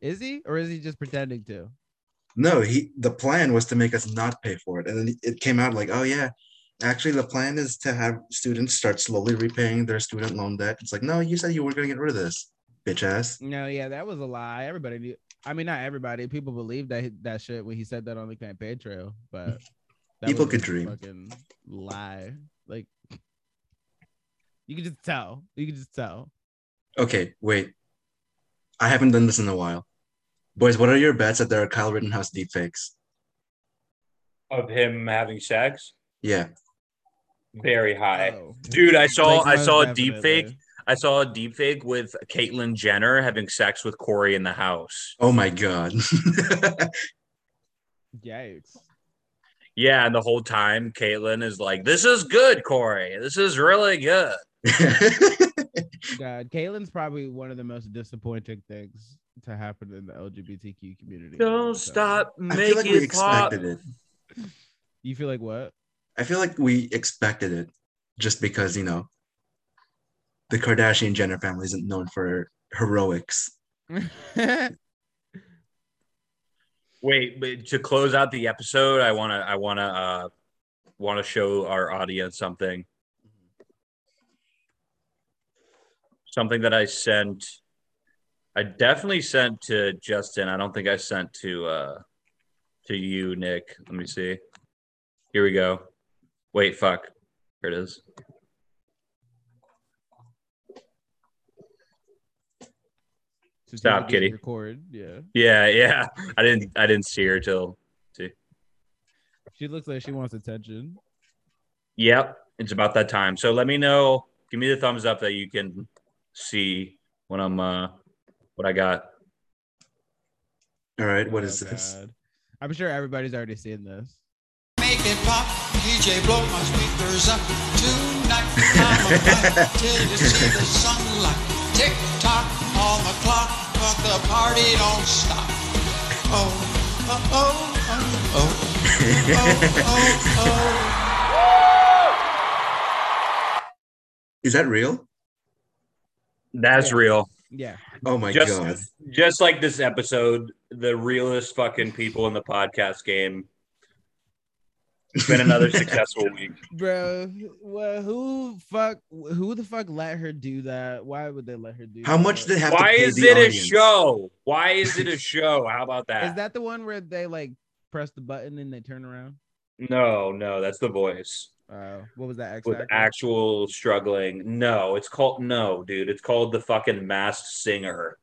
is he or is he just pretending to?
No, he the plan was to make us not pay for it. And then it came out like, oh yeah, actually the plan is to have students start slowly repaying their student loan debt. It's like, no, you said you weren't gonna get rid of this, bitch ass.
No, yeah, that was a lie. Everybody knew. I mean, not everybody. People believed that that shit when he said that on the campaign trail, but
People could dream.
Fucking lie. Like you can just tell. You can just tell.
Okay, wait. I haven't done this in a while. Boys, what are your bets that there are Kyle Rittenhouse deepfakes?
Of him having sex,
Yeah.
very high,
Oh.
dude. I saw
Like,
I saw a
definitely.
deep fake. I saw a deep fake with Caitlyn Jenner having sex with Corey in the house.
Oh my god.
Yikes.
Yeah, and the whole time Caitlyn is like, "This is good, Corey. This is really good."
God, Caitlyn's probably one of the most disappointing things to happen in the LGBTQ community.
Don't
So-
stop
I feel like
making
we
it pop.
expected it.
You feel like what?
I feel like we expected it just because, you know, the Kardashian Jenner family isn't known for heroics.
Wait, but to close out the episode, I wanna I wanna uh wanna show our audience something. Something that I sent I definitely sent to Justin. I don't think I sent to uh to you, Nick. Let me see. Here we go. Wait, fuck. Here it is.
So
Stop, kitty.
Record, yeah.
Yeah, yeah. I didn't I didn't see her till see.
She looks like she wants attention.
Yep, it's about that time. So let me know. Give me the thumbs up that you can see when I'm uh what I got.
All right, what
Oh,
is this?
God. I'm sure everybody's already seen this.
Make it pop, DJ blow my speakers up tonight. I'm till you see the sunlight. Tick tock on the clock, but the party don't stop. Oh, oh, oh, oh, oh, oh, oh,
Is that real?
That's real.
Yeah.
Oh my
just,
god.
Just like this episode, the realest fucking people in the podcast game. It's been another successful week.
Bro, well, who fuck who the fuck let her do that? Why would they let her do
How
that?
much did they have to
Why
pay
is
the
it a show? Why is it a show? How about that?
Is that the one where they like press the button and they turn around?
No, no, that's the voice.
Uh, what was that? X
with actual struggling. No, it's called no, dude. It's called the fucking masked singer,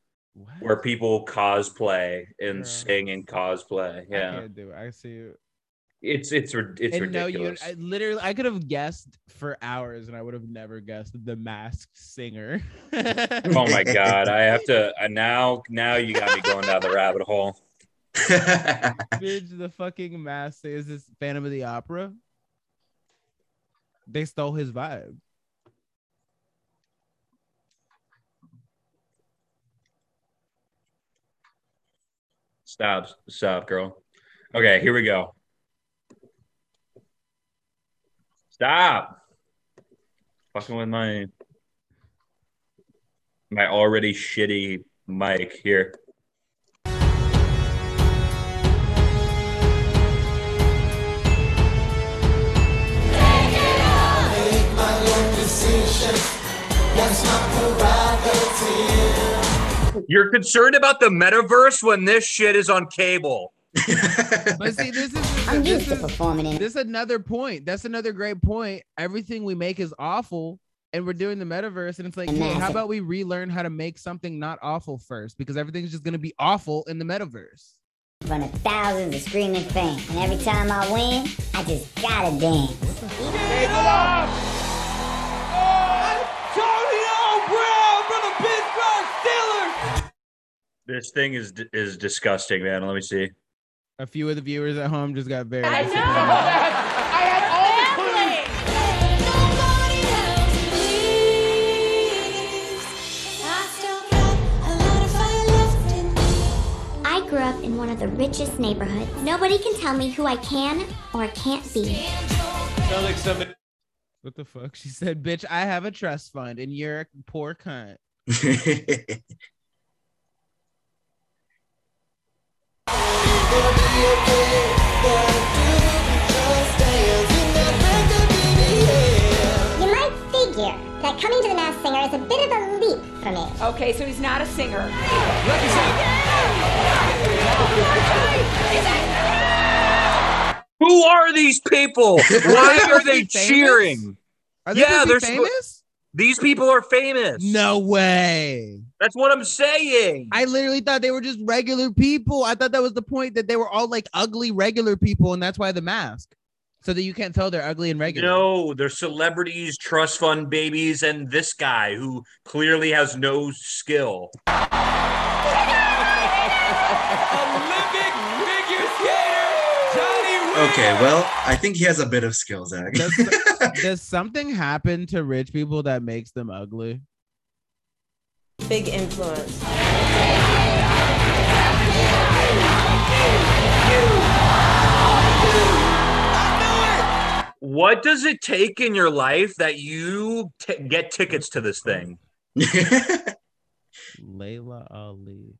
where people cosplay and sing and cosplay.
I
Yeah,
can't do it. I see it.
it's it's it's
and no, you. I literally I could have guessed for hours and I would have never guessed the masked singer.
oh my god, I have to uh, now. Now you got me going down the rabbit hole.
Bitch, the fucking mask is this Phantom of the Opera. They stole his vibe.
Stop, stop, girl. Okay, here we go. Stop. Fucking with my my already shitty mic here. You're concerned about the metaverse when this shit is on cable.
But see, this is
I'm
this
used to performing in
This is another point. That's another great point. Everything we make is awful, and we're doing the metaverse, and it's like, hey, how about we relearn how to make something not awful first? Because everything's just gonna be awful in the metaverse.
in front of thousands of screaming fans. And every time I win, I just gotta dance.
This thing is is disgusting, man. Let me see.
A few of the viewers at home just got very.
I know.
disappointed.
I had all the clues.
I grew up in one of the richest neighborhoods. Nobody can tell me who I can or can't be.
What the fuck? She said, "Bitch, I have a trust fund, and you're a poor cunt."
You might figure that coming to the Masked Singer is a bit of a leap for me.
Okay, so he's not a singer.
Who Who are these people? Why are they cheering?
Are they
yeah, they're
to be
spo-
famous?
These people are famous.
No way.
That's what I'm saying.
I literally thought they were just regular people. I thought that was the point that they were all like ugly regular people, and that's why the mask, so that you can't tell they're ugly and regular.
No, they're celebrities, trust fund babies, and this guy who clearly has no skill.
Olympic figure skater Johnny
Okay, well, I think he has a bit of skill, Zach.
Does, does something happen to rich people that makes them ugly?
Big influence.
What does it take in your life that you t- get tickets to this thing?
Laila Ali.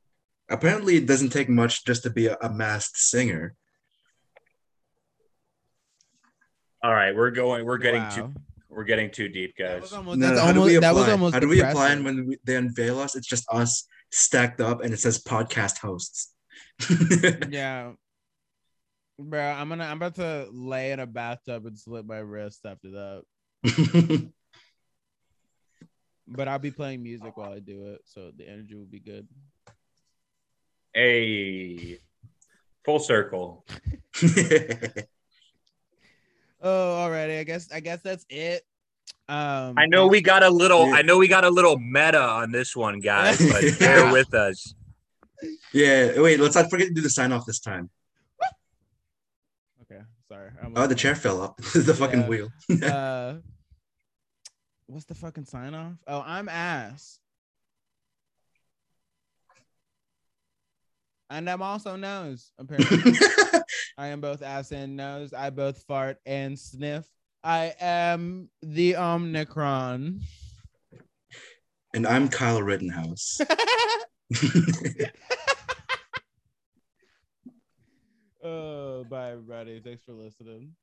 Apparently, it doesn't take much just to be a, a masked singer.
All right, we're going. We're getting
Wow.
too. We're getting too deep, guys.
No,
that's
how do
almost-
we
that was
apply?
almost
How do we apply? And when we, they unveil us, it's just us stacked up, and it says podcast hosts.
yeah. Bro, I'm gonna I'm about to lay in a bathtub and slip my wrist after that. But I'll be playing music while I do it, so the energy will be good.
A full circle.
Oh, alrighty. I guess I guess that's it. Um
I know we got a little. I know we got a little meta on this one, guys, but bear with us.
yeah, wait, let's not forget to do the sign off this time.
Okay, sorry. I'm
Oh, the chair fell up. the fucking
Yeah.
wheel.
uh what's the fucking sign off? Oh, I'm ass. And I'm also nose, apparently. I am both ass and nose. I both fart and sniff. I am the Omnicron.
and I'm Kyle Rittenhouse.
Oh, bye everybody. Thanks for listening.